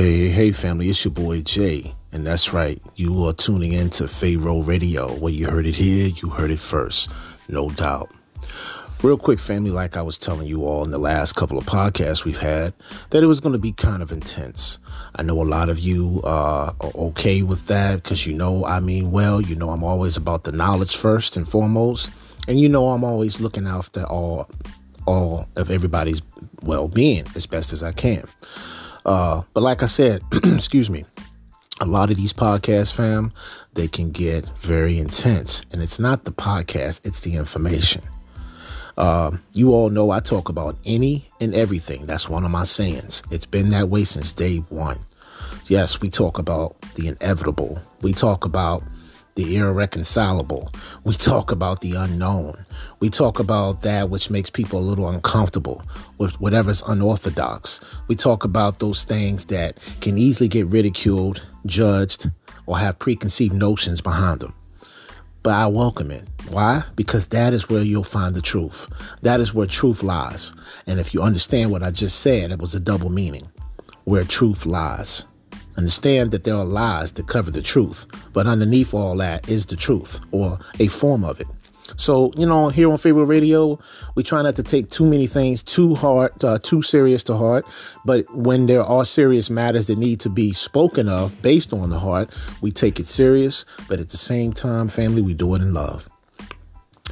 Hey, hey, family, it's your boy Jay. And that's right, you are tuning in to Pharaoh Radio. Where you heard it here, you heard it first, no doubt. Real quick, family, like I was telling you all in the last couple of podcasts we've had, that it was going to be kind of intense. I know a lot of you uh, are okay with that because you know I mean well. You know I'm always about the knowledge first and foremost. And you know I'm always looking after all, all of everybody's well being as best as I can. Uh, but like I said, excuse me, a lot of these podcasts, fam, they can get very intense. And it's not the podcast, it's the information. Uh, you all know I talk about any and everything. That's one of my sayings. It's been that way since day one. Yes, we talk about the inevitable. We talk about the irreconcilable. We talk about the unknown. We talk about that which makes people a little uncomfortable with whatever's unorthodox. We talk about those things that can easily get ridiculed, judged, or have preconceived notions behind them. But I welcome it. Why? Because that is where you'll find the truth. That is where truth lies. And if you understand what I just said, it was a double meaning. Where truth lies. Understand that there are lies to cover the truth, but underneath all that is the truth or a form of it. So, you know, here on Pharaoh Radio, we try not to take too many things too hard, uh, too serious to heart. But when there are serious matters that need to be spoken of based on the heart, we take it serious. But at the same time, family, we do it in love.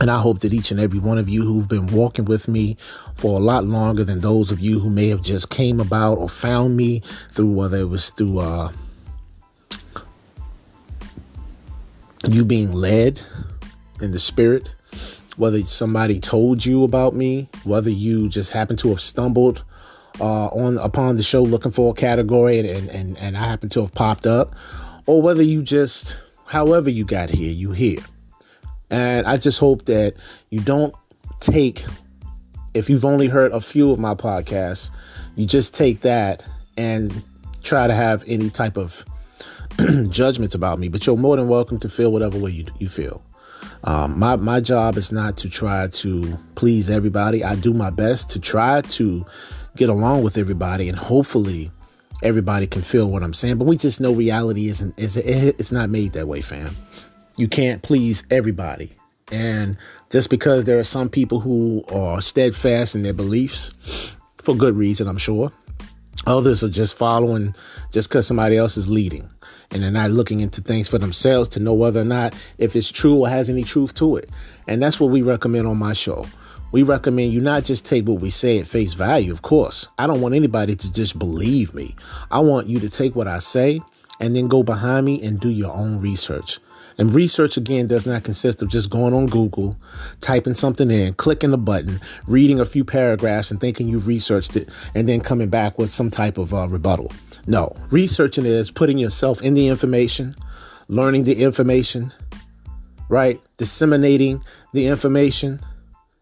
And I hope that each and every one of you who've been walking with me for a lot longer than those of you who may have just came about or found me through whether it was through uh, you being led in the spirit, whether somebody told you about me, whether you just happened to have stumbled uh, on upon the show looking for a category and, and, and I happen to have popped up, or whether you just, however you got here, you here. And I just hope that you don't take, if you've only heard a few of my podcasts, you just take that and try to have any type of judgments about me. But you're more than welcome to feel whatever way you, you feel. Um, my, my job is not to try to please everybody. I do my best to try to get along with everybody and hopefully everybody can feel what I'm saying. But we just know reality isn't, is it's not made that way, fam you can't please everybody. And just because there are some people who are steadfast in their beliefs, for good reason, I'm sure, others are just following just because somebody else is leading. And they're not looking into things for themselves to know whether or not if it's true or has any truth to it. And that's what we recommend on my show. We recommend you not just take what we say at face value, of course. I don't want anybody to just believe me. I want you to take what I say and then go behind me and do your own research. And research, again, does not consist of just going on Google, typing something in, clicking a button, reading a few paragraphs, and thinking you've researched it, and then coming back with some type of uh, rebuttal. No, researching is putting yourself in the information, learning the information, right? Disseminating the information,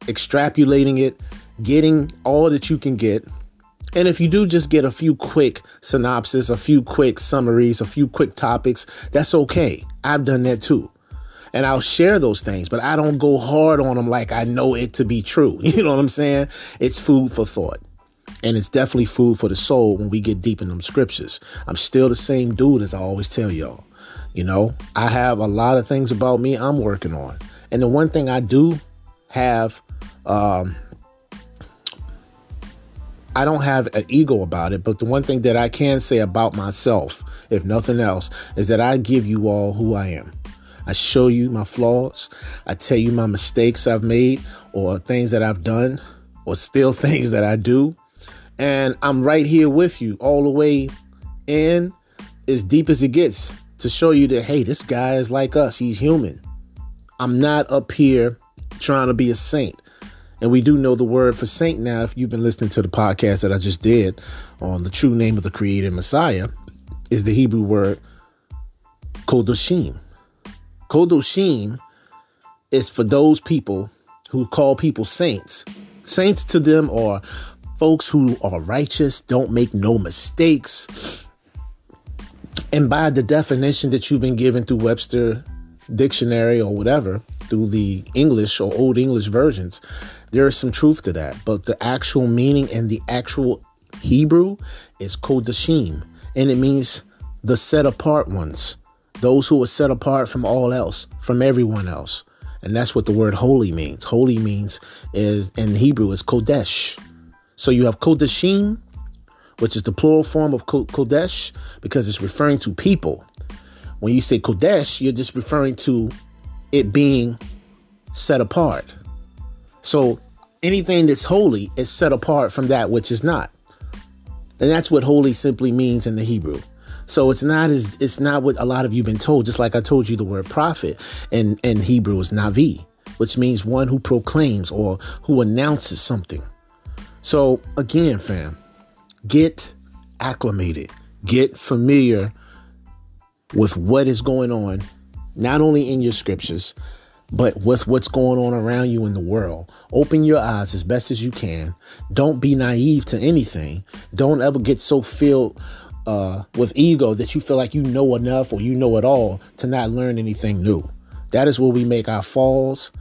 extrapolating it, getting all that you can get, and if you do just get a few quick synopses, a few quick summaries, a few quick topics, that's okay. I've done that too. And I'll share those things, but I don't go hard on them like I know it to be true. You know what I'm saying? It's food for thought. And it's definitely food for the soul when we get deep in them scriptures. I'm still the same dude as I always tell y'all. You know, I have a lot of things about me I'm working on. And the one thing I do have um, I don't have an ego about it, but the one thing that I can say about myself, if nothing else, is that I give you all who I am. I show you my flaws. I tell you my mistakes I've made or things that I've done or still things that I do. And I'm right here with you all the way in as deep as it gets to show you that, hey, this guy is like us. He's human. I'm not up here trying to be a saint. And we do know the word for saint now. If you've been listening to the podcast that I just did on the true name of the created Messiah, is the Hebrew word kodoshim. Kodoshim is for those people who call people saints. Saints to them are folks who are righteous, don't make no mistakes. And by the definition that you've been given through Webster dictionary or whatever, through the English or Old English versions, there is some truth to that. But the actual meaning and the actual Hebrew is kodashim, and it means the set apart ones, those who are set apart from all else, from everyone else. And that's what the word holy means. Holy means is in Hebrew is kodesh. So you have kodashim, which is the plural form of kodesh because it's referring to people. When you say kodesh, you're just referring to it being set apart. So anything that's holy is set apart from that which is not. And that's what holy simply means in the Hebrew. So it's not as it's not what a lot of you have been told. Just like I told you, the word prophet in in Hebrew is navi, which means one who proclaims or who announces something. So again, fam, get acclimated, get familiar with what is going on, not only in your scriptures, but with what's going on around you in the world. Open your eyes as best as you can. Don't be naive to anything. Don't ever get so filled uh, with ego that you feel like you know enough or you know it all to not learn anything new. That is where we make our falls,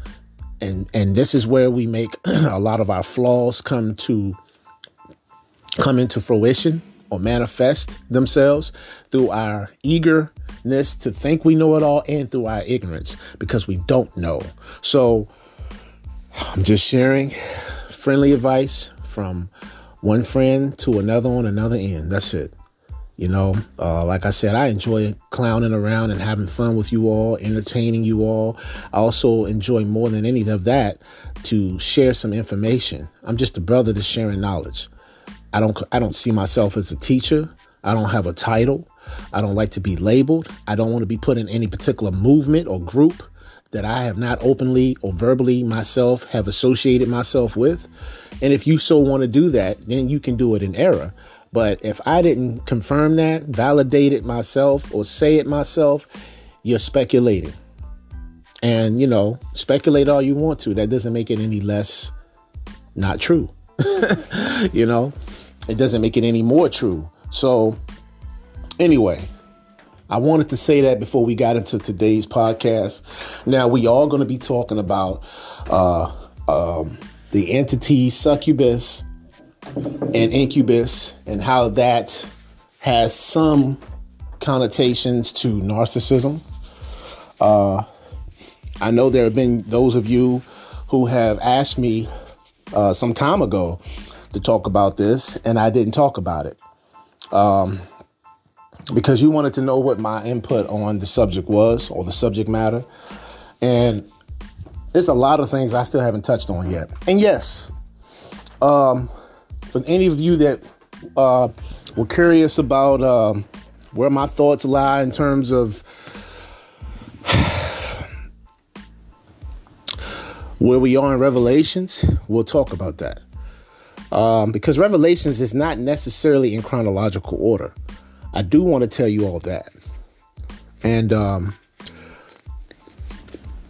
and and this is where we make a lot of our flaws come to come into fruition or manifest themselves through our to think we know it all and through our ignorance because we don't know. So I'm just sharing friendly advice from one friend to another on another end. That's it. You know, uh, like I said, I enjoy clowning around and having fun with you all, entertaining you all. I also enjoy more than any of that to share some information. I'm just a brother to sharing knowledge. I don't I don't see myself as a teacher. I don't have a title. I don't like to be labeled. I don't want to be put in any particular movement or group that I have not openly or verbally myself have associated myself with. And if you so want to do that, then you can do it in error. But if I didn't confirm that, validate it myself, or say it myself, you're speculating. And, you know, speculate all you want to. That doesn't make it any less not true. you know, it doesn't make it any more true. So, anyway, I wanted to say that before we got into today's podcast. Now, we are going to be talking about uh, um, the entity succubus and incubus and how that has some connotations to narcissism. Uh, I know there have been those of you who have asked me uh, some time ago to talk about this, and I didn't talk about it. Um, because you wanted to know what my input on the subject was or the subject matter. And there's a lot of things I still haven't touched on yet. And yes, um, for any of you that uh, were curious about um, where my thoughts lie in terms of where we are in Revelations, we'll talk about that. Um, because Revelations is not necessarily in chronological order. I do want to tell you all that. And um,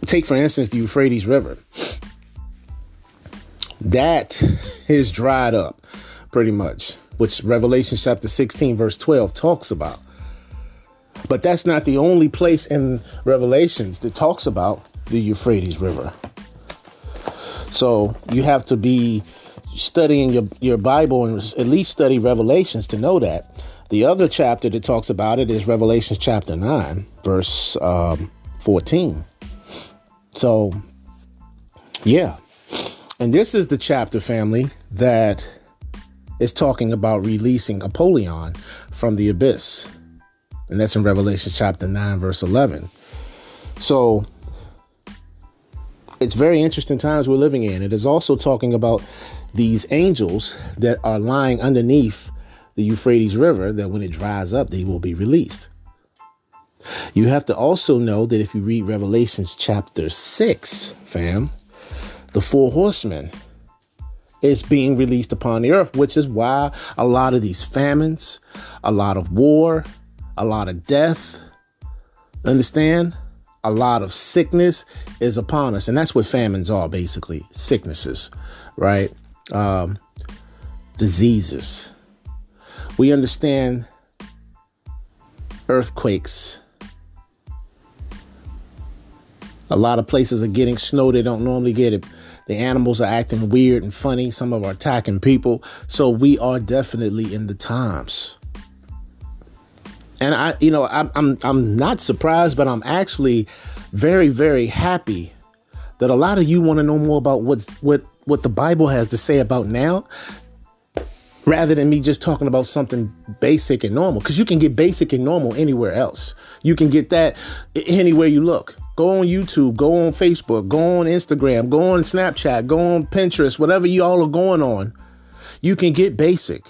take, for instance, the Euphrates River. That is dried up pretty much, which Revelation chapter 16, verse 12 talks about. But that's not the only place in Revelations that talks about the Euphrates River. So you have to be studying your, your Bible and at least study Revelations to know that. The other chapter that talks about it is Revelation chapter 9, verse um, 14. So, yeah. And this is the chapter, family, that is talking about releasing Apollyon from the abyss. And that's in Revelation chapter 9, verse 11. So it's very interesting times we're living in. It is also talking about these angels that are lying underneath the Euphrates River, that when it dries up, they will be released. You have to also know that if you read Revelations chapter 6, fam, the four horsemen is being released upon the earth, which is why a lot of these famines, a lot of war, a lot of death, understand? A lot of sickness is upon us. And that's what famines are basically sicknesses, right? Um, diseases. We understand earthquakes. A lot of places are getting snow they don't normally get it. The animals are acting weird and funny. Some of are attacking people. So we are definitely in the times. And I, you know, I'm I'm I'm not surprised, but I'm actually very very happy that a lot of you want to know more about what what what the Bible has to say about now rather than me just talking about something basic and normal because you can get basic and normal anywhere else. You can get that anywhere you look. Go on YouTube, go on Facebook, go on Instagram, go on Snapchat, go on Pinterest, whatever you all are going on. You can get basic.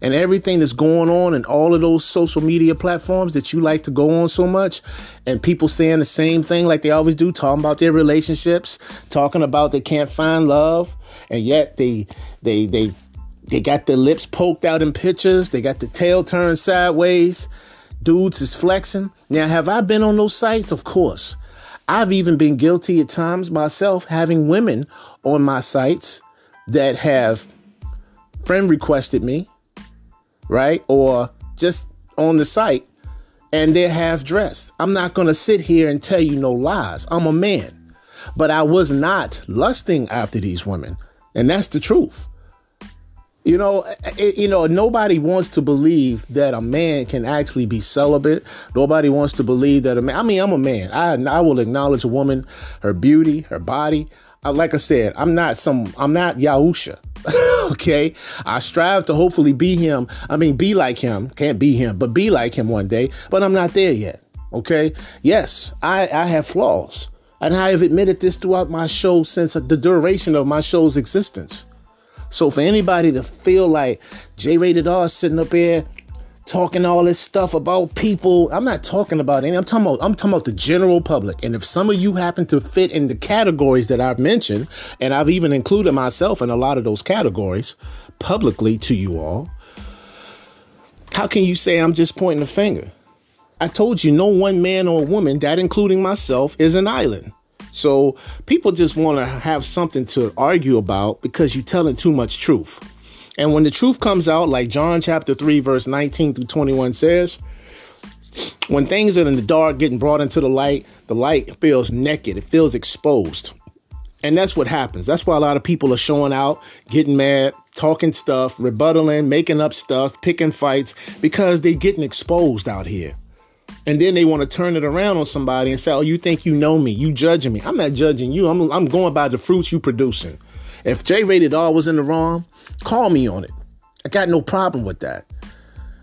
And everything that's going on in all of those social media platforms that you like to go on so much, and people saying the same thing like they always do, talking about their relationships, talking about they can't find love, and yet they they they they got their lips poked out in pictures, they got the tail turned sideways, dudes is flexing. Now, have I been on those sites? Of course. I've even been guilty at times myself having women on my sites that have friend requested me, right? Or just on the site and they're half dressed. I'm not going to sit here and tell you no lies. I'm a man. But I was not lusting after these women. And that's the truth. You know, it, you know, nobody wants to believe that a man can actually be celibate. Nobody wants to believe that a man. I mean, I'm a man. I I will acknowledge a woman, her beauty, her body. I, like I said, I'm not some. I'm not Yahusha. okay, I strive to hopefully be him. I mean, be like him. Can't be him, but be like him one day. But I'm not there yet. Okay. Yes, I I have flaws, and I have admitted this throughout my show since the duration of my show's existence. So for anybody to feel like J Rated R sitting up here talking all this stuff about people, I'm not talking about any. I'm talking about I'm talking about the general public. And if some of you happen to fit in the categories that I've mentioned, and I've even included myself in a lot of those categories publicly to you all, how can you say I'm just pointing a finger? I told you no one man or woman, that including myself, is an island. So people just want to have something to argue about because you're telling too much truth. And when the truth comes out, like John chapter 3, verse 19 through 21 says, when things are in the dark getting brought into the light, the light feels naked, it feels exposed. And that's what happens. That's why a lot of people are showing out, getting mad, talking stuff, rebuttaling, making up stuff, picking fights, because they're getting exposed out here. And then they want to turn it around on somebody and say, "Oh, you think you know me? You judging me? I'm not judging you. I'm I'm going by the fruits you producing. If J Rated R was in the wrong, call me on it. I got no problem with that.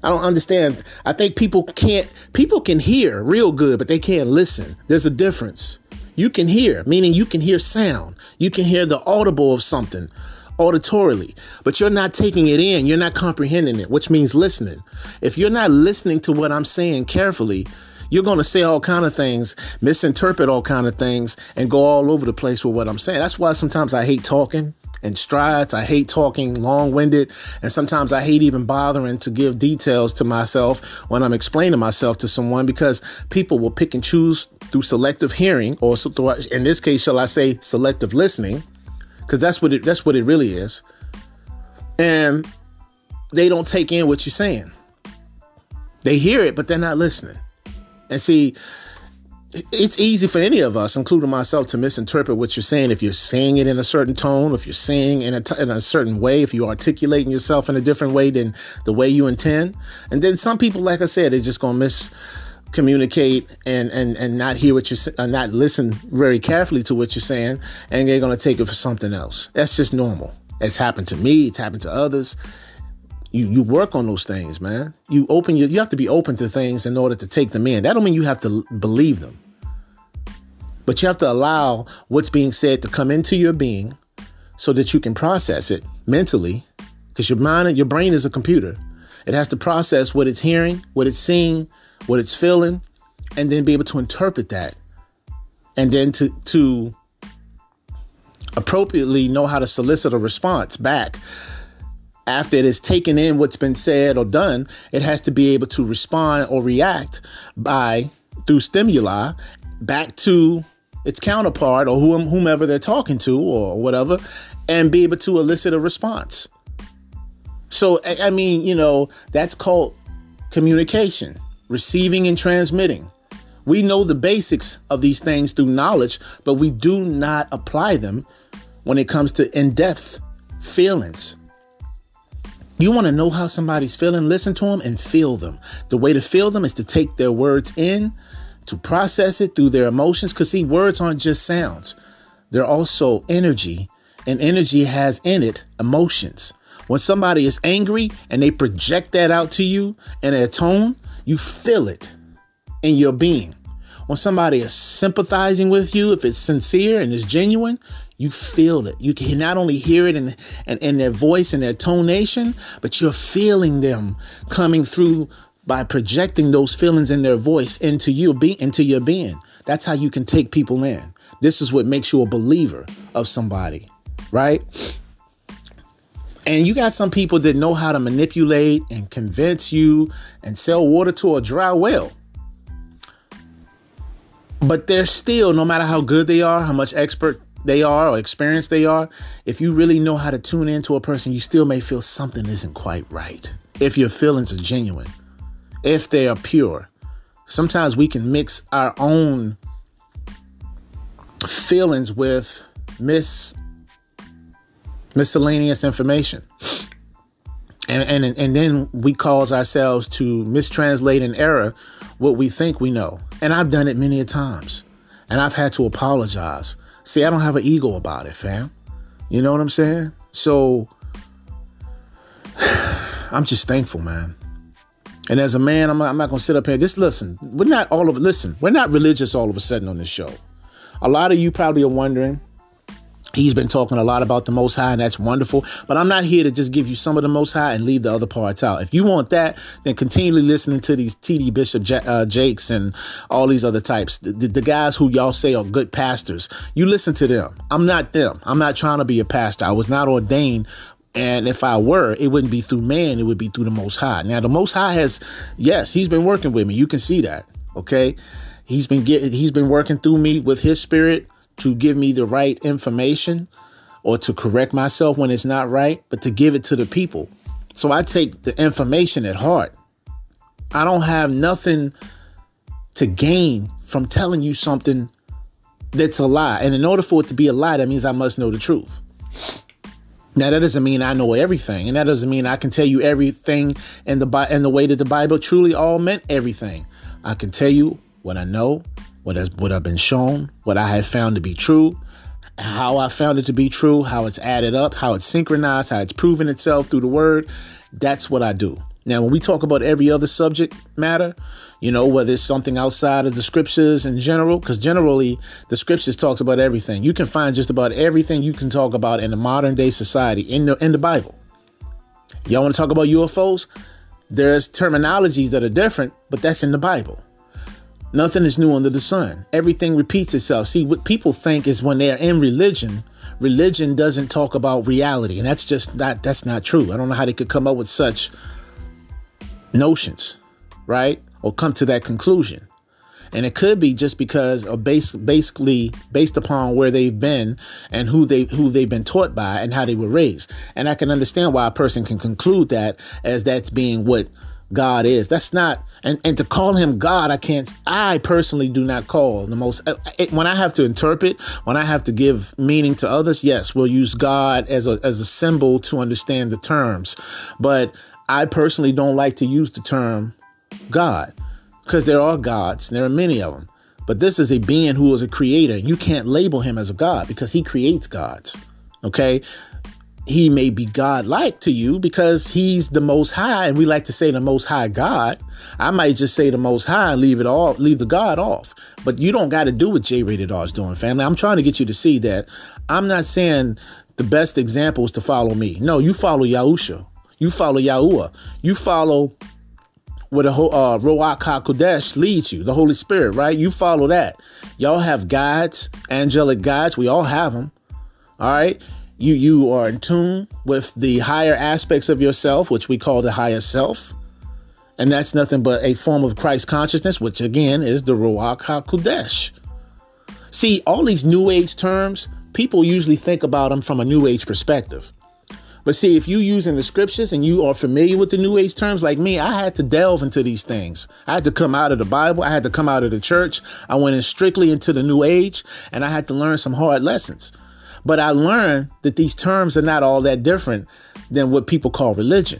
I don't understand. I think people can't. People can hear real good, but they can't listen. There's a difference. You can hear, meaning you can hear sound. You can hear the audible of something auditorily, but you're not taking it in. You're not comprehending it, which means listening. If you're not listening to what I'm saying carefully, you're going to say all kind of things, misinterpret all kind of things, and go all over the place with what I'm saying. That's why sometimes I hate talking in strides. I hate talking long-winded, and sometimes I hate even bothering to give details to myself when I'm explaining myself to someone because people will pick and choose through selective hearing, or in this case, shall I say, selective listening because that's what it that's what it really is. And they don't take in what you're saying. They hear it, but they're not listening. And see, it's easy for any of us, including myself, to misinterpret what you're saying if you're saying it in a certain tone, if you're saying in a, t- in a certain way, if you're articulating yourself in a different way than the way you intend. And then some people, like I said, they're just gonna miss communicate and and and not hear what you're uh, not listen very carefully to what you're saying and they're going to take it for something else that's just normal it's happened to me it's happened to others you you work on those things, man. You open you you have to be open to things in order to take them in. That don't mean you have to believe them. But you have to allow what's being said to come into your being so that you can process it mentally because your mind your brain is a computer. It has to process what it's hearing, what it's seeing, what it's feeling, and then be able to interpret that. And then to to appropriately know how to solicit a response back after it has taken in what's been said or done, it has to be able to respond or react by through stimuli back to its counterpart or whomever they're talking to or whatever, and be able to elicit a response. So, I mean, you know, that's called communication, receiving and transmitting. We know the basics of these things through knowledge, but we do not apply them when it comes to in depth feelings you want to know how somebody's feeling? Listen to them and feel them. The way to feel them is to take their words in, to process it through their emotions. Because, see, words aren't just sounds, they're also energy, and energy has in it emotions. When somebody is angry and they project that out to you in a tone, you feel it in your being. When somebody is sympathizing with you, if it's sincere and it's genuine, you feel it. You can not only hear it in, in, in their voice and their tonation, but you're feeling them coming through by projecting those feelings in their voice into you, be into your being. That's how you can take people in. This is what makes you a believer of somebody, right? And you got some people that know how to manipulate and convince you and sell water to a dry well. But they're still, no matter how good they are, how much expert they are or experienced they are, if you really know how to tune into a person, you still may feel something isn't quite right. If your feelings are genuine, if they are pure. Sometimes we can mix our own feelings with mis miscellaneous information. And, and, and then we cause ourselves to mistranslate in error what we think we know. And I've done it many a times. And I've had to apologize See, I don't have an ego about it, fam. You know what I'm saying? So I'm just thankful, man. And as a man, I'm I'm not going to sit up here. Just listen. We're not all of listen. We're not religious all of a sudden on this show. A lot of you probably are wondering He's been talking a lot about the Most High, and that's wonderful. But I'm not here to just give you some of the Most High and leave the other parts out. If you want that, then continually listening to these T.D. Bishop J- uh, Jakes and all these other types, the, the, the guys who y'all say are good pastors. You listen to them. I'm not them. I'm not trying to be a pastor. I was not ordained and if I were, it wouldn't be through man, it would be through the Most High. Now, the Most High has, yes, he's been working with me. You can see that. Okay. He's been getting, he's been working through me with his spirit to give me the right information or to correct myself when it's not right, but to give it to the people. So I take the information at heart. I don't have nothing to gain from telling you something that's a lie. And in order for it to be a lie, that means I must know the truth. Now that doesn't mean I know everything, and that doesn't mean I can tell you everything in the in the way that the Bible truly all meant everything. I can tell you what I know, what has what I've been shown, what I have found to be true, how I found it to be true, how it's added up, how it's synchronized, how it's proven itself through the word. That's what I do. Now, when we talk about every other subject matter, you know, whether it's something outside of the scriptures in general, because generally the scriptures talks about everything. You can find just about everything you can talk about in the modern day society in the in the Bible. Y'all want to talk about UFOs? There's terminologies that are different, but that's in the Bible. Nothing is new under the sun. Everything repeats itself. See, what people think is when they're in religion, religion doesn't talk about reality. And that's just not that's not true. I don't know how they could come up with such notions, right? Or come to that conclusion. And it could be just because of base, basically based upon where they've been and who they who they've been taught by and how they were raised. And I can understand why a person can conclude that as that's being what God is. That's not, and, and to call him God, I can't, I personally do not call the most, uh, it, when I have to interpret, when I have to give meaning to others, yes, we'll use God as a, as a symbol to understand the terms. But I personally don't like to use the term God because there are gods, and there are many of them. But this is a being who is a creator. You can't label him as a God because he creates gods. Okay. He may be God-like to you because he's the most high, and we like to say the most high God. I might just say the most high and leave it all, leave the God off. But you don't got to do what J Rated R is doing, family. I'm trying to get you to see that I'm not saying the best example is to follow me. No, you follow Yahusha. You follow Yahuwah. You follow where the uh, Ruach HaKodesh leads you, the Holy Spirit, right? You follow that. Y'all have guides, angelic guides. We all have them. All right. You you are in tune with the higher aspects of yourself, which we call the higher self. And that's nothing but a form of Christ consciousness, which again is the Ruach HaKodesh. See, all these New Age terms, people usually think about them from a New Age perspective. But see, if you using the scriptures and you are familiar with the New Age terms like me, I had to delve into these things. I had to come out of the Bible. I had to come out of the church. I went in strictly into the New Age and I had to learn some hard lessons. But I learned that these terms are not all that different than what people call religion.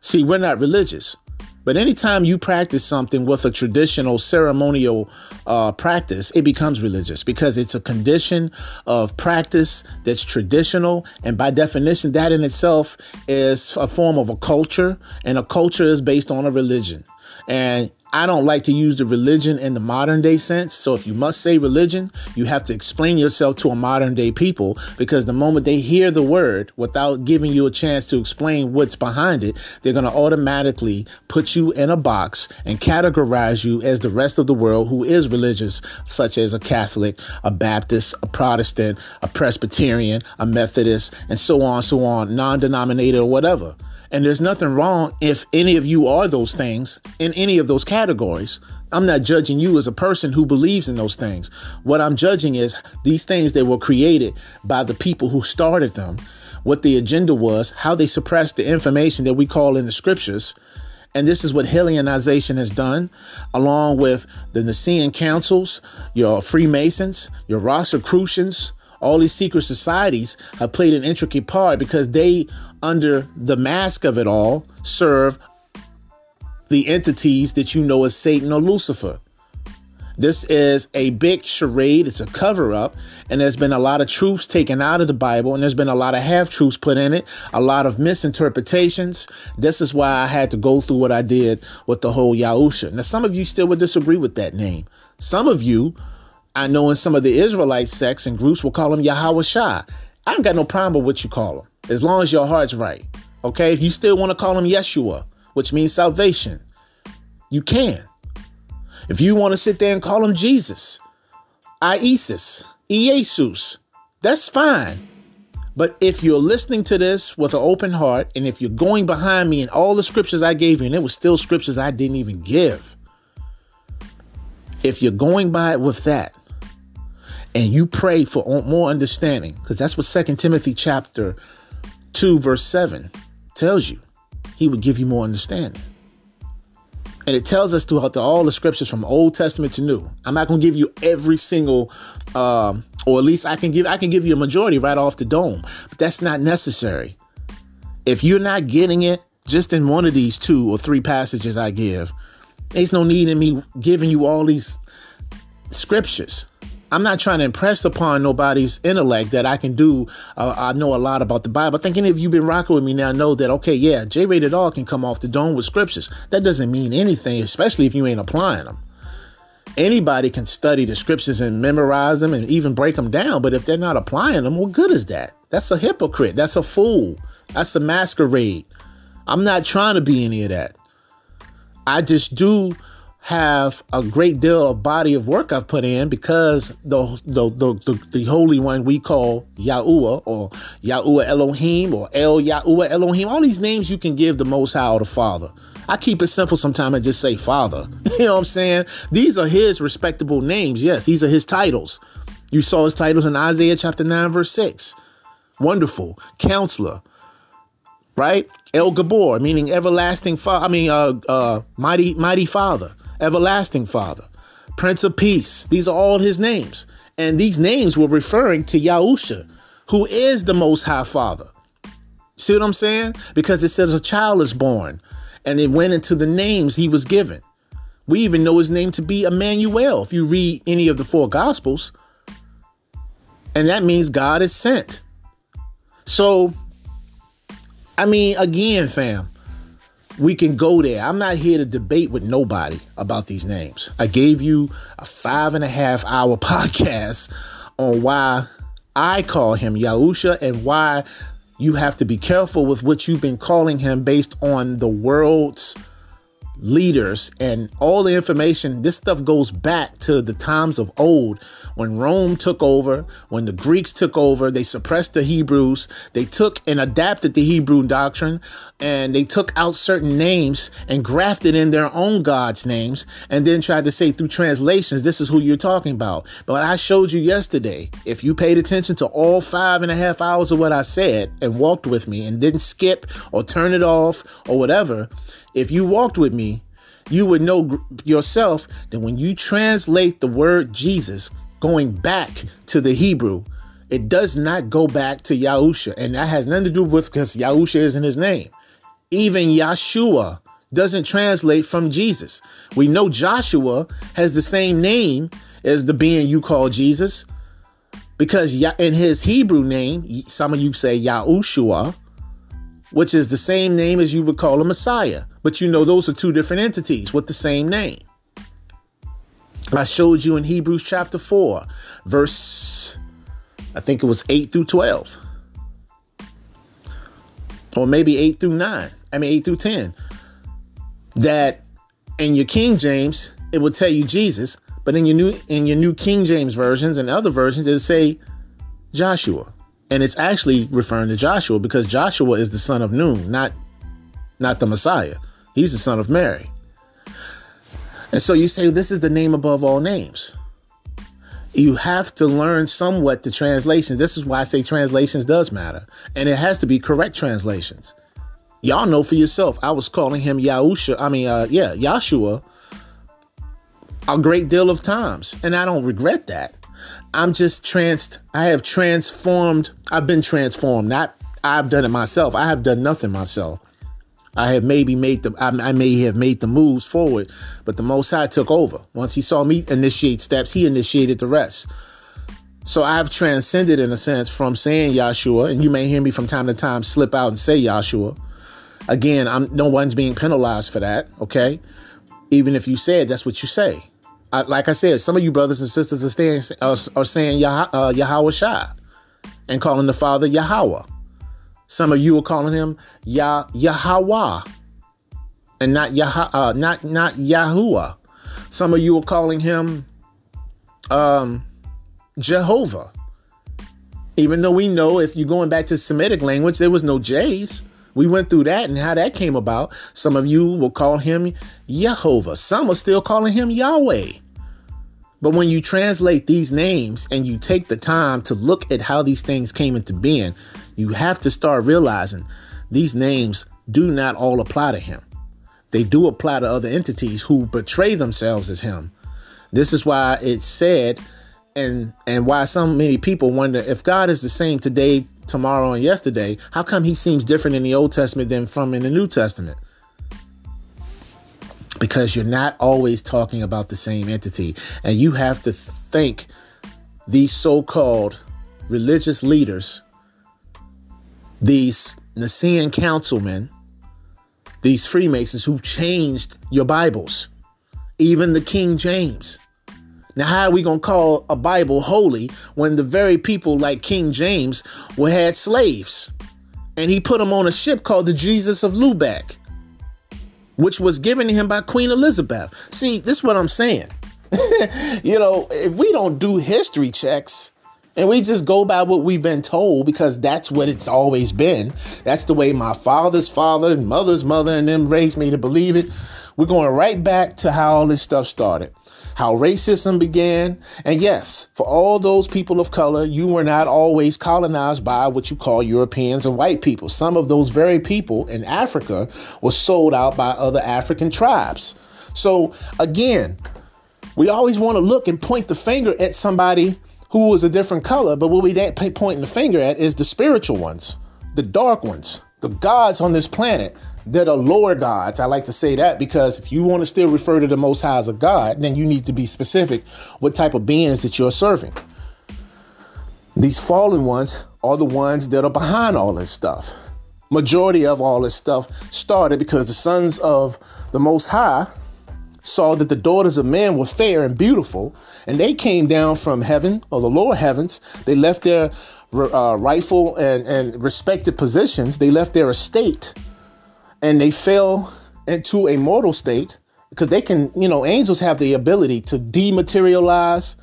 See, we're not religious. But anytime you practice something with a traditional ceremonial uh, practice, it becomes religious because it's a condition of practice that's traditional. And by definition, that in itself is a form of a culture, and a culture is based on a religion. And I don't like to use the religion in the modern day sense. So if you must say religion, you have to explain yourself to a modern day people because the moment they hear the word without giving you a chance to explain what's behind it, they're going to automatically put you in a box and categorize you as the rest of the world who is religious, such as a Catholic, a Baptist, a Protestant, a Presbyterian, a Methodist, and so on, so on, non denominated or whatever. And there's nothing wrong if any of you are those things in any of those categories. I'm not judging you as a person who believes in those things. What I'm judging is these things that were created by the people who started them, what the agenda was, how they suppressed the information that we call in the scriptures. And this is what Hellenization has done, along with the Nicene councils, your Freemasons, your Rosicrucians, all these secret societies have played an intricate part because they, under the mask of it all, serve the entities that you know as Satan or Lucifer. This is a big charade. It's a cover up. And there's been a lot of truths taken out of the Bible, and there's been a lot of half truths put in it, a lot of misinterpretations. This is why I had to go through what I did with the whole Yahusha. Now, some of you still would disagree with that name. Some of you I know in some of the Israelite sects and groups will call him Yahweh Shah. I ain't got no problem with what you call him, as long as your heart's right. Okay, if you still want to call him Yeshua, which means salvation, you can. If you want to sit there and call him Jesus, Isis, Jesus, that's fine. But if you're listening to this with an open heart, and if you're going behind me in all the scriptures I gave you, and it was still scriptures I didn't even give, if you're going by it with that, and you pray for more understanding because that's what Second timothy chapter 2 verse 7 tells you he would give you more understanding. And it tells us throughout the, all the scriptures from old testament to new. I'm not going to give you every single um, or at least i can give i can give you a majority right off the dome but that's not necessary. If you're not getting it just in one of these two or three passages i give there's no need in me giving you all these scriptures I'm not trying to impress upon nobody's intellect that I can do. Uh, I know a lot about the Bible. I think any of you been rocking with me now know that okay, yeah, J rated R can come off the dome with scriptures. That doesn't mean anything, especially if you ain't applying them. Anybody can study the scriptures and memorize them and even break them down, but if they're not applying them, what good is that? That's a hypocrite. That's a fool. That's a masquerade. I'm not trying to be any of that. I just do have a great deal of body of work I've put in because the the the, the, the holy one we call Yahuwah or Yahuwah Elohim or El Yahuwah Elohim, all these names you can give the Most High or the Father. I keep it simple sometimes and just say Father. you know what I'm saying? These are his respectable names. Yes, these are his titles. You saw his titles in Isaiah chapter 9, verse 6. Wonderful. Counselor. Right? El Gabor, meaning everlasting father. I mean, uh, uh, mighty, mighty father everlasting Father, Prince of Peace. These are all his names. And these names were referring to Yahusha, who is the Most High Father. See what I'm saying? Because it says a child is born, and it went into the names he was given. We even know his name to be Emmanuel if you read any of the four Gospels. And that means God is sent. So, I mean, again, fam, we can go there. I'm not here to debate with nobody about these names. I gave you a five and a half hour podcast on why I call him Yahusha and why you have to be careful with what you've been calling him based on the world's leaders and all the information. This stuff goes back to the times of old when Rome took over, when the Greeks took over, they suppressed the Hebrews. They took and adapted the Hebrew doctrine and they took out certain names and grafted in their own gods' names and then tried to say through translations, this is who you're talking about. But I showed you yesterday, if you paid attention to all five and a half hours of what I said and walked with me and didn't skip or turn it off or whatever, if you walked with me, you would know yourself that when you translate the word Jesus going back to the Hebrew. It does not go back to Yahusha, and that has nothing to do with because Yahusha isn't his name. Even Yahshua doesn't translate from Jesus. We know Joshua has the same name as the being you call Jesus, because in his Hebrew name, some of you say Yahushua, which is the same name as you would call a Messiah. But you know those are two different entities with the same name. I showed you in Hebrews chapter 4, verse, I think it was 8 through 12. Or maybe 8 through 9. I mean, 8 through 10. That in your King James, it will tell you Jesus, but in your new in your new King James versions and other versions, it'll say Joshua. And it's actually referring to Joshua because Joshua is the son of Nun, not not the Messiah. He's the son of Mary. And so you say this is the name above all names. You have to learn somewhat the translations. This is why I say translations does matter. And it has to be correct translations. Y'all know for yourself, I was calling him Yahusha, I mean, uh, yeah, Yahshua a great deal of times. And I don't regret that. I'm just trans, I have transformed, I've been transformed. Not, I've done it myself. I have done nothing myself. I have maybe made the I, I, may have made the moves forward, but the Most High took over. Once He saw me initiate steps, He initiated the rest. So I've transcended in a sense from saying Yahshua, and you may hear me from time to time slip out and say Yahshua. Again, I'm no one's being penalized for that. Okay, even if you said that's what you say. I, like I said, some of you brothers and sisters are, staying, are, are saying Yah, uh, Yahweh Shah and calling the Father Yahweh. Some of you are calling him Yah Yahweh and not Yah uh, not not Yahuwah. Some of you are calling him um, Jehovah. Even though we know if you're going back to Semitic language, there was no J's. We went through that and how that came about. Some of you will call him Jehovah. Some are still calling him Yahweh. But when you translate these names and you take the time to look at how these things came into being, you have to start realizing these names do not all apply to him. They do apply to other entities who betray themselves as him. This is why it's said and and why so many people wonder if God is the same today, tomorrow, and yesterday, how come he seems different in the Old Testament than from in the New Testament? Because you're not always talking about the same entity. And you have to thank these so-called religious leaders these Nicene councilmen, these Freemasons who changed your Bibles, even the King James. Now, how are we going to call a Bible holy when the very people like King James were had slaves? And he put them on a ship called the Jesus of Lubeck, which was given to him by Queen Elizabeth. See, this is what I'm saying. you know, if we don't do history checks, and we just go by what we've been told because that's what it's always been. That's the way my father's father and mother's mother and them raised me to believe it. We're going right back to how all this stuff started, how racism began. And yes, for all those people of color, you were not always colonized by what you call Europeans and white people. Some of those very people in Africa were sold out by other African tribes. So again, we always want to look and point the finger at somebody who was a different color, but what we pointing the finger at is the spiritual ones, the dark ones, the gods on this planet that are the lower gods. I like to say that because if you want to still refer to the Most High as a God, then you need to be specific what type of beings that you're serving. These fallen ones are the ones that are behind all this stuff. Majority of all this stuff started because the sons of the Most High saw that the daughters of man were fair and beautiful, and they came down from heaven or the lower heavens. They left their uh, rightful and, and respected positions, they left their estate, and they fell into a mortal state because they can, you know, angels have the ability to dematerialize.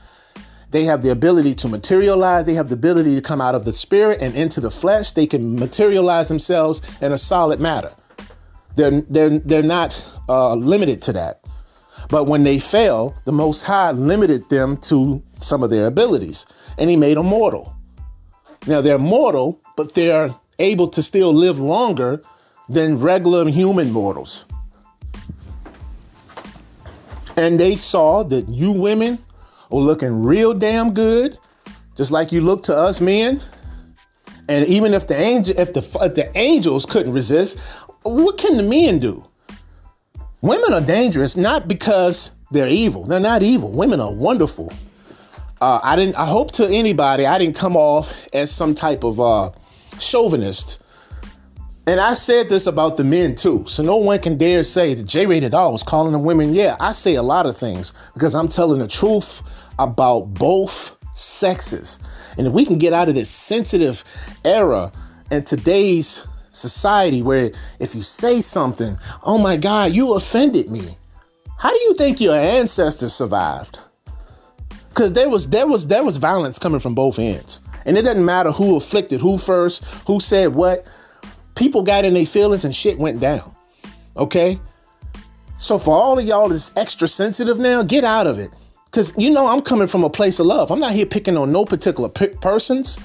They have the ability to materialize. They have the ability to come out of the spirit and into the flesh. They can materialize themselves in a solid matter. They're they're they're not uh, limited to that. But when they fell, the Most High limited them to some of their abilities, and He made them mortal. Now they're mortal, but they're able to still live longer than regular human mortals. And they saw that you women were looking real damn good, just like you look to us men. And even if the angel, if the if the angels couldn't resist, what can the men do? Women are dangerous not because they're evil. They're not evil. Women are wonderful. Uh, I didn't. I hope to anybody I didn't come off as some type of uh, chauvinist. And I said this about the men too, so no one can dare say that J Rated R was calling the women. Yeah, I say a lot of things because I'm telling the truth about both sexes. And if we can get out of this sensitive era and today's society where if you say something, oh my God, you offended me. How do you think your ancestors survived? Because there was there was there was violence coming from both ends. And it doesn't matter who afflicted who first, who said what. People got in their feelings and shit went down. Okay? So for all of y'all that's extra sensitive now, get out of it. Cause you know I'm coming from a place of love. I'm not here picking on no particular p- persons.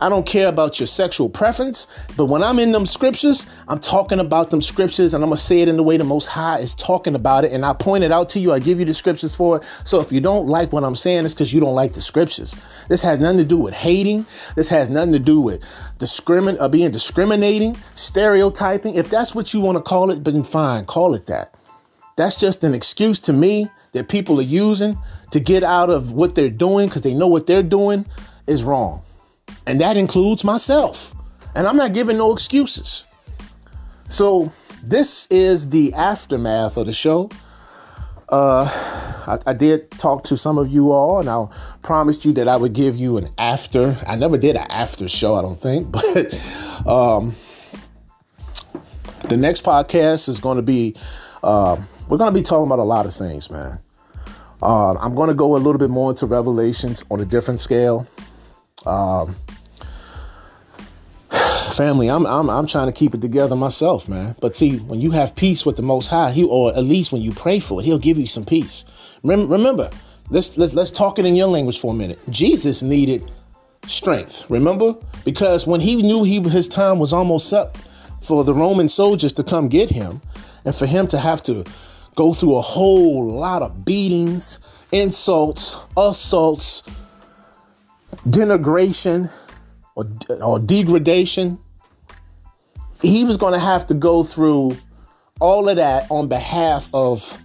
I don't care about your sexual preference, but when I'm in them scriptures, I'm talking about them scriptures and I'm gonna say it in the way the Most High is talking about it. And I point it out to you, I give you the scriptures for it. So if you don't like what I'm saying, it's because you don't like the scriptures. This has nothing to do with hating, this has nothing to do with discrimin- uh, being discriminating, stereotyping. If that's what you wanna call it, then fine, call it that. That's just an excuse to me that people are using to get out of what they're doing because they know what they're doing is wrong. And that includes myself. And I'm not giving no excuses. So, this is the aftermath of the show. Uh, I, I, did talk to some of you all, and I promised you that I would give you an after. I never did an after show, I don't think, but um, the next podcast is going to be. Uh, we're going to be talking about a lot of things, man. Uh, I'm going to go a little bit more into Revelations on a different scale. Um, family, I'm, I'm I'm trying to keep it together myself, man. But see, when you have peace with the Most High, He or at least when you pray for it, He'll give you some peace. Remember, let's let's let's talk it in your language for a minute. Jesus needed strength. Remember, because when he knew he his time was almost up for the Roman soldiers to come get him, and for him to have to go through a whole lot of beatings, insults, assaults, denigration, or, or degradation. He was going to have to go through all of that on behalf of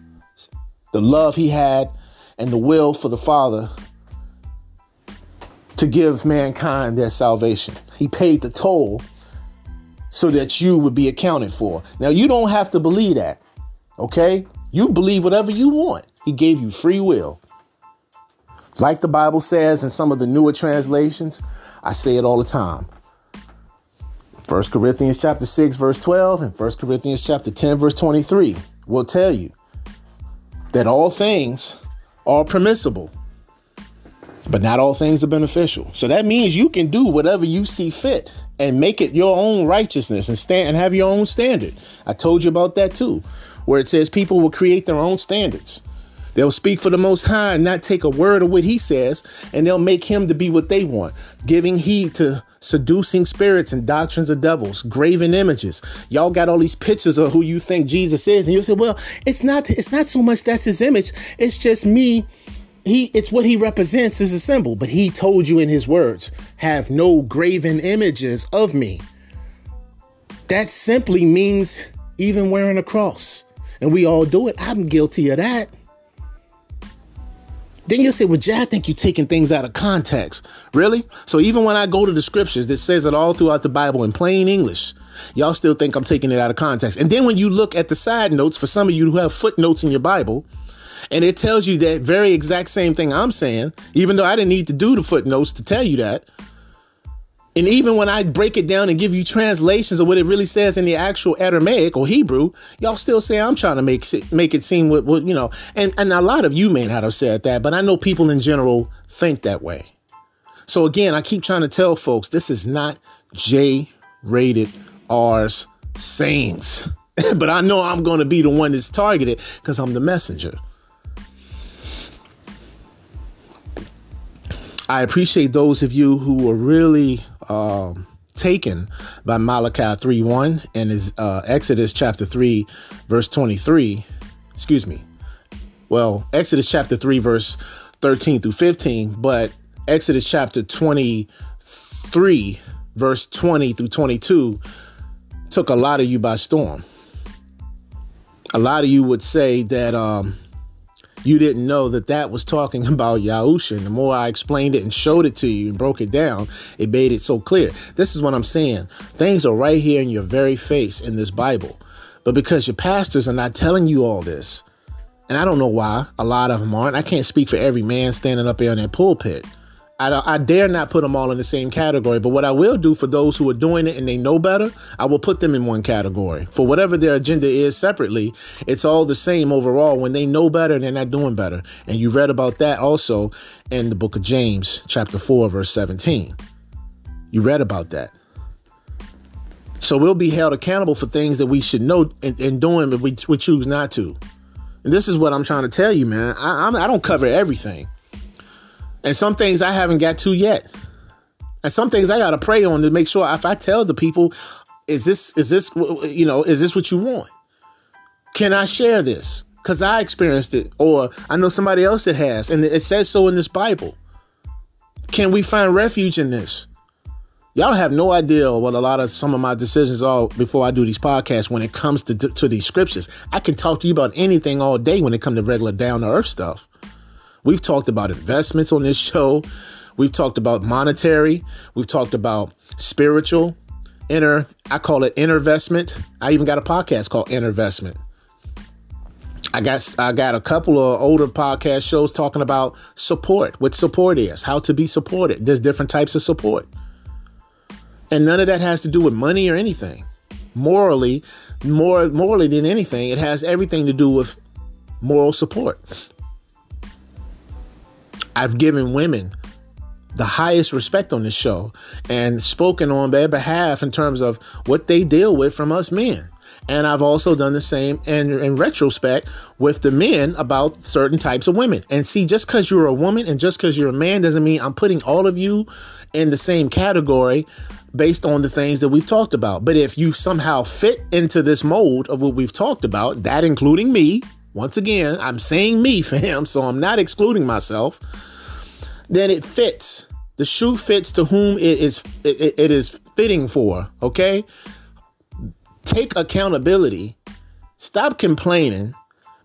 the love he had and the will for the Father to give mankind their salvation. He paid the toll so that you would be accounted for. Now, you don't have to believe that, okay? You believe whatever you want. He gave you free will. Like the Bible says in some of the newer translations, I say it all the time. 1 Corinthians chapter 6 verse 12 and 1 Corinthians chapter 10 verse 23 will tell you that all things are permissible, but not all things are beneficial. So that means you can do whatever you see fit and make it your own righteousness and stand and have your own standard. I told you about that too where it says people will create their own standards. They'll speak for the Most High and not take a word of what He says, and they'll make Him to be what they want, giving heed to seducing spirits and doctrines of devils, graven images. Y'all got all these pictures of who you think Jesus is, and you say, "Well, it's not. It's not so much that's His image. It's just me. He. It's what He represents as a symbol. But He told you in His words, have no graven images of me. That simply means even wearing a cross." and we all do it. I'm guilty of that. Then you'll say, well, Jay, I think you're taking things out of context. Really? So even when I go to the scriptures that says it all throughout the Bible in plain English, y'all still think I'm taking it out of context. And then when you look at the side notes, for some of you who have footnotes in your Bible, and it tells you that very exact same thing I'm saying, even though I didn't need to do the footnotes to tell you that. And even when I break it down and give you translations of what it really says in the actual Aramaic or Hebrew, y'all still say I'm trying to make it, make it seem what, what you know. And and a lot of you may not have said that, but I know people in general think that way. So again, I keep trying to tell folks this is not J rated R's sayings. but I know I'm going to be the one that's targeted because I'm the messenger. I appreciate those of you who are really um, taken by Malachi 3 1 and is uh, Exodus chapter 3, verse 23. Excuse me. Well, Exodus chapter 3, verse 13 through 15, but Exodus chapter 23, verse 20 through 22 took a lot of you by storm. A lot of you would say that um, you didn't know that that was talking about Yahusha. And the more I explained it and showed it to you and broke it down, it made it so clear. This is what I'm saying. Things are right here in your very face in this Bible. But because your pastors are not telling you all this, and I don't know why, a lot of them aren't. I can't speak for every man standing up there in that pulpit. I, I, dare not put them all in the same category. But what I will do for those who are doing it and they know better, I will put them in one category. For whatever their agenda is separately, it's all the same overall. When they know better, they're not doing better. And you read about that also in the book of James, chapter 4, verse 17. You read about that. So we'll be held accountable for things that we should know and, and doing, but we, we choose not to. And this is what I'm trying to tell you, man. I, I'm, I don't cover everything. And some things I haven't got to yet. And some things I got to pray on to make sure if I tell the people, is this, is this, you know, is this what you want? Can I share this? Because I experienced it, or I know somebody else that has, and it says so in this Bible. Can we find refuge in this? Y'all have no idea what a lot of some of my decisions are before I do these podcasts when it comes to, to these scriptures. I can talk to you about anything all day when it comes to regular down to earth stuff. We've talked about investments on this show. We've talked about monetary. We've talked about spiritual, inner, I call it inner investment. I even got a podcast called Investment. I got I got a couple of older podcast shows talking about support, what support is, how to be supported. There's different types of support. And none of that has to do with money or anything. Morally, more morally than anything, it has everything to do with moral support. I've given women the highest respect on this show and spoken on their behalf in terms of what they deal with from us men. And I've also done the same in, in retrospect with the men about certain types of women. And see, just because you're a woman and just because you're a man doesn't mean I'm putting all of you in the same category based on the things that we've talked about. But if you somehow fit into this mold of what we've talked about, that including me, once again, I'm saying me, fam, so I'm not excluding myself, then it fits. The shoe fits to whom it is it, it is fitting for, okay? Take accountability. Stop complaining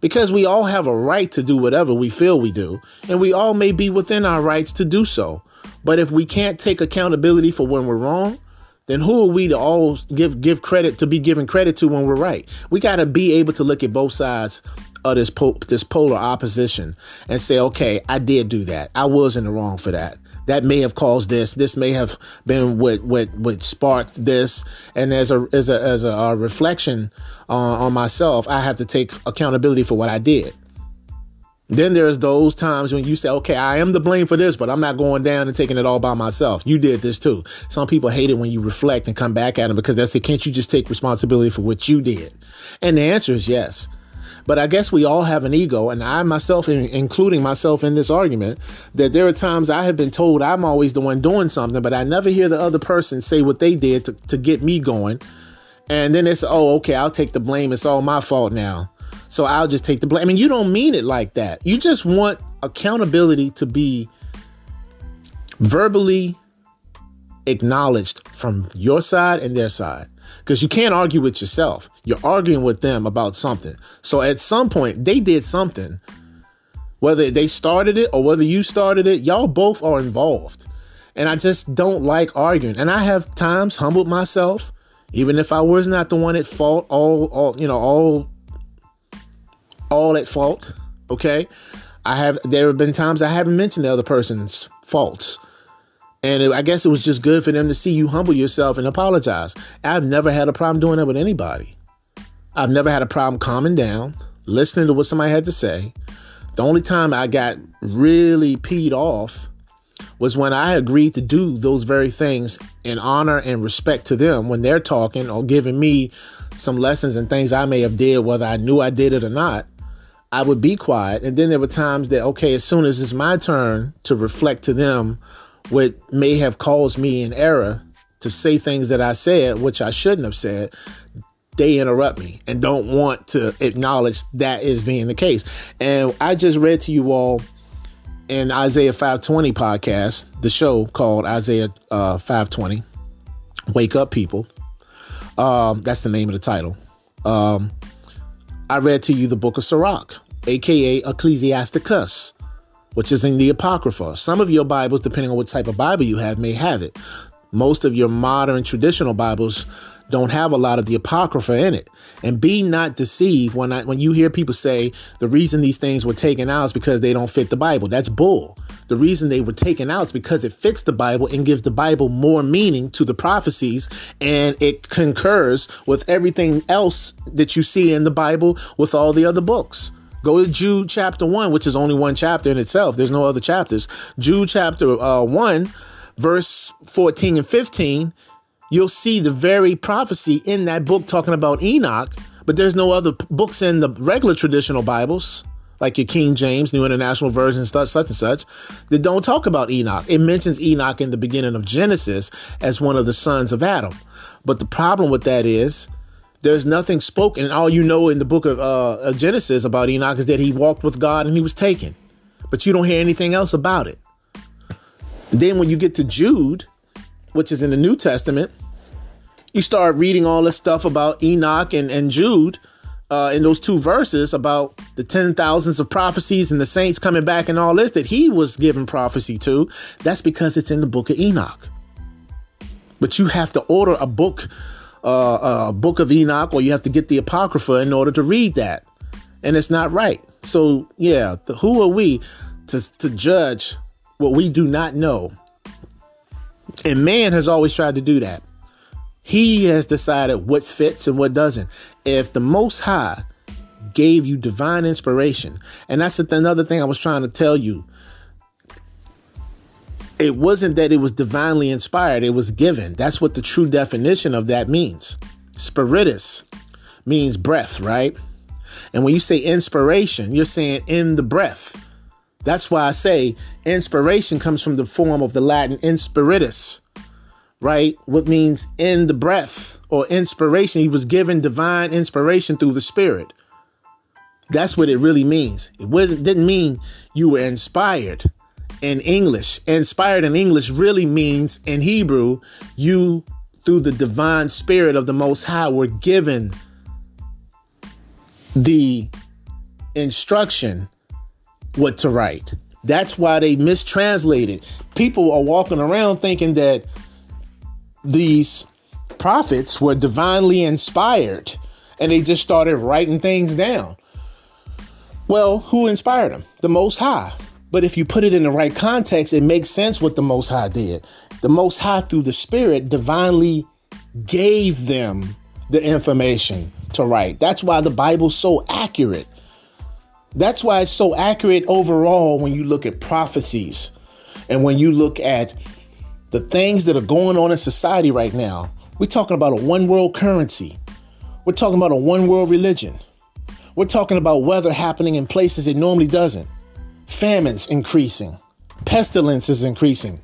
because we all have a right to do whatever we feel we do, and we all may be within our rights to do so. But if we can't take accountability for when we're wrong, then who are we to all give give credit to be given credit to when we're right? We got to be able to look at both sides of this po- this polar opposition and say, okay, I did do that. I was in the wrong for that. That may have caused this. This may have been what what what sparked this. And as a as a as a, a reflection uh, on myself, I have to take accountability for what I did. Then there's those times when you say, okay, I am to blame for this, but I'm not going down and taking it all by myself. You did this too. Some people hate it when you reflect and come back at them because they say, can't you just take responsibility for what you did? And the answer is yes. But I guess we all have an ego, and I myself, including myself in this argument, that there are times I have been told I'm always the one doing something, but I never hear the other person say what they did to, to get me going. And then it's, oh, okay, I'll take the blame. It's all my fault now. So I'll just take the blame. I mean, you don't mean it like that. You just want accountability to be verbally acknowledged from your side and their side because you can't argue with yourself. You're arguing with them about something. So at some point, they did something, Whether they started it or whether you started it, y'all both are involved. And I just don't like arguing. And I have times humbled myself, even if I was not the one at fault, all, all you know, all, all at fault. Okay, I have. There have been times I haven't mentioned the other person's faults. And it, I guess it was just good for them to see you humble yourself and apologize. I've never had a problem doing that with anybody. I've never had a problem calming down, listening to what somebody had to say. The only time I got really peed off was when I agreed to do those very things in honor and respect to them when they're talking or giving me some lessons and things I may have did, whether I knew I did it or not. I would be quiet. And then there were times that, okay, as soon as it's my turn to reflect to them what may have caused me an error to say things that I said, which I shouldn't have said, they interrupt me and don't want to acknowledge that is being the case. And I just read to you all in Isaiah 520 podcast, the show called Isaiah uh, 520, Wake Up People. Um, that's the name of the title. Um, I read to you the book of Sirach, aka Ecclesiasticus, which is in the Apocrypha. Some of your Bibles, depending on what type of Bible you have, may have it. Most of your modern traditional Bibles don't have a lot of the apocrypha in it. And be not deceived when I, when you hear people say the reason these things were taken out is because they don't fit the Bible. That's bull. The reason they were taken out is because it fits the Bible and gives the Bible more meaning to the prophecies and it concurs with everything else that you see in the Bible with all the other books. Go to Jude chapter 1, which is only one chapter in itself. There's no other chapters. Jude chapter uh, 1, verse 14 and 15 you'll see the very prophecy in that book talking about Enoch, but there's no other books in the regular traditional Bibles, like your King James, New International Version, such, such and such, that don't talk about Enoch. It mentions Enoch in the beginning of Genesis as one of the sons of Adam. But the problem with that is there's nothing spoken. All you know in the book of uh, Genesis about Enoch is that he walked with God and he was taken. But you don't hear anything else about it. Then when you get to Jude, which is in the New Testament, you start reading all this stuff about Enoch and, and Jude uh, in those two verses about the ten thousands of prophecies and the saints coming back and all this that he was given prophecy to. That's because it's in the book of Enoch. But you have to order a book, uh, a book of Enoch, or you have to get the Apocrypha in order to read that. And it's not right. So, yeah, the, who are we to, to judge what we do not know? And man has always tried to do that. He has decided what fits and what doesn't. If the Most High gave you divine inspiration, and that's another thing I was trying to tell you. It wasn't that it was divinely inspired, it was given. That's what the true definition of that means. Spiritus means breath, right? And when you say inspiration, you're saying in the breath. That's why I say inspiration comes from the form of the Latin inspiritus, right? What means in the breath or inspiration. He was given divine inspiration through the Spirit. That's what it really means. It wasn't didn't mean you were inspired in English. Inspired in English really means in Hebrew, you through the divine spirit of the most high were given the instruction what to write. That's why they mistranslated. People are walking around thinking that these prophets were divinely inspired and they just started writing things down. Well, who inspired them? The Most High. But if you put it in the right context, it makes sense what the Most High did. The Most High, through the Spirit, divinely gave them the information to write. That's why the Bible's so accurate. That's why it's so accurate overall when you look at prophecies and when you look at the things that are going on in society right now. We're talking about a one world currency. We're talking about a one world religion. We're talking about weather happening in places it normally doesn't. Famines increasing. Pestilence is increasing.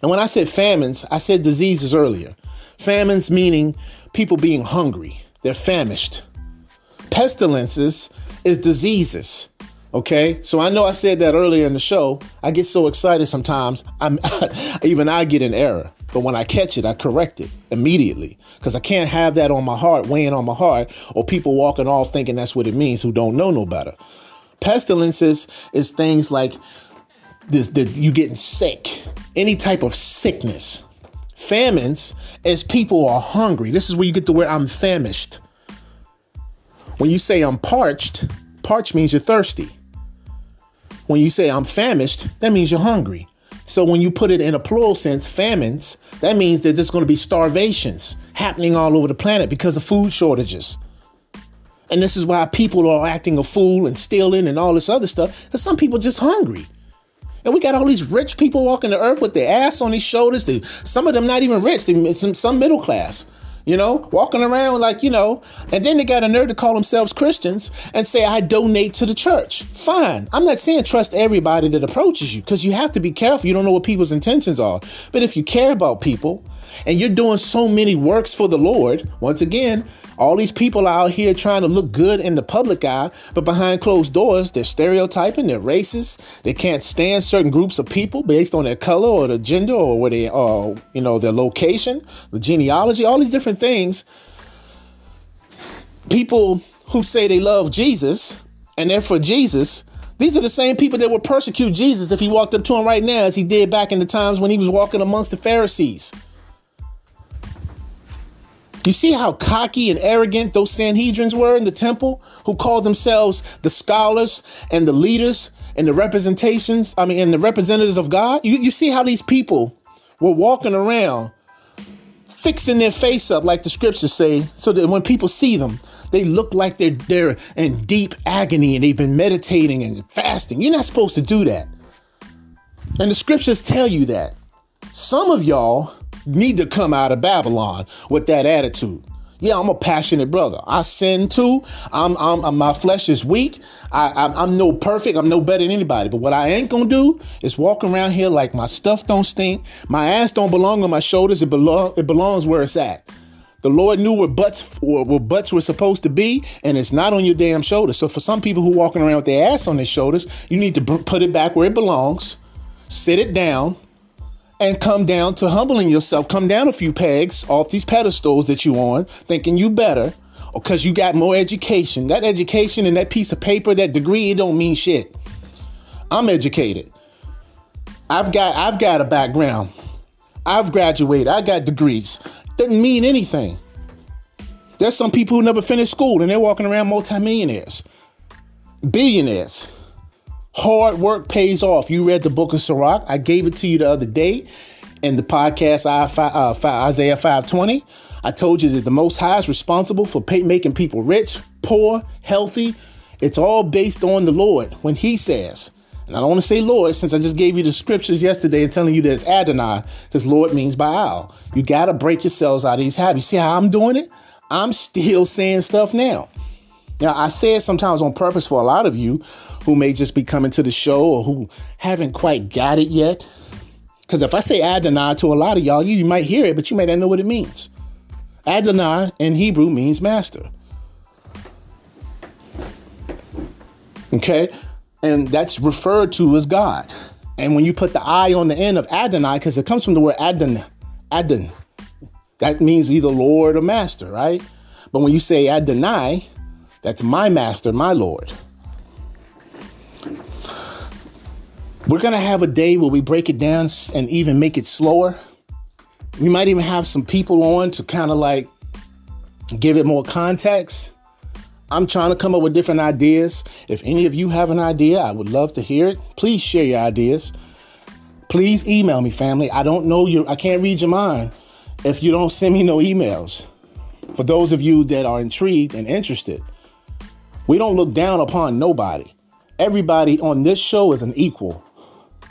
And when I said famines, I said diseases earlier. Famines meaning people being hungry, they're famished. Pestilences is diseases. Okay, so I know I said that earlier in the show. I get so excited sometimes. I'm even I get an error, but when I catch it, I correct it immediately because I can't have that on my heart, weighing on my heart, or people walking off thinking that's what it means who don't know no better. Pestilences is things like this that you getting sick, any type of sickness. Famines is people are hungry. This is where you get the word I'm famished. When you say I'm parched, parched means you're thirsty. When you say I'm famished, that means you're hungry. So when you put it in a plural sense, famines, that means that there's going to be starvations happening all over the planet because of food shortages. And this is why people are acting a fool and stealing and all this other stuff. Because some people just hungry. And we got all these rich people walking the earth with their ass on their shoulders. They, some of them not even rich. They, some, some middle class you know, walking around like, you know, and then they got a nerve to call themselves Christians and say, I donate to the church. Fine. I'm not saying trust everybody that approaches you because you have to be careful. You don't know what people's intentions are. But if you care about people and you're doing so many works for the Lord, once again, all these people out here trying to look good in the public eye, but behind closed doors, they're stereotyping, they're racist, they can't stand certain groups of people based on their color or their gender or where they are, you know, their location, the genealogy, all these different things. People who say they love Jesus and they're for Jesus, these are the same people that would persecute Jesus if he walked up to him right now, as he did back in the times when he was walking amongst the Pharisees. You see how cocky and arrogant those Sanhedrins were in the temple, who called themselves the scholars and the leaders and the representations, I mean, and the representatives of God? You, you see how these people were walking around fixing their face up, like the scriptures say, so that when people see them, they look like they're, they're in deep agony and they've been meditating and fasting. You're not supposed to do that. And the scriptures tell you that. Some of y'all need to come out of Babylon with that attitude. Yeah, I'm a passionate brother. I sin too. I'm, I'm, my flesh is weak. I, I'm, I'm no perfect. I'm no better than anybody. But what I ain't gonna do is walk around here like my stuff don't stink. My ass don't belong on my shoulders. It belong. It belongs where it's at. The Lord knew where butts where butts were supposed to be, and it's not on your damn shoulders. So for some people who walking around with their ass on their shoulders, you need to put it back where it belongs. Sit it down and come down to humbling yourself. Come down a few pegs off these pedestals that you on, thinking you better, because you got more education. That education and that piece of paper, that degree, it don't mean shit. I'm educated. I've got I've got a background. I've graduated. I got degrees. Doesn't mean anything. There's some people who never finished school and they're walking around multimillionaires, billionaires. Hard work pays off. You read the book of Sirach. I gave it to you the other day in the podcast uh, Isaiah 520. I told you that the Most High is responsible for pay, making people rich, poor, healthy. It's all based on the Lord when He says. And I don't want to say Lord since I just gave you the scriptures yesterday and telling you that it's Adonai because Lord means Baal. You got to break yourselves out of these habits. See how I'm doing it? I'm still saying stuff now. Now, I say it sometimes on purpose for a lot of you who may just be coming to the show or who haven't quite got it yet. Because if I say Adonai to a lot of y'all, you, you might hear it, but you may not know what it means. Adonai in Hebrew means master. Okay? And that's referred to as God. And when you put the I on the end of Adonai, because it comes from the word Adon, Adon, that means either Lord or master, right? But when you say Adonai, that's my master, my Lord. We're going to have a day where we break it down and even make it slower. We might even have some people on to kind of like give it more context. I'm trying to come up with different ideas. If any of you have an idea, I would love to hear it. Please share your ideas. Please email me, family. I don't know you, I can't read your mind if you don't send me no emails. For those of you that are intrigued and interested, we don't look down upon nobody. Everybody on this show is an equal.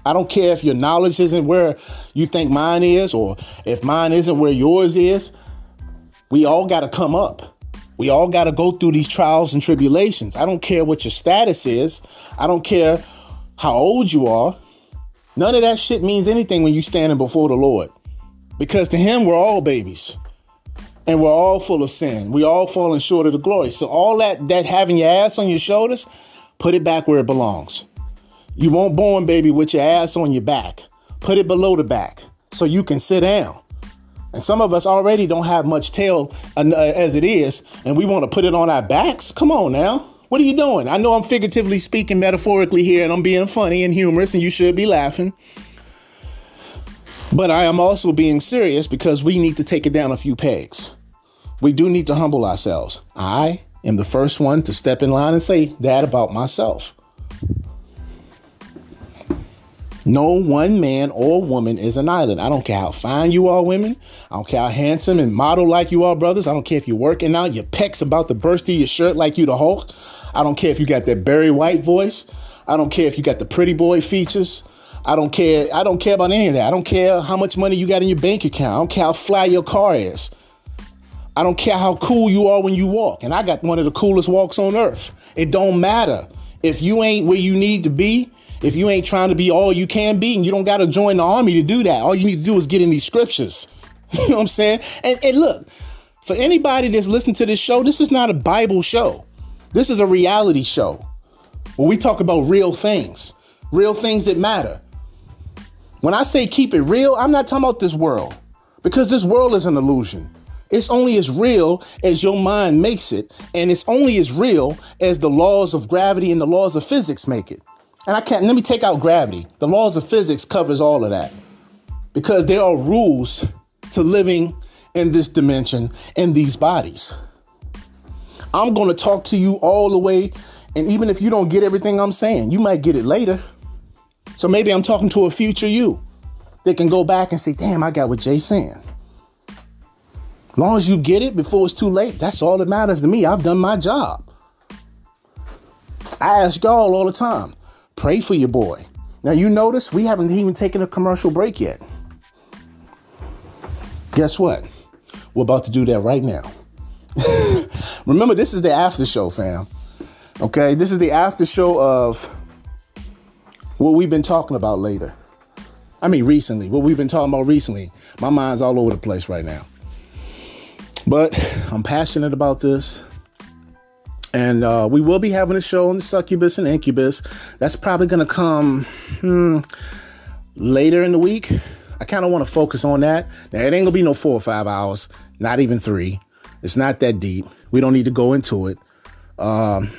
I don't care if your knowledge isn't where you think mine is or if mine isn't where yours is. We all got to come up. We all got to go through these trials and tribulations. I don't care what your status is. I don't care how old you are. None of that shit means anything when you standing before the Lord. Because to him we're all babies. And we're all full of sin. We all falling short of the glory. So all that that having your ass on your shoulders, put it back where it belongs. You won't born baby with your ass on your back. Put it below the back so you can sit down. And some of us already don't have much tail uh, as it is, and we want to put it on our backs. Come on now. What are you doing? I know I'm figuratively speaking metaphorically here and I'm being funny and humorous and you should be laughing. But I am also being serious because we need to take it down a few pegs. We do need to humble ourselves. I am the first one to step in line and say that about myself. No one man or woman is an island. I don't care how fine you are, women. I don't care how handsome and model like you are, brothers. I don't care if you're working out, your pecs about to burst through your shirt like you the Hulk. I don't care if you got that Barry White voice. I don't care if you got the pretty boy features. I don't care. I don't care about any of that. I don't care how much money you got in your bank account. I don't care how fly your car is. I don't care how cool you are when you walk. And I got one of the coolest walks on earth. It don't matter. If you ain't where you need to be, if you ain't trying to be all you can be, and you don't got to join the army to do that, all you need to do is get in these scriptures. you know what I'm saying? And, and look, for anybody that's listening to this show, this is not a Bible show. This is a reality show where we talk about real things, real things that matter. When I say keep it real, I'm not talking about this world because this world is an illusion. It's only as real as your mind makes it, and it's only as real as the laws of gravity and the laws of physics make it. And I can't let me take out gravity. The laws of physics covers all of that. Because there are rules to living in this dimension in these bodies. I'm going to talk to you all the way and even if you don't get everything I'm saying, you might get it later. So maybe I'm talking to a future you that can go back and say, "Damn, I got what Jay's saying." As long as you get it before it's too late, that's all that matters to me. I've done my job. I ask y'all all the time, Pray for your boy. Now, you notice we haven't even taken a commercial break yet. Guess what? We're about to do that right now. Remember, this is the after show, fam. Okay, this is the after show of what we've been talking about later. I mean, recently, what we've been talking about recently. My mind's all over the place right now. But I'm passionate about this. And uh, we will be having a show on the succubus and incubus. That's probably going to come hmm, later in the week. I kind of want to focus on that. Now, it ain't going to be no four or five hours, not even three. It's not that deep. We don't need to go into it. Um,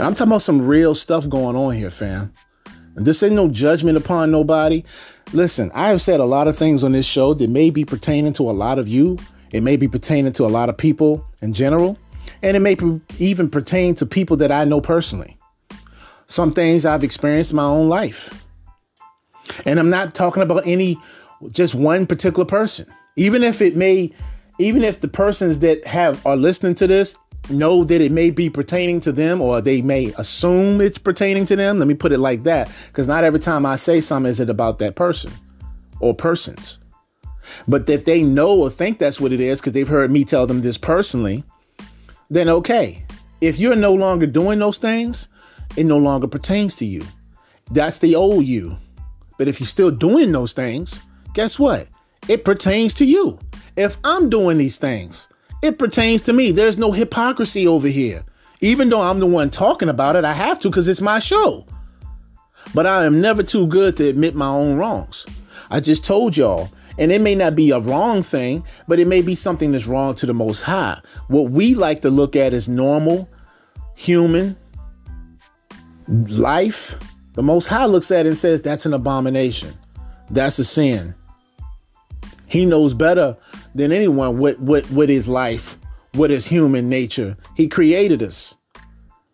and I'm talking about some real stuff going on here, fam. And this ain't no judgment upon nobody. Listen, I have said a lot of things on this show that may be pertaining to a lot of you. It may be pertaining to a lot of people in general. And it may even pertain to people that I know personally. Some things I've experienced in my own life. And I'm not talking about any, just one particular person. Even if it may, even if the persons that have are listening to this know that it may be pertaining to them or they may assume it's pertaining to them. Let me put it like that. Because not every time I say something is it about that person or persons. But if they know or think that's what it is because they've heard me tell them this personally, then okay. If you're no longer doing those things, it no longer pertains to you. That's the old you. But if you're still doing those things, guess what? It pertains to you. If I'm doing these things, it pertains to me. There's no hypocrisy over here. Even though I'm the one talking about it, I have to because it's my show. But I am never too good to admit my own wrongs. I just told y'all and it may not be a wrong thing, but it may be something that's wrong to the Most High. What we like to look at as normal, human life, the Most High looks at it and says that's an abomination. That's a sin. He knows better than anyone with, with, what, what is life, with his human nature. He created us.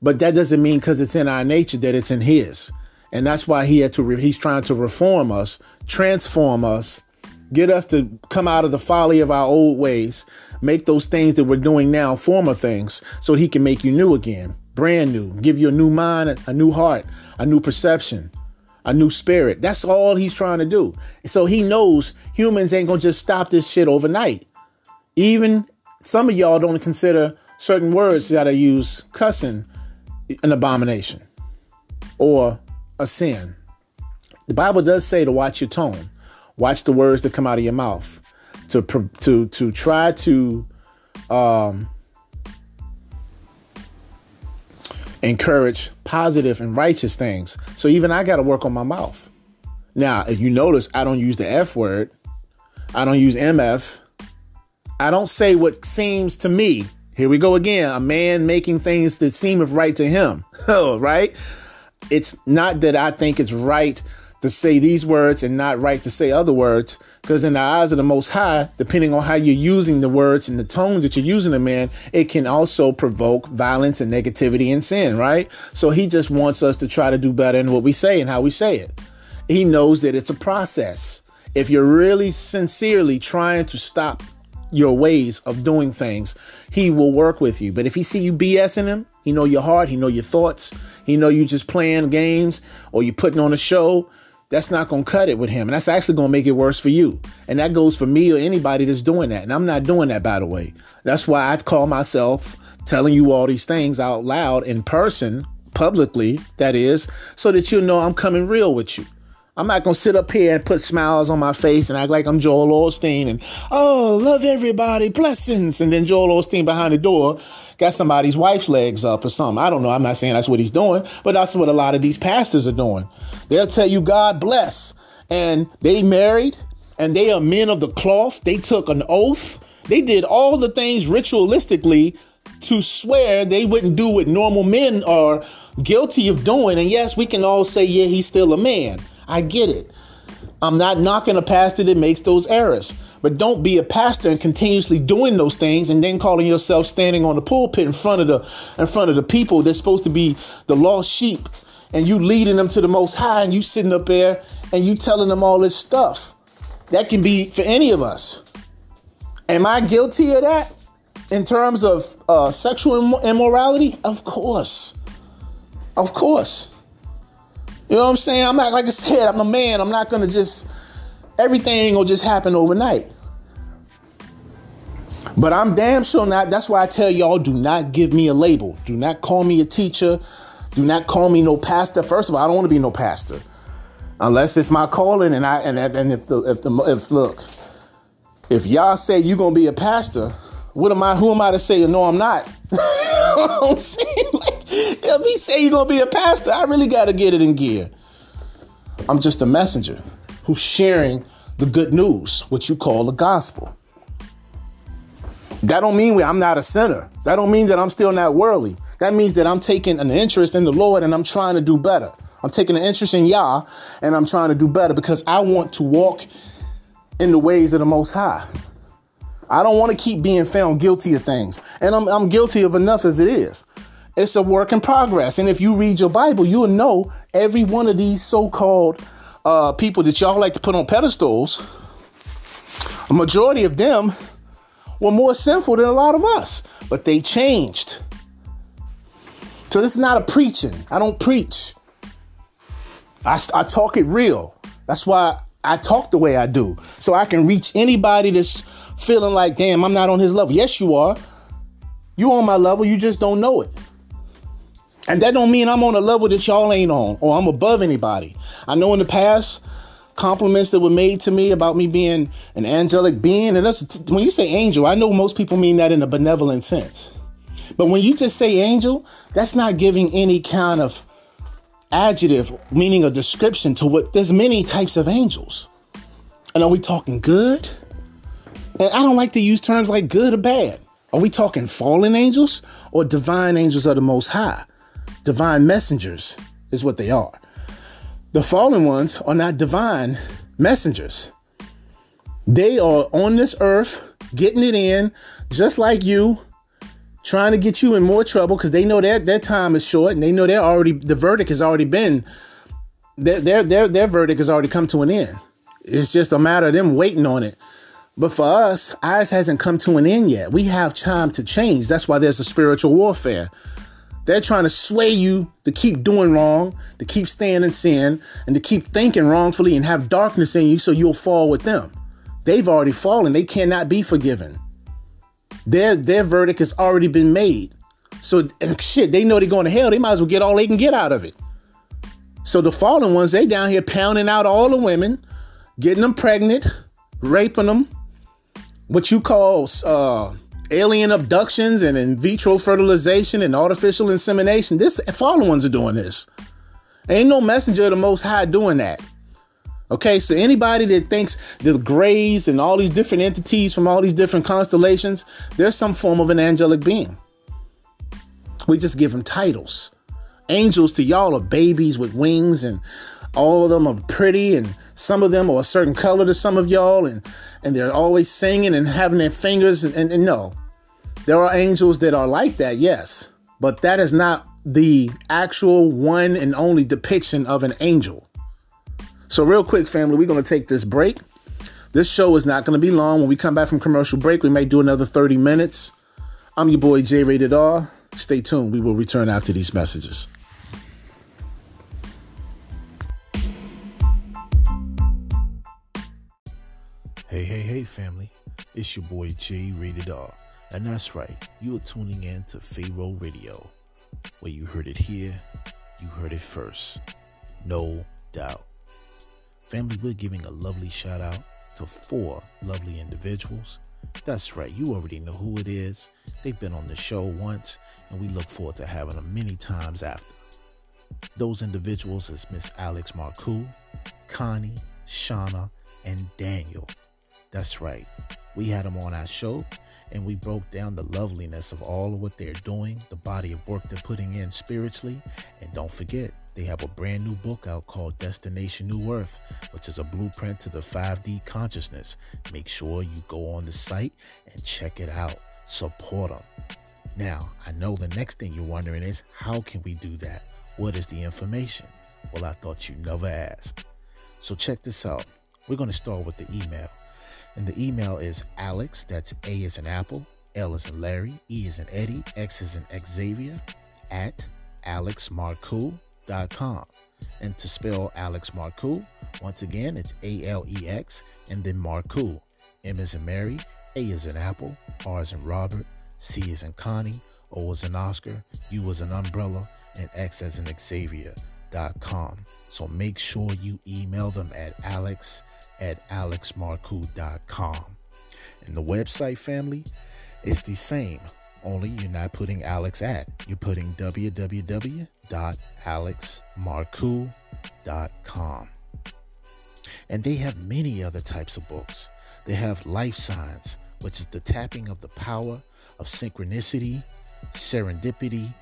But that doesn't mean because it's in our nature that it's in his. And that's why he had to re- he's trying to reform us, transform us, Get us to come out of the folly of our old ways. Make those things that we're doing now former things so he can make you new again, brand new, give you a new mind, a new heart, a new perception, a new spirit. That's all he's trying to do. So he knows humans ain't gonna just stop this shit overnight. Even some of y'all don't consider certain words that I use cussing an abomination or a sin. The Bible does say to watch your tone. Watch the words that come out of your mouth. To to to try to um, encourage positive and righteous things. So even I got to work on my mouth. Now, if you notice, I don't use the F word. I don't use MF. I don't say what seems to me. Here we go again. A man making things that seemeth right to him. Oh, right? It's not that I think it's right to say these words and not right to say other words, because in the eyes of the Most High, depending on how you're using the words and the tone that you're using them in, it can also provoke violence and negativity and sin, right? So he just wants us to try to do better in what we say and how we say it. He knows that it's a process. If you're really sincerely trying to stop your ways of doing things, he will work with you. But if he see you BSing him, he know your heart, he know your thoughts, he know you just playing games or you putting on a show, that's not going to cut it with him. And that's actually going to make it worse for you. And that goes for me or anybody that's doing that. And I'm not doing that, by the way. That's why I call myself telling you all these things out loud in person, publicly, that is, so that you know I'm coming real with you. I'm not gonna sit up here and put smiles on my face and act like I'm Joel Osteen and oh, love everybody, blessings, and then Joel Osteen behind the door got somebody's wife's legs up or something. I don't know. I'm not saying that's what he's doing, but that's what a lot of these pastors are doing. They'll tell you God bless, and they married, and they are men of the cloth. They took an oath. They did all the things ritualistically to swear they wouldn't do what normal men are guilty of doing. And yes, we can all say, yeah, he's still a man. I get it. I'm not knocking a pastor that makes those errors. But don't be a pastor and continuously doing those things and then calling yourself standing on the pulpit in front of the in front of the people that's supposed to be the lost sheep and you leading them to the most high and you sitting up there and you telling them all this stuff. That can be for any of us. Am I guilty of that in terms of uh, sexual immorality? Of course. Of course. You know what I'm saying? I'm not, like I said, I'm a man. I'm not to just, everything will just happen overnight. But I'm damn sure not. That's why I tell y'all do not give me a label. Do not call me a teacher. Do not call me no pastor. First of all, I don't want to be no pastor. Unless it's my calling and I and, and if the if the if look, if y'all say you're gonna be a pastor, what am I who am I to say no I'm not? I'm saying? Like, if he say you're gonna be a pastor, I really gotta get it in gear. I'm just a messenger who's sharing the good news, what you call the gospel. That don't mean I'm not a sinner. That don't mean that I'm still not worldly. That means that I'm taking an interest in the Lord and I'm trying to do better. I'm taking an interest in Yah and I'm trying to do better because I want to walk in the ways of the Most High. I don't want to keep being found guilty of things. And I'm, I'm guilty of enough as it is. It's a work in progress. And if you read your Bible, you'll know every one of these so called uh, people that y'all like to put on pedestals, a majority of them were more sinful than a lot of us, but they changed. So this is not a preaching. I don't preach. I, I talk it real. That's why I talk the way I do. So I can reach anybody that's feeling like, damn, I'm not on his level. Yes, you are. You on my level, you just don't know it. And that don't mean I'm on a level that y'all ain't on or I'm above anybody. I know in the past compliments that were made to me about me being an angelic being and that's when you say angel, I know most people mean that in a benevolent sense. But when you just say angel, that's not giving any kind of adjective meaning a description to what there's many types of angels. And are we talking good? And I don't like to use terms like good or bad. Are we talking fallen angels or divine angels of the most high? Divine messengers, is what they are. The fallen ones are not divine messengers. They are on this earth, getting it in, just like you, trying to get you in more trouble because they know that their time is short and they know they're already the verdict has already been their their their their verdict has already come to an end. It's just a matter of them waiting on it. But for us, ours hasn't come to an end yet. We have time to change. That's why there's a spiritual warfare. They're trying to sway you to keep doing wrong, to keep staying in sin, and to keep thinking wrongfully and have darkness in you so you'll fall with them. They've already fallen. They cannot be forgiven. Their their verdict has already been made. So and shit, they know they're going to hell. They might as well get all they can get out of it. So the fallen ones, they down here pounding out all the women, getting them pregnant, raping them, what you call uh, alien abductions and in vitro fertilization and artificial insemination. This fallen ones are doing this. Ain't no messenger of the most high doing that. Okay, so anybody that thinks the grays and all these different entities from all these different constellations, there's some form of an angelic being. We just give them titles. Angels to y'all are babies with wings, and all of them are pretty, and some of them are a certain color to some of y'all, and and they're always singing and having their fingers. And, and, and no, there are angels that are like that, yes, but that is not the actual one and only depiction of an angel. So, real quick, family, we're going to take this break. This show is not going to be long. When we come back from commercial break, we may do another 30 minutes. I'm your boy J Rated R. Stay tuned. We will return after these messages. Hey, hey, hey, family. It's your boy J Rated R. And that's right, you are tuning in to Pharaoh Radio, where you heard it here, you heard it first. No doubt. Family, we're giving a lovely shout out to four lovely individuals. That's right, you already know who it is. They've been on the show once, and we look forward to having them many times after. Those individuals is Miss Alex Marcoux, Connie, Shauna, and Daniel. That's right, we had them on our show, and we broke down the loveliness of all of what they're doing, the body of work they're putting in spiritually, and don't forget, they have a brand new book out called Destination New Earth, which is a blueprint to the 5D consciousness. Make sure you go on the site and check it out. Support them. Now, I know the next thing you're wondering is how can we do that? What is the information? Well, I thought you'd never ask. So check this out. We're going to start with the email. And the email is Alex, that's A is in Apple, L is in Larry, E is in Eddie, X is in Xavier, at Alex Marcoux com. And to spell Alex Marcoux, once again, it's A L E X and then Marcoux. M is in Mary, A is in Apple, R is in Robert, C is in Connie, O is in Oscar, U is an umbrella, and X as in Xavier.com. So make sure you email them at alex at alexmarcoux.com. And the website family is the same, only you're not putting Alex at, you're putting www www.alexmarcoux.com. And they have many other types of books. They have Life Signs, which is the tapping of the power of synchronicity, serendipity,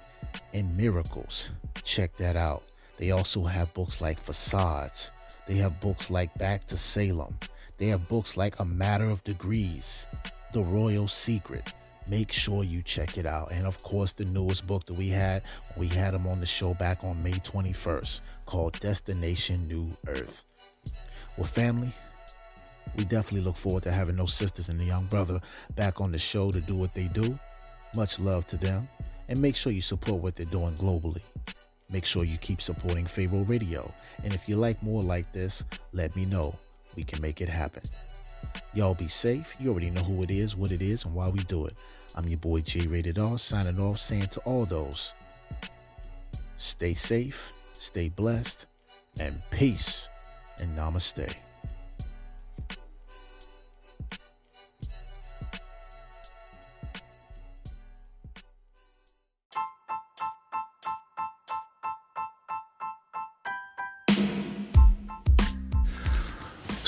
and miracles. Check that out. They also have books like Facades. They have books like Back to Salem. They have books like A Matter of Degrees, The Royal Secret, make sure you check it out. And of course, the newest book that we had, we had them on the show back on May 21st called Destination New Earth. Well, family, we definitely look forward to having those sisters and the young brother back on the show to do what they do. Much love to them. And make sure you support what they're doing globally. Make sure you keep supporting Pharaoh Radio. And if you like more like this, let me know. We can make it happen. Y'all be safe. You already know who it is, what it is, and why we do it. I'm your boy J Rated R, signing off, saying to all those stay safe, stay blessed, and peace and namaste.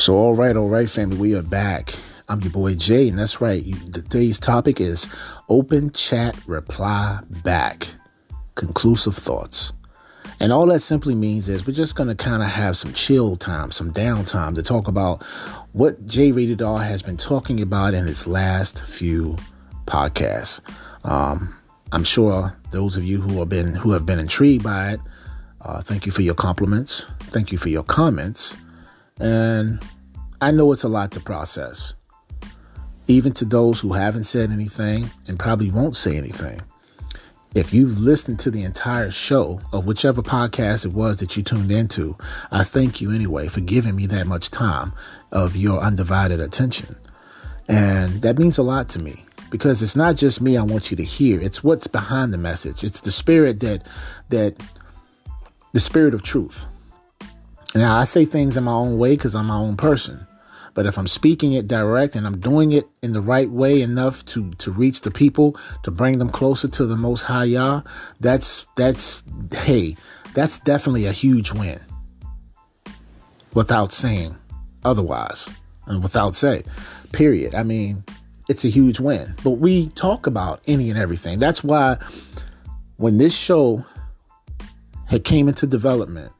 So, all right, all right, family, we are back. I'm your boy Jay, and that's right. today's topic is open chat reply back, conclusive thoughts. And all that simply means is we're just going to kind of have some chill time, some downtime to talk about what J Rated R has been talking about in his last few podcasts. Um, I'm sure those of you who have been who have been intrigued by it, uh, thank you for your compliments. Thank you for your comments. And I know it's a lot to process, even to those who haven't said anything and probably won't say anything. If you've listened to the entire show of whichever podcast it was that you tuned into, I thank you anyway for giving me that much time of your undivided attention. And that means a lot to me because it's not just me I want you to hear, it's what's behind the message. It's the spirit that that the spirit of truth now, I say things in my own way because I'm my own person. But if I'm speaking it direct and I'm doing it in the right way enough to to reach the people, to bring them closer to the most high Yah, that's that's hey, that's definitely a huge win. without saying otherwise and without say, period. I mean, it's a huge win. But we talk about any and everything. That's why when this show had came into development,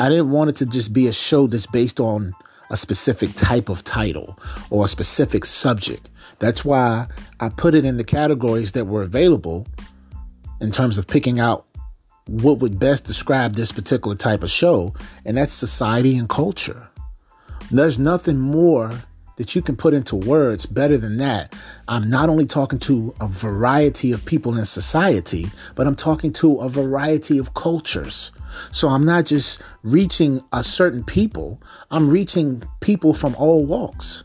I didn't want it to just be a show that's based on a specific type of title or a specific subject. That's why I put it in the categories that were available in terms of picking out what would best describe this particular type of show, and that's society and culture. There's nothing more that you can put into words better than that. I'm not only talking to a variety of people in society, but I'm talking to a variety of cultures. So I'm not just reaching a certain people, I'm reaching people from all walks.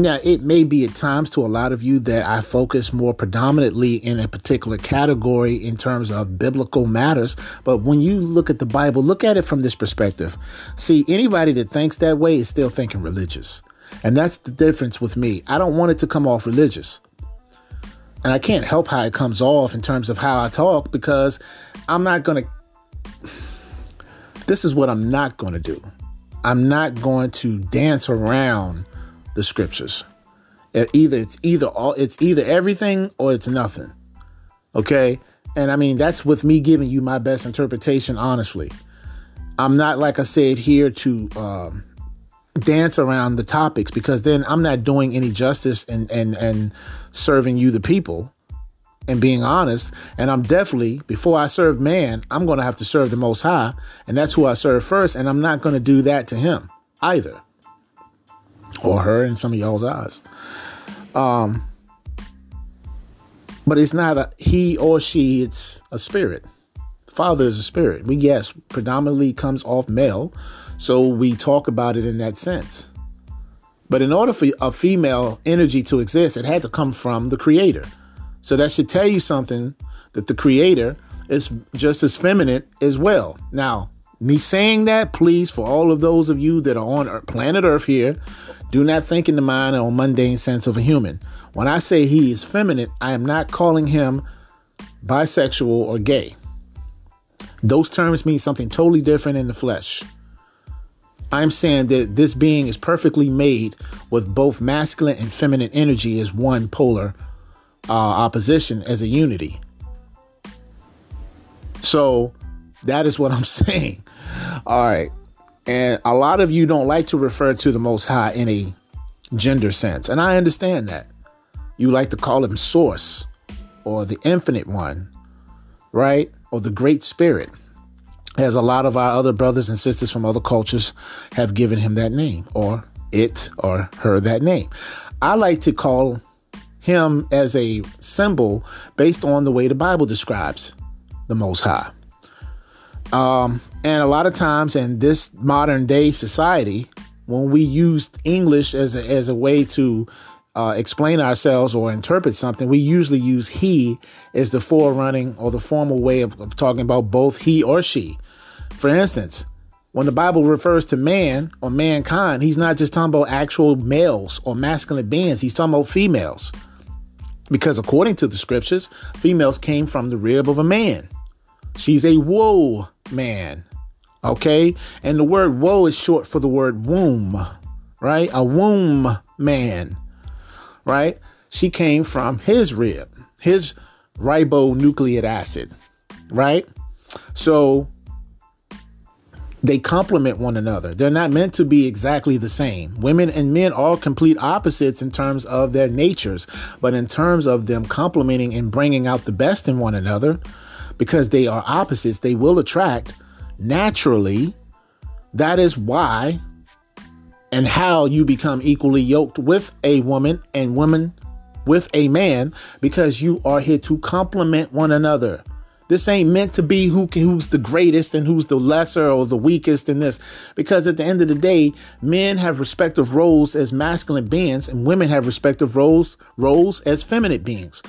Now, it may be at times to a lot of you that I focus more predominantly in a particular category in terms of biblical matters. But when you look at the Bible, look at it from this perspective. See, anybody that thinks that way is still thinking religious. And that's the difference with me. I don't want it to come off religious. And I can't help how it comes off in terms of how I talk because I'm not going to. This is what I'm not going to do. I'm not going to dance around the scriptures. Either it's either all it's either everything or it's nothing. Okay? And I mean that's with me giving you my best interpretation honestly. I'm not like I said here to um, dance around the topics because then I'm not doing any justice and and and serving you the people and being honest. And I'm definitely, before I serve man, I'm going to have to serve the Most High. And that's who I serve first. And I'm not going to do that to him either or her in some of y'all's eyes. Um, but it's not a he or she, it's a spirit. Father is a spirit. We, yes, predominantly comes off male. So we talk about it in that sense. But in order for a female energy to exist, it had to come from the creator. So that should tell you something that the creator is just as feminine as well. Now, me saying that, please, for all of those of you that are on planet Earth here, do not think in the mind or mundane sense of a human. When I say he is feminine, I am not calling him bisexual or gay. Those terms mean something totally different in the flesh. I'm saying that this being is perfectly made with both masculine and feminine energy as one polar uh, opposition, as a unity. So that is what I'm saying. All right. And a lot of you don't like to refer to the Most High in a gender sense. And I understand that. You like to call him Source or the Infinite One, right? Or the Great Spirit. As a lot of our other brothers and sisters from other cultures have given him that name or it or her that name. I like to call him as a symbol based on the way the Bible describes the Most High. Um, and a lot of times in this modern day society, when we use English as a, as a way to uh, explain ourselves or interpret something, we usually use he as the forerunning or the formal way of, of talking about both he or she. For instance, when the Bible refers to man or mankind, he's not just talking about actual males or masculine beings, he's talking about females. Because according to the scriptures, females came from the rib of a man. She's a woe man. Okay? And the word woe is short for the word womb, right? A womb man, right? She came from his rib, his ribonucleic acid, right? So they complement one another. They're not meant to be exactly the same. Women and men are complete opposites in terms of their natures, but in terms of them complementing and bringing out the best in one another, because they are opposites, they will attract naturally. That is why and how you become equally yoked with a woman and women with a man because you are here to complement one another. This ain't meant to be who who's the greatest and who's the lesser or the weakest in this. Because at the end of the day, men have respective roles as masculine beings and women have respective roles roles as feminine beings.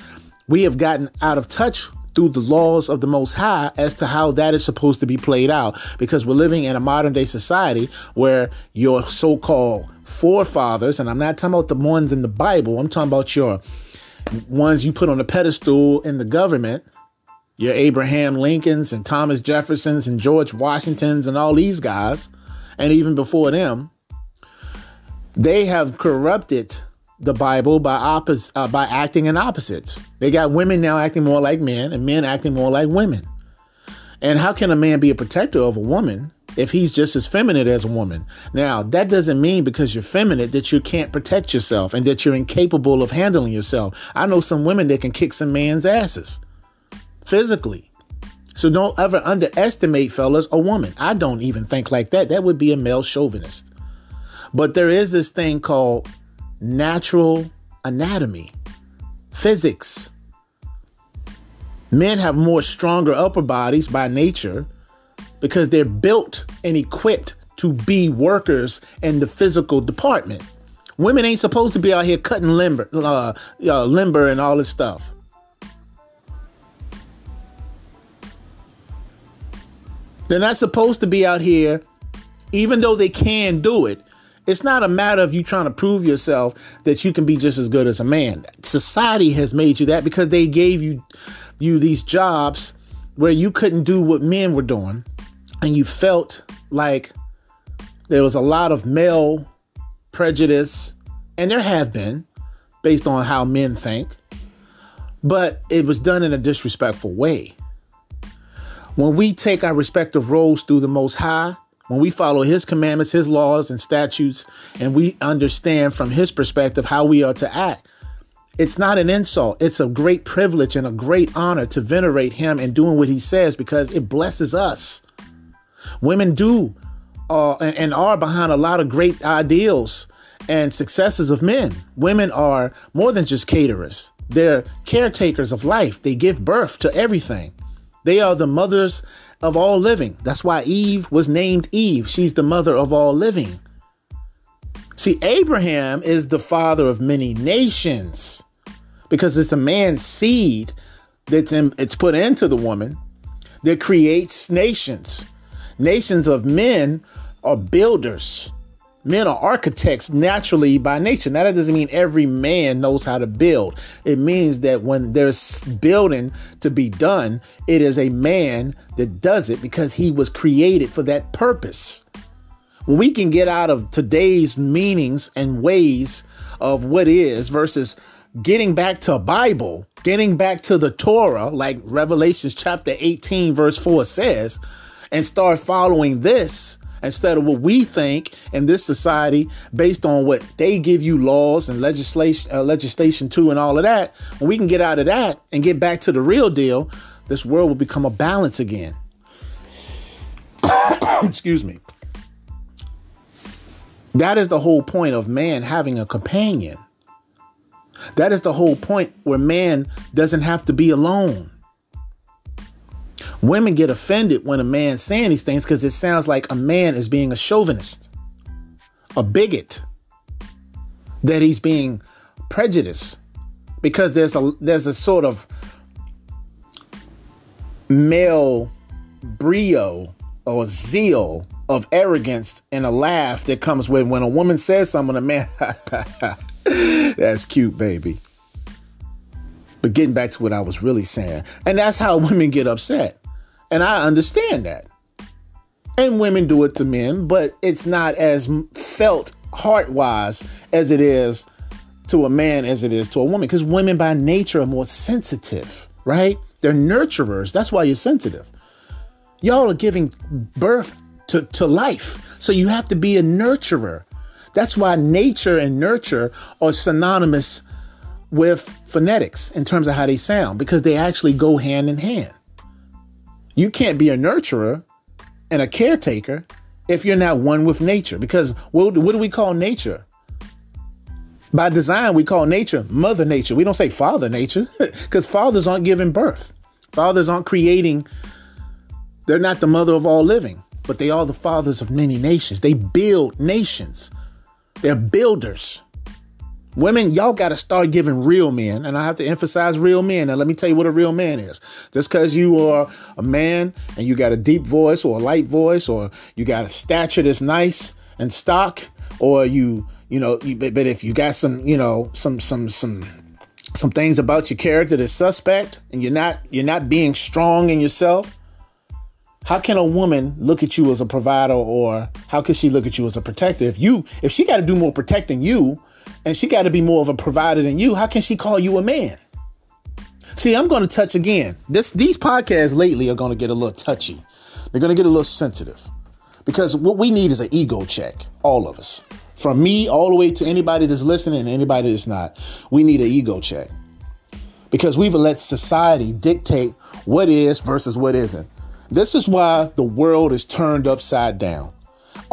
We have gotten out of touch through the laws of the Most High as to how that is supposed to be played out because we're living in a modern day society where your so called forefathers, and I'm not talking about the ones in the Bible, I'm talking about your ones you put on a pedestal in the government, Your Abraham Lincolns and Thomas Jeffersons and George Washingtons and all these guys, and even before them, they have corrupted the Bible by oppos- uh, by acting in opposites. They got women now acting more like men and men acting more like women. And how can a man be a protector of a woman if he's just as feminine as a woman? Now, that doesn't mean because you're feminine that you can't protect yourself and that you're incapable of handling yourself. I know some women that can kick some man's asses physically. So don't ever underestimate, fellas, a woman. I don't even think like that. That would be a male chauvinist. But there is this thing called natural anatomy, physics. Men have more stronger upper bodies by nature because they're built and equipped to be workers in the physical department. Women ain't supposed to be out here cutting limber, uh, uh, limber and all this stuff. They're not supposed to be out here, even though they can do it. It's not a matter of you trying to prove yourself that you can be just as good as a man. Society has made you that because they gave you you these jobs where you couldn't do what men were doing and you felt like there was a lot of male prejudice and there have been based on how men think but it was done in a disrespectful way when we take our respective roles through the most high when we follow his commandments, his laws and statutes, and we understand from his perspective how we are to act, it's not an insult. It's a great privilege and a great honor to venerate him and doing what he says because it blesses us. Women do uh, and, and are behind a lot of great ideals and successes of men. Women are more than just caterers, they're caretakers of life. They give birth to everything. They are the mothers of all living. That's why Eve was named Eve. She's the mother of all living. See, Abraham is the father of many nations because it's a man's seed that's in, it's put into the woman that creates nations. Nations of men are builders. Men are architects naturally by nature. Now, that doesn't mean every man knows how to build. It means that when there's building to be done, it is a man that does it because he was created for that purpose. When we can get out of today's meanings and ways of what is versus getting back to Bible, getting back to the Torah, like Revelations chapter 18, verse 4 says, and start following this instead of what we think in this society based on what they give you laws and legislation uh, legislation to and all of that. When we can get out of that and get back to the real deal this world will become a balance again. Excuse me. That is the whole point of man having a companion. That is the whole point where man doesn't have to be alone Women get offended when a man's saying these things because it sounds like a man is being a chauvinist, a bigot, that he's being prejudiced because there's a there's a sort of male brio or zeal of arrogance and a laugh that comes with when a woman says something a man that's cute baby but getting back to what i was really saying and that's how women get upset and I understand that. And women do it to men, but it's not as felt heart wise as it is to a man as it is to a woman. Because women by nature are more sensitive, right? They're nurturers. That's why you're sensitive. Y'all are giving birth to, to life. So you have to be a nurturer. That's why nature and nurture are synonymous with phonetics in terms of how they sound, because they actually go hand in hand. You can't be a nurturer and a caretaker if you're not one with nature. Because what, what do we call nature? By design, we call nature Mother Nature. We don't say Father Nature because fathers aren't giving birth. Fathers aren't creating, they're not the mother of all living, but they are the fathers of many nations. They build nations, they're builders. Women, y'all got to start giving real men, and I have to emphasize real men. And let me tell you what a real man is. Just because you are a man and you got a deep voice or a light voice, or you got a stature that's nice and stock, or you, you know, you, but if you got some, you know, some, some, some some things about your character that's suspect and you're not you're not being strong in yourself, how can a woman look at you as a provider or how can she look at you as a protector? If you if she got to do more protecting you and she got to be more of a provider than you, how can she call you a man? See, I'm going to touch again. This these podcasts lately are going to get a little touchy. They're going to get a little sensitive. Because what we need is an ego check, all of us. From me all the way to anybody that's listening and anybody that's not. We need an ego check. Because we've let society dictate what is versus what isn't. This is why the world is turned upside down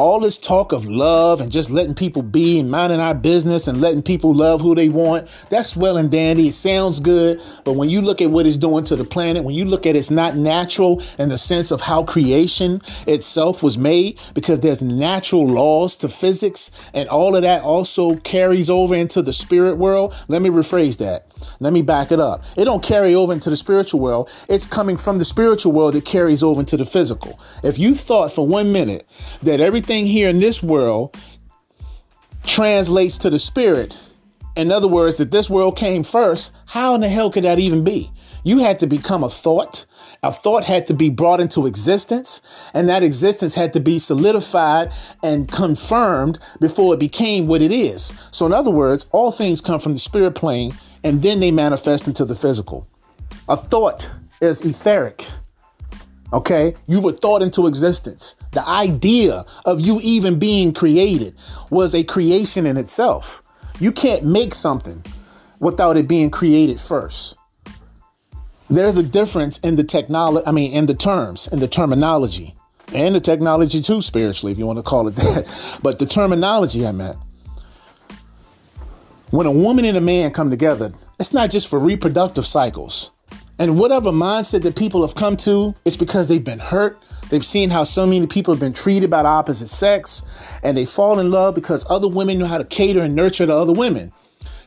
all this talk of love and just letting people be and minding our business and letting people love who they want, that's well and dandy. It sounds good. But when you look at what it's doing to the planet, when you look at it's not natural in the sense of how creation itself was made, because there's natural laws to physics and all of that also carries over into the spirit world. Let me rephrase that. Let me back it up. It don't carry over into the spiritual world. It's coming from the spiritual world that carries over into the physical. If you thought for one minute that everything here in this world translates to the spirit, in other words, that this world came first, how in the hell could that even be? You had to become a thought. A thought had to be brought into existence, and that existence had to be solidified and confirmed before it became what it is. So, in other words, all things come from the spirit plane and then they manifest into the physical. A thought is etheric. Okay, you were thought into existence. The idea of you even being created was a creation in itself. You can't make something without it being created first. There's a difference in the technology, I mean, in the terms, in the terminology, and the technology too, spiritually, if you want to call it that. But the terminology I meant when a woman and a man come together, it's not just for reproductive cycles. And whatever mindset that people have come to, it's because they've been hurt. They've seen how so many people have been treated by the opposite sex, and they fall in love because other women know how to cater and nurture the other women.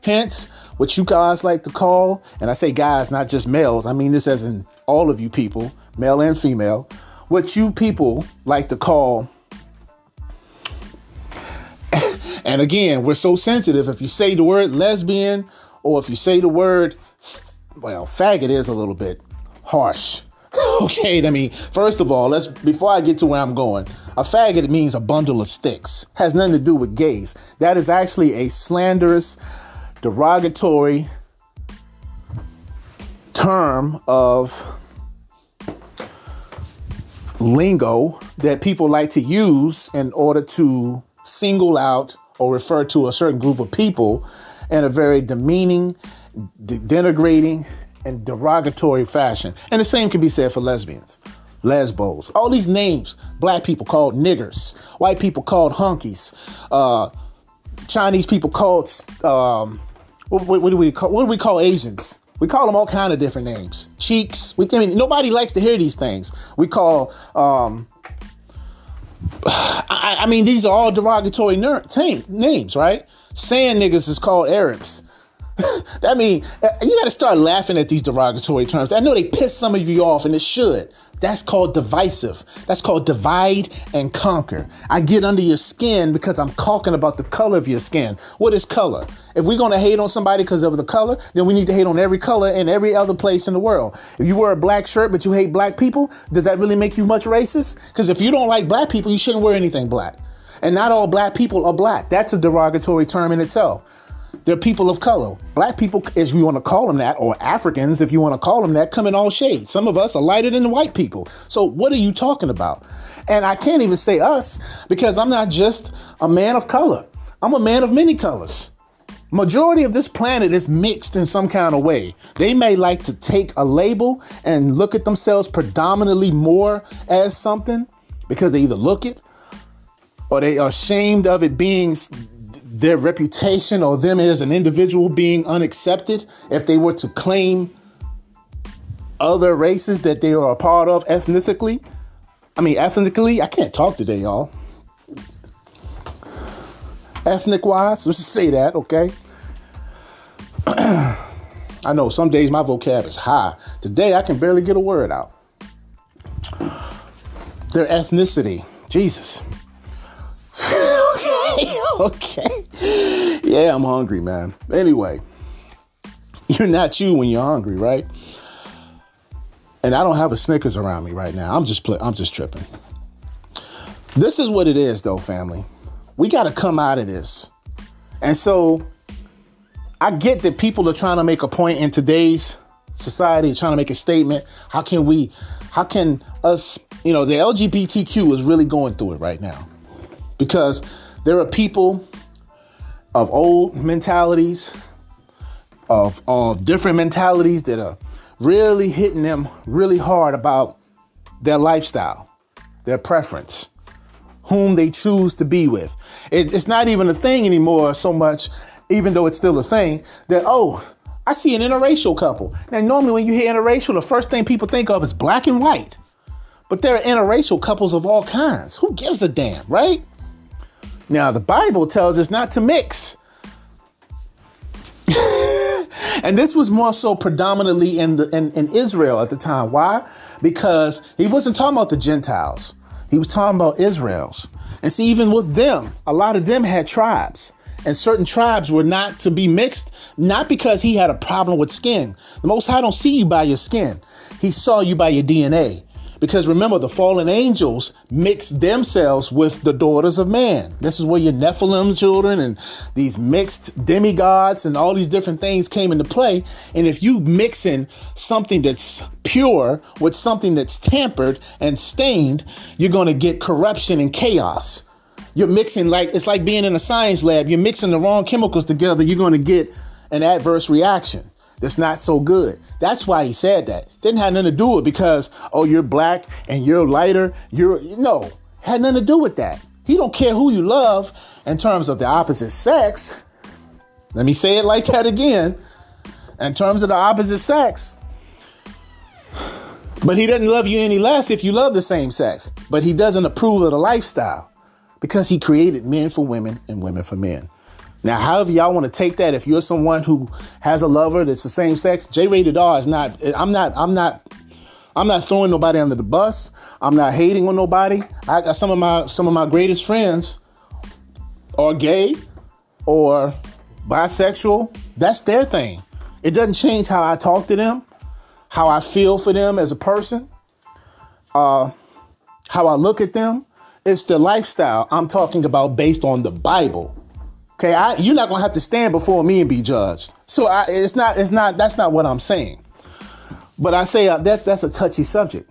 Hence, what you guys like to call, and I say guys, not just males, I mean this as in all of you people, male and female, what you people like to call and again, we're so sensitive. If you say the word lesbian or if you say the word, well, faggot is a little bit harsh. okay, I mean, first of all, let's before I get to where I'm going, a faggot means a bundle of sticks. Has nothing to do with gays. That is actually a slanderous, derogatory term of lingo that people like to use in order to single out or refer to a certain group of people in a very demeaning, de- denigrating, and derogatory fashion. And the same can be said for lesbians, lesbos, all these names. Black people called niggers, white people called hunkies, uh, Chinese people called um, what, what, do we call what do we call Asians? We call them all kind of different names. Cheeks. We I mean nobody likes to hear these things. We call um, I, I, mean, these are all derogatory ner- t- names, right? Saying niggas is called Arabs. that mean uh, you got to start laughing at these derogatory terms. I know they piss some of you off, and it should. That's called divisive. That's called divide and conquer. I get under your skin because I'm talking about the color of your skin. What is color? If we're gonna hate on somebody because of the color, then we need to hate on every color in every other place in the world. If you wear a black shirt but you hate black people, does that really make you much racist? Because if you don't like black people, you shouldn't wear anything black. And not all black people are black. That's a derogatory term in itself. They're people of color. Black people, if you want to call them that, or Africans, if you want to call them that, come in all shades. Some of us are lighter than the white people. So what are you talking about? And I can't even say us because I'm not just a man of color. I'm a man of many colors. Majority of this planet is mixed in some kind of way. They may like to take a label and look at themselves predominantly more as something because they either look it or they are ashamed of it being their reputation or them as an individual being unaccepted if they were to claim other races that they are a part of ethnically. I mean, ethnically, I can't talk today, y'all. Ethnic wise, let's just say that, okay? I know some days my vocab is high. Today I can barely get a word out. Their ethnicity, Jesus. okay. Yeah, I'm hungry, man. Anyway, You're not you when you're hungry, right? And I don't have a Snickers around me right now. I'm just I'm just tripping. This is what it is though, family. We got to come out of this. And so I get that people are trying to make a point in today's society, trying to make a statement. How can we how can us, you know, the LGBTQ is really going through it right now. Because there are people of old mentalities, of, different mentalities that are really hitting them really hard about their lifestyle, their preference, whom they choose to be with. It, it's not even a thing anymore so much, even though it's still a thing, that, oh, I see an interracial couple. Now, normally when you hear interracial, the first thing people think of is black and white. But there are interracial couples of all kinds. Who gives a damn, right? Now, the Bible tells us not to mix. and this was more so predominantly in, the, in, in Israel at the time. Why? Because he wasn't talking about the Gentiles, he was talking about Israel's. And see, even with them, a lot of them had tribes. And certain tribes were not to be mixed, not because he had a problem with skin. The Most High don't see you by your skin. He saw you by your DNA. Because remember, the fallen angels mixed themselves with the daughters of man. This is where your Nephilim children and these mixed demigods and all these different things came into play. And if you mixing something that's pure with something that's tampered and stained, you're going to get corruption and chaos. You're mixing like it's like being in a science lab. You're mixing the wrong chemicals together. You're going to get an adverse reaction that's not so good. That's why he said that. Didn't have nothing to do with because oh you're black and you're lighter. You're no had nothing to do with that. He don't care who you love in terms of the opposite sex. Let me say it like that again. In terms of the opposite sex. But he doesn't love you any less if you love the same sex. But he doesn't approve of the lifestyle because he created men for women and women for men. Now, however y'all want to take that, if you're someone who has a lover that's the same sex, J rated R is not, I'm not, I'm not, I'm not throwing nobody under the bus. I'm not hating on nobody. I got some of my some of my greatest friends are gay or bisexual. That's their thing. It doesn't change how I talk to them, how I feel for them as a person, uh, how I look at them. It's the lifestyle I'm talking about based on the Bible. Okay, I, you're not gonna have to stand before me and be judged. So I, it's not, it's not, that's not what I'm saying. But I say uh, that's that's a touchy subject.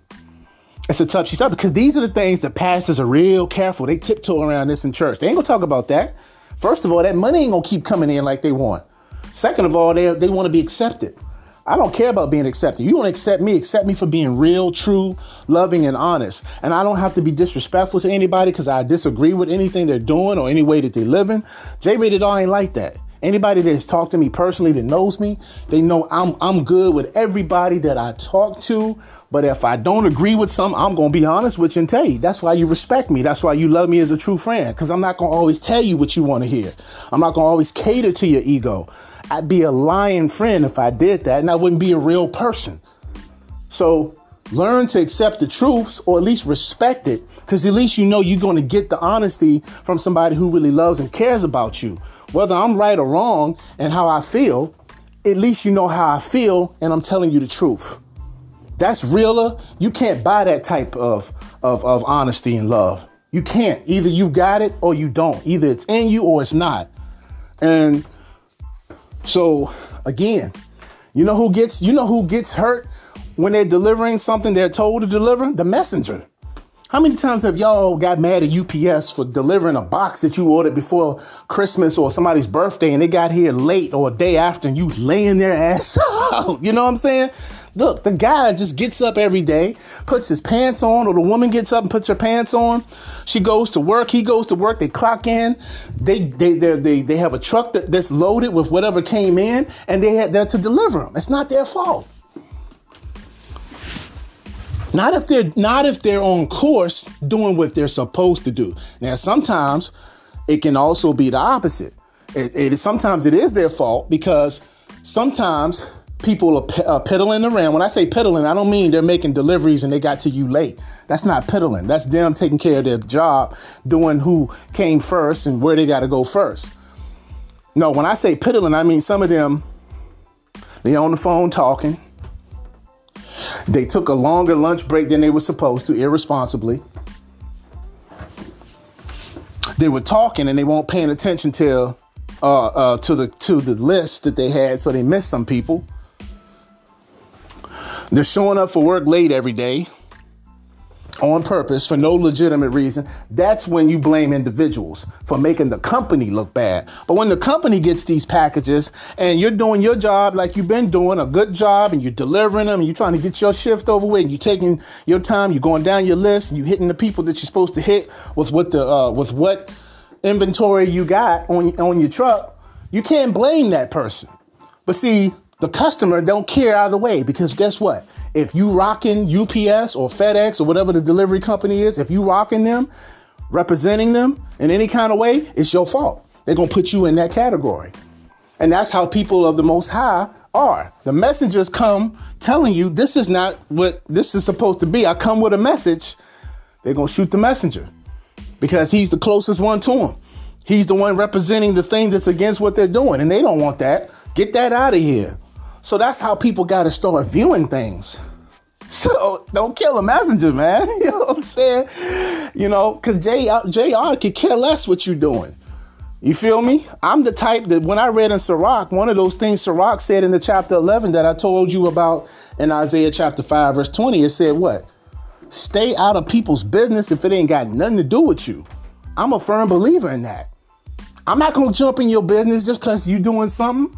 It's a touchy subject because these are the things that pastors are real careful. They tiptoe around this in church. They ain't gonna talk about that. First of all, that money ain't gonna keep coming in like they want. Second of all, they they want to be accepted. I don't care about being accepted. You to accept me, accept me for being real, true, loving, and honest. And I don't have to be disrespectful to anybody because I disagree with anything they're doing or any way that they living. J rated R ain't like that. Anybody that has talked to me personally that knows me, they know I'm I'm good with everybody that I talk to. But if I don't agree with some, I'm gonna be honest with you and tell you. That's why you respect me. That's why you love me as a true friend. Because I'm not gonna always tell you what you want to hear. I'm not gonna always cater to your ego. I'd be a lying friend if I did that, and I wouldn't be a real person. So learn to accept the truths or at least respect it, because at least you know you're going to get the honesty from somebody who really loves and cares about you. Whether I'm right or wrong and how I feel, at least you know how I feel, and I'm telling you the truth. That's realer. You can't buy that type of, of, of honesty and love. You can't. Either you got it or you don't. Either it's in you or it's not. And so again, you know who gets you know who gets hurt when they're delivering something they're told to deliver? The messenger. How many times have y'all got mad at UPS for delivering a box that you ordered before Christmas or somebody's birthday and they got here late or a day after and you laying their ass out? You know what I'm saying? Look, the guy just gets up every day, puts his pants on, or the woman gets up and puts her pants on. She goes to work. He goes to work. They clock in. They they they they, have a truck that, that's loaded with whatever came in, and they have there to deliver them. It's not their fault. Not if they're not if they're on course doing what they're supposed to do. Now, sometimes it can also be the opposite. It, it sometimes it is their fault because sometimes people are uh, peddling around. When I say peddling, I don't mean they're making deliveries and they got to you late. That's not peddling. That's them taking care of their job, doing who came first and where they got to go first. No, when I say peddling, I mean some of them, They on the phone talking. They took a longer lunch break than they were supposed to, irresponsibly. They were talking and they weren't paying attention to uh, uh, to the to the list that they had, so they missed some people. They're showing up for work late every day on purpose for no legitimate reason, that's when you blame individuals for making the company look bad. But when the company gets these packages and you're doing your job like you've been doing a good job and you're delivering them and you're trying to get your shift over with and you're taking your time, you're going down your list and you're hitting the people that you're supposed to hit with what the uh, with what inventory you got on on your truck, you can't blame that person. But see, the customer don't care either way because guess what? If you rocking UPS or FedEx or whatever the delivery company is, if you rocking them, representing them in any kind of way, it's your fault. They're gonna put you in that category. And that's how people of the most high are. The messengers come telling you this is not what this is supposed to be. I come with a message, they're gonna shoot the messenger because he's the closest one to them. He's the one representing the thing that's against what they're doing, and they don't want that. Get that out of here. So that's how people got to start viewing things. So don't kill a messenger, man. you know what I'm saying? You know, because JR, JR could care less what you're doing. You feel me? I'm the type that when I read in Sirach, one of those things Sirach said in the chapter 11 that I told you about in Isaiah chapter 5, verse 20, it said what? Stay out of people's business if it ain't got nothing to do with you. I'm a firm believer in that. I'm not going to jump in your business just because you're doing something.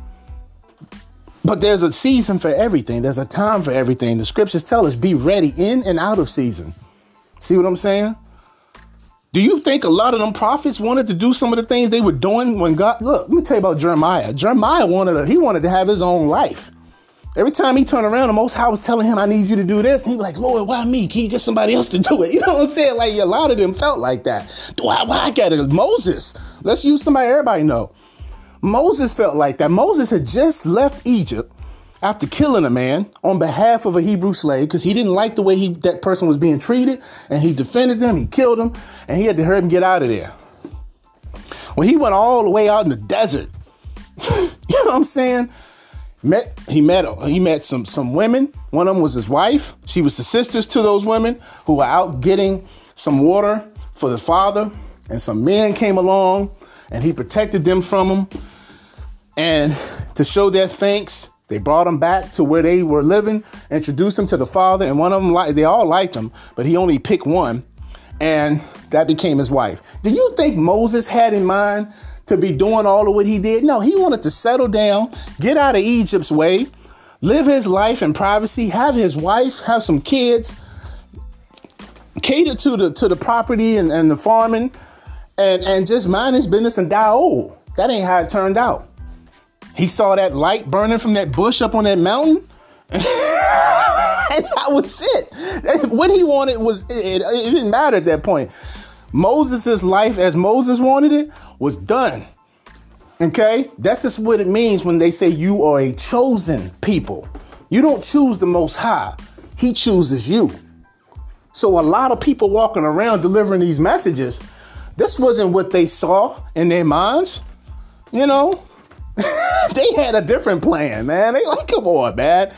But there's a season for everything. There's a time for everything. The scriptures tell us be ready in and out of season. See what I'm saying? Do you think a lot of them prophets wanted to do some of the things they were doing when God look, let me tell you about Jeremiah. Jeremiah wanted to, he wanted to have his own life. Every time he turned around, the most high was telling him, I need you to do this. And he was like, Lord, why me? Can you get somebody else to do it? You know what I'm saying? Like a lot of them felt like that. Why, why I got it? Moses. Let's use somebody everybody know. Moses felt like that. Moses had just left Egypt after killing a man on behalf of a Hebrew slave because he didn't like the way he, that person was being treated and he defended them, he killed him, and he had to hurry him get out of there. Well, he went all the way out in the desert. you know what I'm saying? Met he met he met some some women. One of them was his wife. She was the sisters to those women who were out getting some water for the father. And some men came along and he protected them from them and to show their thanks, they brought him back to where they were living, introduced him to the father, and one of them, they all liked him, but he only picked one, and that became his wife. Do you think Moses had in mind to be doing all of what he did? No, he wanted to settle down, get out of Egypt's way, live his life in privacy, have his wife, have some kids, cater to the to the property and, and the farming, and, and just mind his business and die old. That ain't how it turned out. He saw that light burning from that bush up on that mountain. and that was it. What he wanted was it, it didn't matter at that point. Moses' life as Moses wanted it was done. Okay? That's just what it means when they say you are a chosen people. You don't choose the most high. He chooses you. So a lot of people walking around delivering these messages, this wasn't what they saw in their minds. You know, they had a different plan, man. They like, come on, man.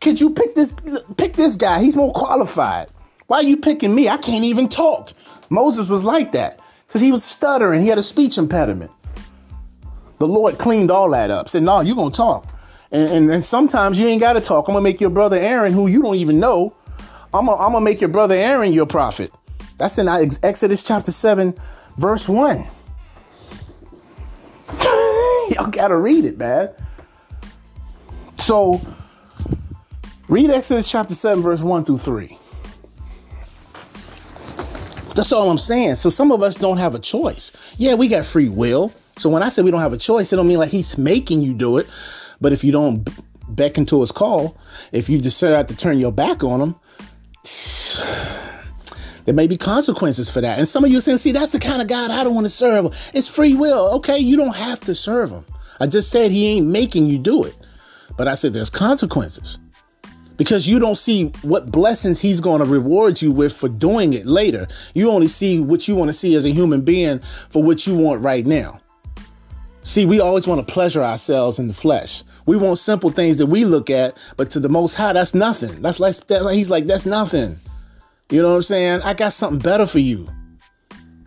Could you pick this pick this guy? He's more qualified. Why are you picking me? I can't even talk. Moses was like that because he was stuttering. He had a speech impediment. The Lord cleaned all that up. Said, "No, you're gonna talk." And, and, and sometimes you ain't got to talk. I'm gonna make your brother Aaron, who you don't even know, I'm gonna, I'm gonna make your brother Aaron your prophet. That's in Exodus chapter seven, verse one. Y'all gotta read it, man. So, read Exodus chapter 7, verse 1 through 3. That's all I'm saying. So, some of us don't have a choice. Yeah, we got free will. So, when I say we don't have a choice, it don't mean like he's making you do it. But if you don't beckon to his call, if you decide to turn your back on him, there may be consequences for that. And some of you are saying, see, that's the kind of God I don't want to serve. It's free will. Okay, you don't have to serve him. I just said he ain't making you do it. But I said there's consequences. Because you don't see what blessings he's going to reward you with for doing it later. You only see what you want to see as a human being for what you want right now. See, we always want to pleasure ourselves in the flesh. We want simple things that we look at, but to the Most High, that's nothing. That's like that, he's like that's nothing. You know what I'm saying? I got something better for you.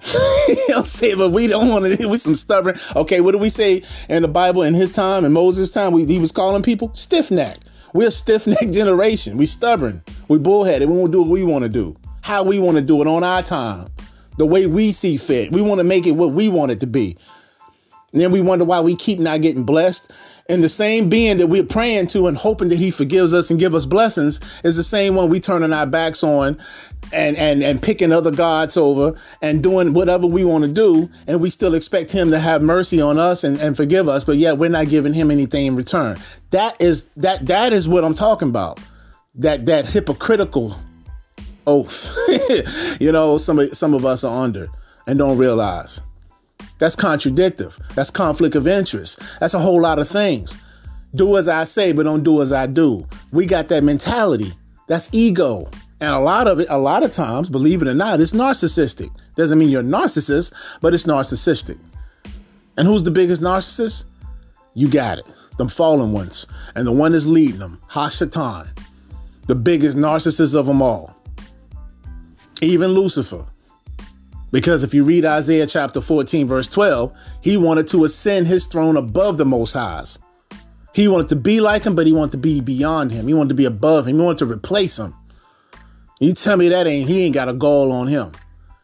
He'll say, but we don't want to. We some stubborn. Okay, what do we say in the Bible in his time in Moses' time? We, he was calling people stiff neck. We're a stiff neck generation. We stubborn. We bullheaded. We won't do what we want to do. How we want to do it on our time, the way we see fit. We want to make it what we want it to be. And then we wonder why we keep not getting blessed. And the same being that we're praying to and hoping that he forgives us and give us blessings is the same one we turning our backs on and and and picking other gods over and doing whatever we want to do. And we still expect him to have mercy on us and, and forgive us, but yet we're not giving him anything in return. That is that that is what I'm talking about. That that hypocritical oath. you know, some of some of us are under and don't realize. That's contradictive. That's conflict of interest. That's a whole lot of things. Do as I say, but don't do as I do. We got that mentality. That's ego. And a lot of it, a lot of times, believe it or not, it's narcissistic. Doesn't mean you're a narcissist, but it's narcissistic. And who's the biggest narcissist? You got it. Them fallen ones. And the one that's leading them, Hashatan, the biggest narcissist of them all. Even Lucifer. Because if you read Isaiah chapter 14, verse 12, he wanted to ascend his throne above the Most Highs. He wanted to be like him, but he wanted to be beyond him. He wanted to be above him. He wanted to replace him. You tell me that ain't he ain't got a gall on him.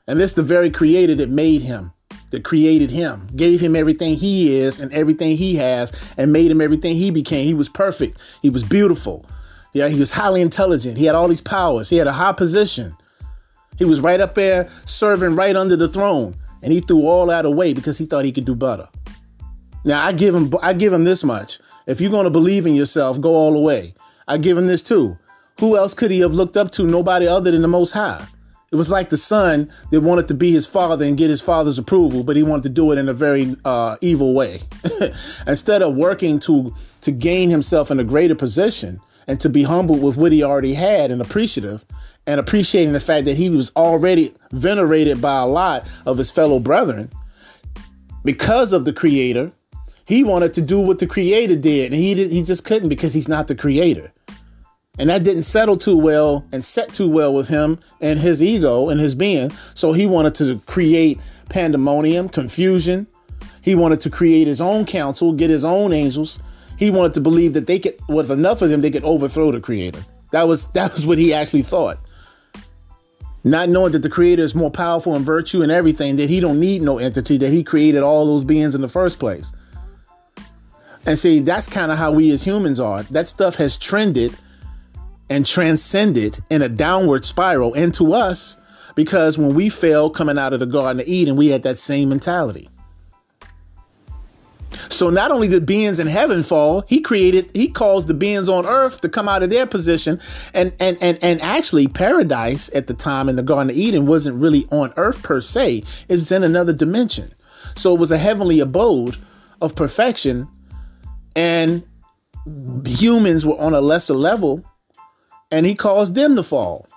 And this the very creator that made him, that created him, gave him everything he is and everything he has, and made him everything he became. He was perfect. He was beautiful. Yeah, he was highly intelligent. He had all these powers. He had a high position. He was right up there serving right under the throne, and he threw all that away because he thought he could do better. Now I give him I give him this much. If you're going to believe in yourself, go all the way. I give him this too. Who else could he have looked up to? Nobody other than the Most High. It was like the son that wanted to be his father and get his father's approval, but he wanted to do it in a very uh, evil way. Instead of working to to gain himself in a greater position and to be humble with what he already had and appreciative, and appreciating the fact that he was already venerated by a lot of his fellow brethren. Because of the creator he wanted to do what the creator did and he did, he just couldn't because he's not the creator. And that didn't settle too well and set too well with him and his ego and his being. So he wanted to create pandemonium confusion. He wanted to create his own council get his own angels. He wanted to believe that they could with enough of them they could overthrow the creator. That was that was what he actually thought not knowing that the creator is more powerful in virtue and everything, that he don't need no entity, that he created all those beings in the first place. And see, that's kind of how we as humans are. That stuff has trended and transcended in a downward spiral into us because when we fell coming out of the Garden of Eden, we had that same mentality. So not only did beings in heaven fall, he created, he caused the beings on earth to come out of their position. And and and and actually paradise at the time in the Garden of Eden wasn't really on earth per se. It was in another dimension. So it was a heavenly abode of perfection. And humans were on a lesser level, and he caused them to fall.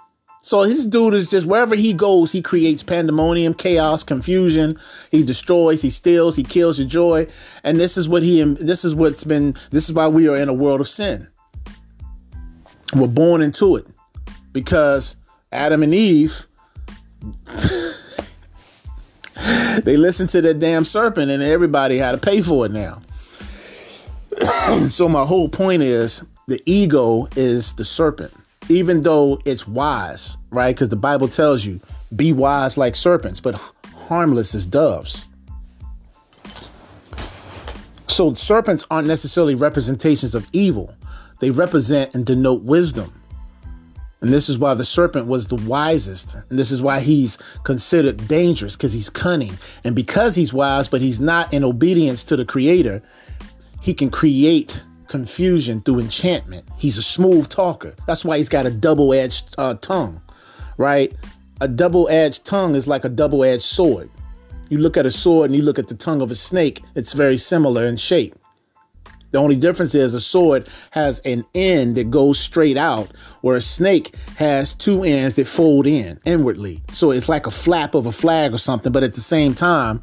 So his dude is just wherever he goes, he creates pandemonium, chaos, confusion. He destroys, he steals, he kills your joy. And this is what he this is what's been this is why we are in a world of sin. We're born into it because Adam and Eve they listened to that damn serpent and everybody had to pay for it now. so my whole point is the ego is the serpent even though it's wise, right? Because the Bible tells you, be wise like serpents, but harmless as doves. So serpents aren't necessarily representations of evil, they represent and denote wisdom. And this is why the serpent was the wisest. And this is why he's considered dangerous because he's cunning. And because he's wise, but he's not in obedience to the creator, he can create confusion through enchantment. He's a smooth talker. That's why he's got a double edged uh, tongue, right? A double edged tongue is like a double edged sword. You look at a sword and you look at the tongue of a snake, it's very similar in shape. The only difference is a sword has an end that goes straight out, where a snake has two ends that fold in inwardly. So it's like a flap of a flag or something, but at the same time,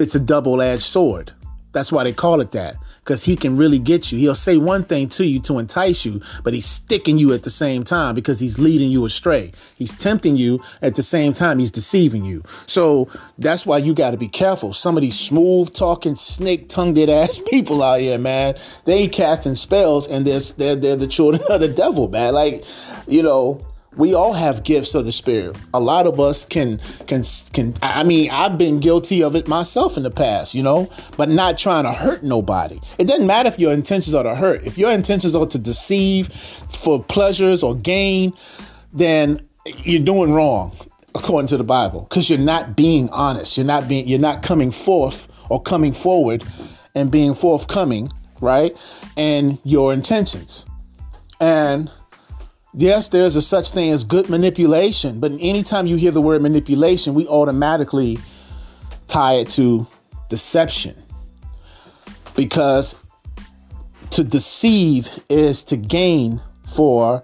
it's a double edged sword. That's why they call it that, because he can really get you. He'll say one thing to you to entice you, but he's sticking you at the same time because he's leading you astray. He's tempting you at the same time he's deceiving you. So that's why you got to be careful. Some of these smooth talking, snake tongued ass people out here, man, they casting spells and they're, they're, they're the children of the devil, man. Like, you know, we all have gifts of the spirit. A lot of us can can can i mean i've been guilty of it myself in the past you know but not trying to hurt nobody. It doesn't matter if your intentions are to hurt. If your intentions are to deceive for pleasures or gain then you're doing wrong according to the bible because you're not being honest. You're not being you're not coming forth or coming forward and being forthcoming right and your intentions. And Yes, there's a such thing as good manipulation, but anytime you hear the word manipulation, we automatically tie it to deception. Because to deceive is to gain for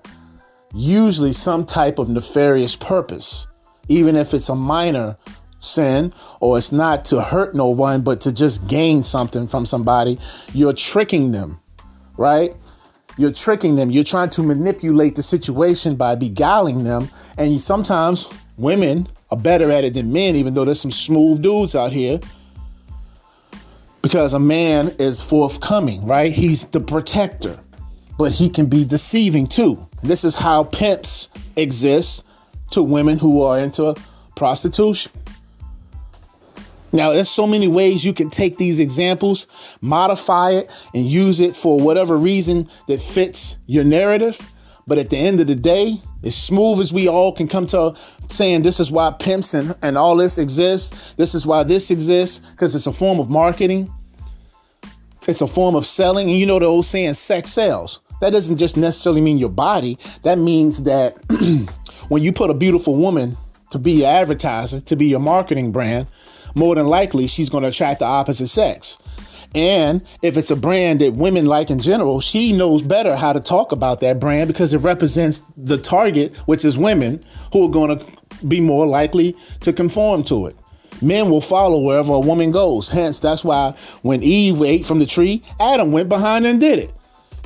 usually some type of nefarious purpose, even if it's a minor sin or it's not to hurt no one, but to just gain something from somebody, you're tricking them, right? You're tricking them. You're trying to manipulate the situation by beguiling them. And sometimes women are better at it than men, even though there's some smooth dudes out here. Because a man is forthcoming, right? He's the protector, but he can be deceiving too. This is how pimps exist to women who are into prostitution. Now, there's so many ways you can take these examples, modify it, and use it for whatever reason that fits your narrative. But at the end of the day, as smooth as we all can come to saying this is why pimps and, and all this exists, this is why this exists, because it's a form of marketing, it's a form of selling. And you know the old saying, sex sells. That doesn't just necessarily mean your body, that means that when you put a beautiful woman to be your advertiser, to be your marketing brand, more than likely she's going to attract the opposite sex. And if it's a brand that women like in general, she knows better how to talk about that brand because it represents the target, which is women who are going to be more likely to conform to it. Men will follow wherever a woman goes. Hence, that's why when Eve ate from the tree, Adam went behind and did it.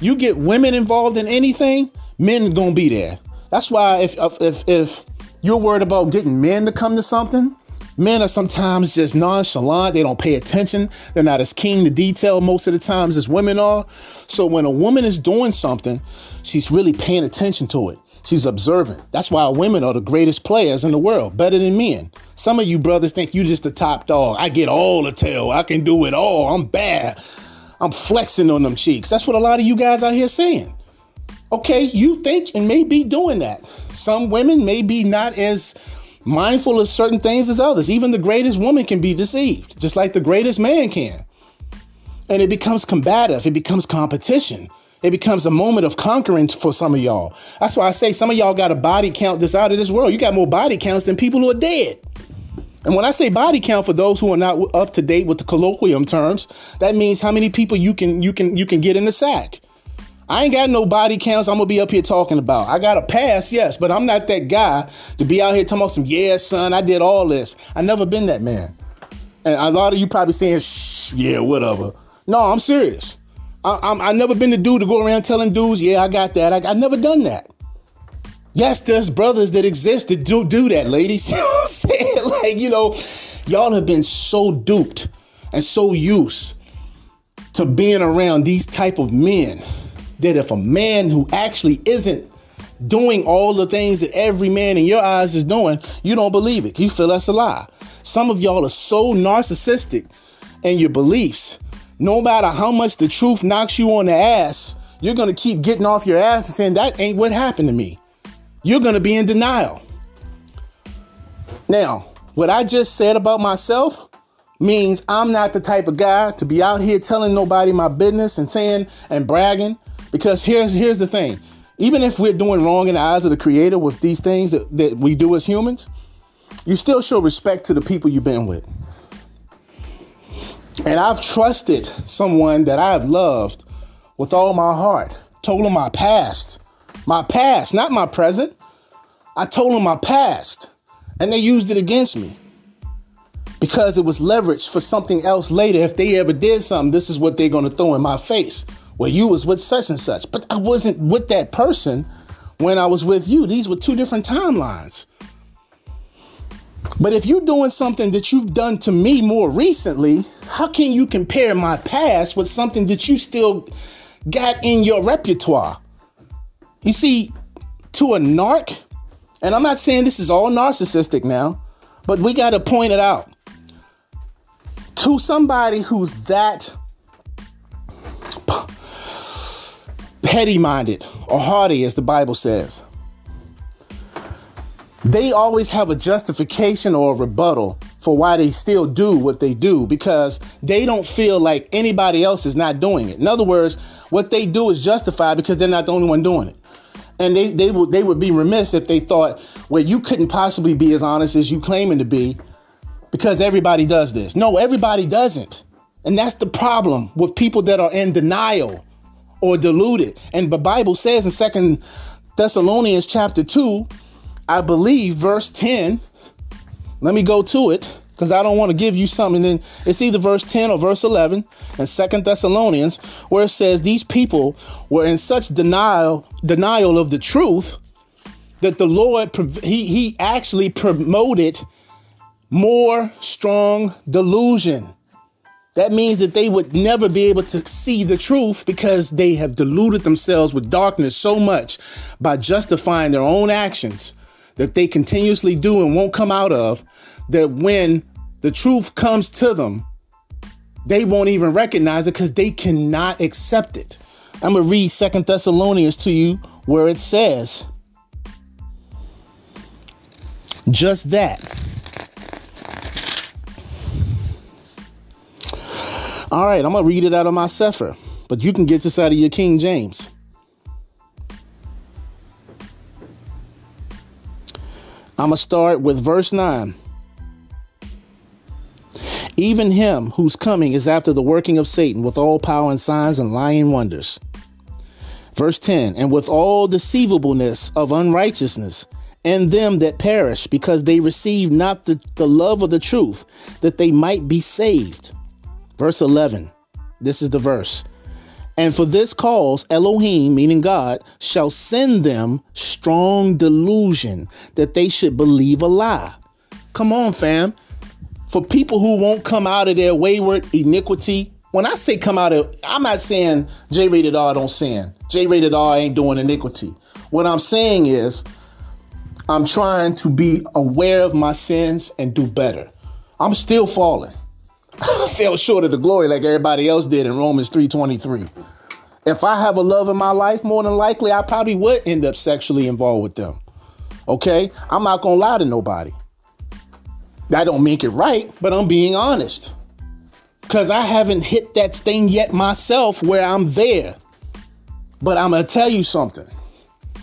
You get women involved in anything, men gonna be there. That's why if if if you're worried about getting men to come to something, Men are sometimes just nonchalant. They don't pay attention. They're not as keen to detail most of the times as women are. So when a woman is doing something, she's really paying attention to it. She's observant. That's why women are the greatest players in the world, better than men. Some of you brothers think you just the top dog. I get all the tail. I can do it all. I'm bad. I'm flexing on them cheeks. That's what a lot of you guys out here saying. Okay, you think and may be doing that. Some women may be not as mindful of certain things as others. Even the greatest woman can be deceived, just like the greatest man can. And it becomes combative, it becomes competition. It becomes a moment of conquering for some of y'all. That's why I say some of y'all got a body count that's out of this world. You got more body counts than people who are dead. And when I say body count for those who are not up to date with the colloquium terms, that means how many people you can you can you can get in the sack. I ain't got no body counts I'm gonna be up here talking about. I got a pass, yes, but I'm not that guy to be out here talking about some, yeah, son, I did all this. I never been that man. And a lot of you probably saying, shh, yeah, whatever. No, I'm serious. I, I'm, I never been the dude to go around telling dudes, yeah, I got that. I, I never done that. Yes, there's brothers that exist that do do that, ladies. You know what I'm saying? Like, you know, y'all have been so duped and so used to being around these type of men that if a man who actually isn't doing all the things that every man in your eyes is doing, you don't believe it. You feel that's a lie. Some of y'all are so narcissistic in your beliefs. No matter how much the truth knocks you on the ass, you're going to keep getting off your ass and saying, That ain't what happened to me. You're going to be in denial. Now, what I just said about myself means I'm not the type of guy to be out here telling nobody my business and saying and bragging because here's here's the thing. Even if we're doing wrong in the eyes of the creator with these things that, that we do as humans, you still show respect to the people you've been with. And I've trusted someone that I've loved with all my heart. Told them my past. My past, not my present. I told them my past. And they used it against me. because it was leveraged for something else later. If they ever did something, this is what they're going to throw in my face. Well, you was with such and such, but I wasn't with that person when I was with you. These were two different timelines. But if you're doing something that you've done to me more recently, how can you compare my past with something that you still got in your repertoire? You see, to a narc, and I'm not saying this is all narcissistic now, but we got to point it out. To somebody who's that petty minded or haughty, as the Bible says, they always have a justification or a rebuttal for why they still do what they do because they don't feel like anybody else is not doing it. In other words, what they do is justified because they're not the only one doing it. And they, they would they would be remiss if they thought, well, you couldn't possibly be as honest as you claiming to be because everybody does this. No, everybody doesn't. And that's the problem with people that are in denial or deluded. And the Bible says in Second Thessalonians chapter 2 I believe, verse 10. Let me go to it because I don't want to give you something. Then it's either verse 10 or verse 11 in Second Thessalonians, where it says these people were in such denial, denial of the truth that the Lord he he actually promoted more strong delusion. That means that they would never be able to see the truth because they have deluded themselves with darkness so much by justifying their own actions that they continuously do and won't come out of, that when the truth comes to them, they won't even recognize it because they cannot accept it. I'm going to read Second Thessalonians to you where it says just that. All right, I'm going to read it out of my Sefer, but you can get this out of your King James. I'm going to start with verse 9. Even him whose coming is after the working of Satan with all power and signs and lying wonders. Verse 10 And with all deceivableness of unrighteousness, and them that perish, because they receive not the, the love of the truth, that they might be saved. Verse 11. This is the verse. And for this cause, Elohim, meaning God, shall send them strong delusion that they should believe a lie. Come on, fam. For people who won't come out of their wayward iniquity, when I say come out of, I'm not saying J rated R don't sin. J rated R ain't doing iniquity. What I'm saying is, I'm trying to be aware of my sins and do better. I'm still falling. Fell short of the glory like everybody else did in Romans 3:23. If I have a love in my life, more than likely I probably would end up sexually involved with them. Okay? I'm not gonna lie to nobody. That don't make it right, but I'm being honest. Cause I haven't hit that thing yet myself where I'm there. But I'm gonna tell you something.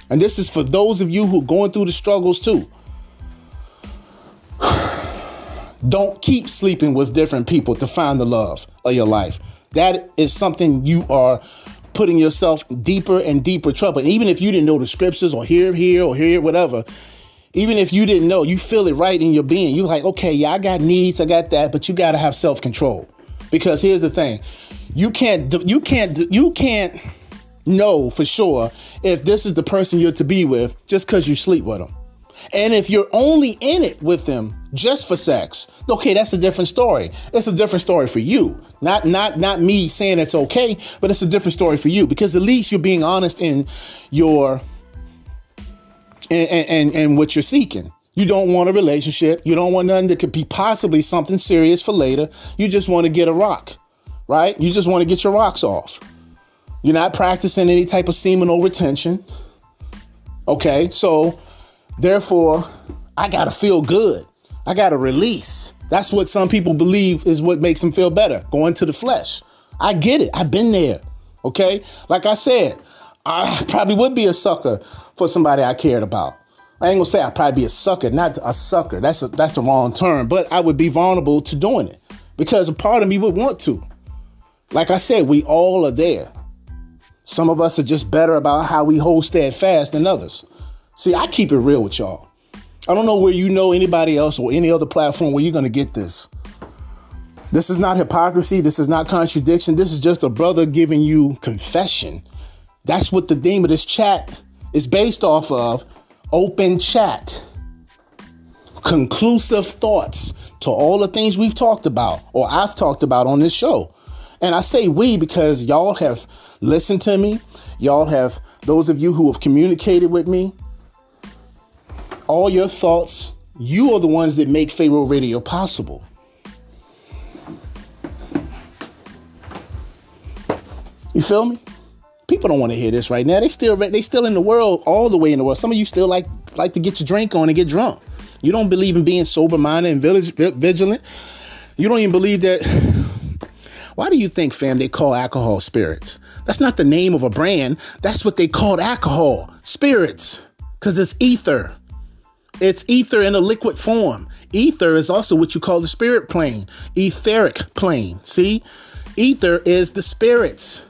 And this is for those of you who are going through the struggles too. Don't keep sleeping with different people to find the love of your life. That is something you are putting yourself deeper and deeper trouble. And even if you didn't know the scriptures or hear here or hear whatever, even if you didn't know, you feel it right in your being. You're like, okay, yeah, I got needs, I got that, but you got to have self control. Because here's the thing, you can't, you can't, you can't know for sure if this is the person you're to be with just because you sleep with them. And if you're only in it with them just for sex, okay, that's a different story. It's a different story for you. Not not not me saying it's okay, but it's a different story for you because at least you're being honest in your and and, and what you're seeking. You don't want a relationship. You don't want nothing that could be possibly something serious for later. You just want to get a rock, right? You just want to get your rocks off. You're not practicing any type of seminal retention. Okay, so Therefore, I got to feel good. I got to release. That's what some people believe is what makes them feel better, going to the flesh. I get it. I've been there. Okay? Like I said, I probably would be a sucker for somebody I cared about. I ain't gonna say I'd probably be a sucker, not a sucker. That's a, that's the wrong term, but I would be vulnerable to doing it because a part of me would want to. Like I said, we all are there. Some of us are just better about how we hold steadfast than others. See, I keep it real with y'all. I don't know where you know anybody else or any other platform where you're going to get this. This is not hypocrisy. This is not contradiction. This is just a brother giving you confession. That's what the theme of this chat is based off of open chat. Conclusive thoughts to all the things we've talked about or I've talked about on this show. And I say we because y'all have listened to me. Y'all have, those of you who have communicated with me, all your thoughts, you are the ones that make Pharaoh Radio possible. You feel me? People don't want to hear this right now. They still they still in the world, all the way in the world. Some of you still like like to get your drink on and get drunk. You don't believe in being sober minded and vigilant. You don't even believe that. Why do you think, fam, they call alcohol spirits? That's not the name of a brand. That's what they called alcohol spirits because it's ether. It's ether in a liquid form. Ether is also what you call the spirit plane, etheric plane. See, ether is the spirits.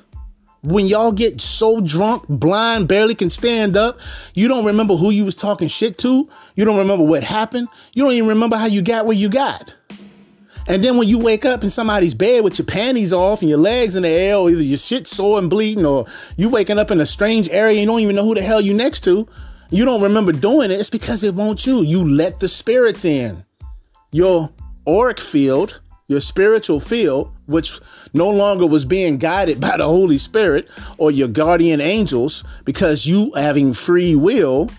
When y'all get so drunk, blind, barely can stand up, you don't remember who you was talking shit to. You don't remember what happened. You don't even remember how you got where you got. And then when you wake up in somebody's bed with your panties off and your legs in the air, or either your shit sore and bleeding, or you waking up in a strange area, you don't even know who the hell you next to. You don't remember doing it. It's because it won't you. You let the spirits in. Your auric field your spiritual field, which no longer was being guided by the Holy Spirit or your guardian angels, because you having free will,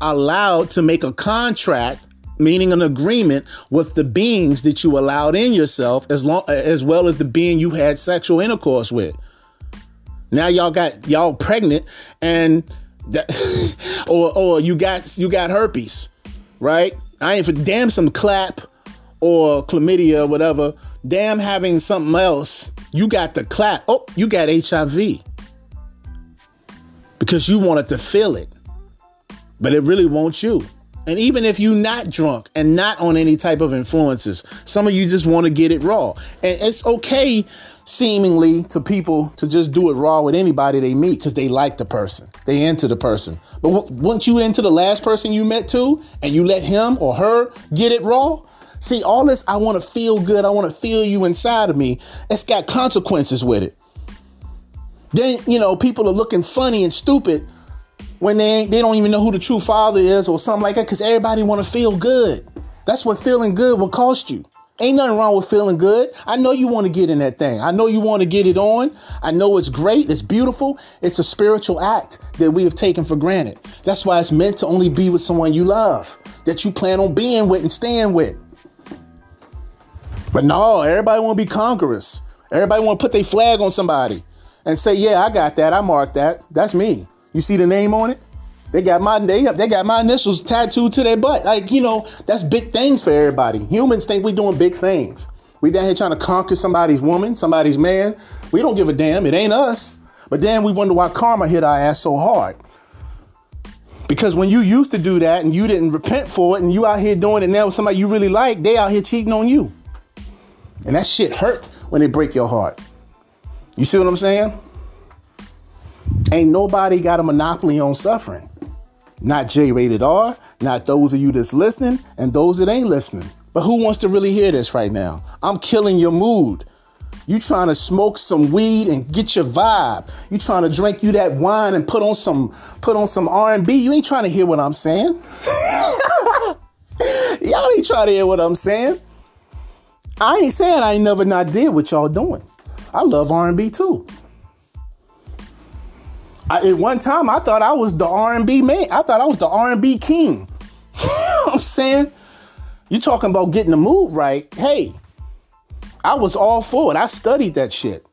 allowed to make a contract, meaning an agreement with the beings that you allowed in yourself, as long as well as the being you had sexual intercourse with. Now y'all got y'all pregnant and that, or or you got you got herpes, right? I ain't for damn some clap or chlamydia or whatever, damn having something else, you got the clap. Oh, you got HIV. Because you wanted to feel it. But it really won't you. And even if you're not drunk and not on any type of influences, some of you just want to get it raw. And it's okay, seemingly, to people to just do it raw with anybody they meet because they like the person, they into the person. But once you into the last person you met too, and you let him or her get it raw, See, all this, I want to feel good. I want to feel you inside of me. It's got consequences with it. Then, you know, people are looking funny and stupid when they they don't even know who the true father is or something like that because everybody want to feel good. That's what feeling good will cost you. Ain't nothing wrong with feeling good. I know you want to get in that thing. I know you want to get it on. I know it's great. It's beautiful. It's a spiritual act that we have taken for granted. That's why it's meant to only be with someone you love, that you plan on being with and staying with. But no, everybody want to be conquerors. Everybody want to put their flag on somebody and say, "Yeah, I got that. I marked that. That's me." You see the name on it? They got my they they got my initials tattooed to their butt. Like you know, that's big things for everybody. Humans think we doing big things. We down here trying to conquer somebody's woman, somebody's man. We don't give a damn. It ain't us. But then we wonder why karma hit our ass so hard. Because when you used to do that and you didn't repent for it and you out here doing it now with somebody you really like, they out here cheating on you. And that shit hurt when they break your heart. You see what I'm saying? Ain't nobody got a monopoly on suffering. Not J rated R, not those of you that's listening, and those that ain't listening. But who wants to really hear this right now? I'm killing your mood. You trying to smoke some weed and get your vibe. You trying to drink you that wine and put on some put on some R&B. You ain't trying to hear what I'm saying. Y'all ain't trying to hear what I'm saying. I ain't saying I ain't never not did what y'all doing. I love R&B too. I, at one time, I thought I was the R&B man. I thought I was the R&B king. you know I'm saying? You talking about getting the move right? Hey, I was all for it. I studied that shit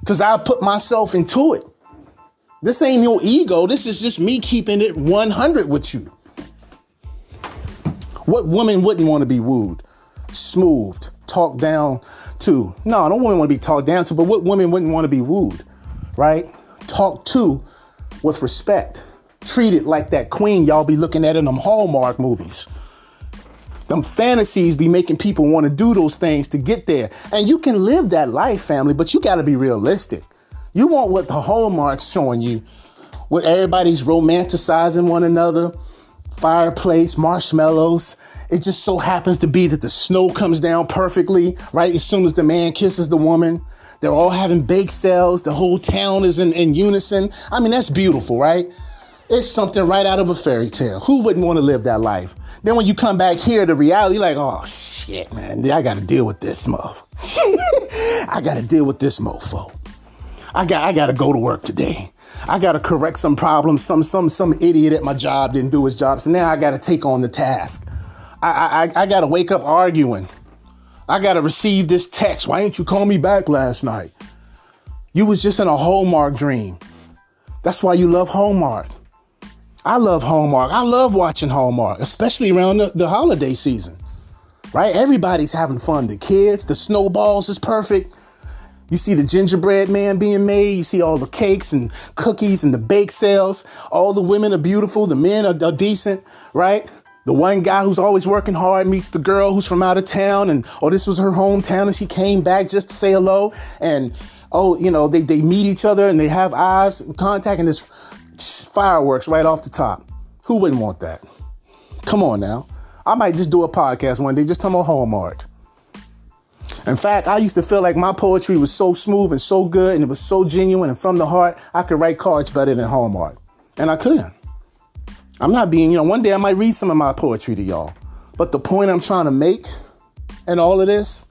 because I put myself into it. This ain't no ego. This is just me keeping it 100 with you. What woman wouldn't want to be wooed, smoothed, talked down to. No, no woman want to be talked down to, but what woman wouldn't want to be wooed, right? Talked to with respect. Treat it like that queen y'all be looking at in them Hallmark movies. Them fantasies be making people want to do those things to get there. And you can live that life, family, but you got to be realistic. You want what the Hallmark's showing you, what everybody's romanticizing one another, fireplace, marshmallows. It just so happens to be that the snow comes down perfectly, right? As soon as the man kisses the woman. They're all having bake sales. The whole town is in, in unison. I mean, that's beautiful, right? It's something right out of a fairy tale. Who wouldn't want to live that life? Then when you come back here to reality, like, oh shit, man, I got to deal with this motherfucker. I got to deal with this mofo. I got I got to go to work today. I got to correct some problems. Some some some idiot at my job didn't do his job, so now I got to take on the task. I I, I got to wake up arguing. I got to receive this text. Why didn't you call me back last night? You was just in a Hallmark dream. That's why you love Hallmark. I love Hallmark. I love watching Hallmark, especially around the, the holiday season. Right? Everybody's having fun. The kids, the snowballs is perfect. You see the gingerbread man being made. You see all the cakes and cookies and the bake sales. All the women are beautiful. The men are, are decent, right? The one guy who's always working hard meets the girl who's from out of town, and oh, this was her hometown, and she came back just to say hello. And oh, you know, they, they meet each other and they have eyes contact, and this fireworks right off the top. Who wouldn't want that? Come on now. I might just do a podcast one day, just talking about Hallmark. In fact, I used to feel like my poetry was so smooth and so good and it was so genuine and from the heart, I could write cards better than Hallmark. And I couldn't. I'm not being, you know, one day I might read some of my poetry to y'all. But the point I'm trying to make and all of this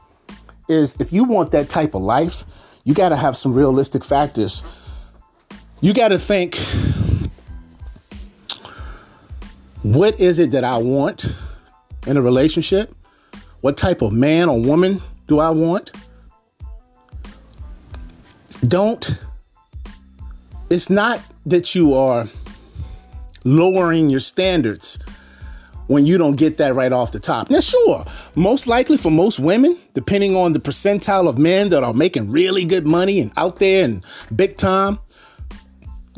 is if you want that type of life, you got to have some realistic factors. You got to think what is it that I want in a relationship? What type of man or woman do I want? Don't, it's not that you are lowering your standards when you don't get that right off the top. Now, sure, most likely for most women, depending on the percentile of men that are making really good money and out there and big time,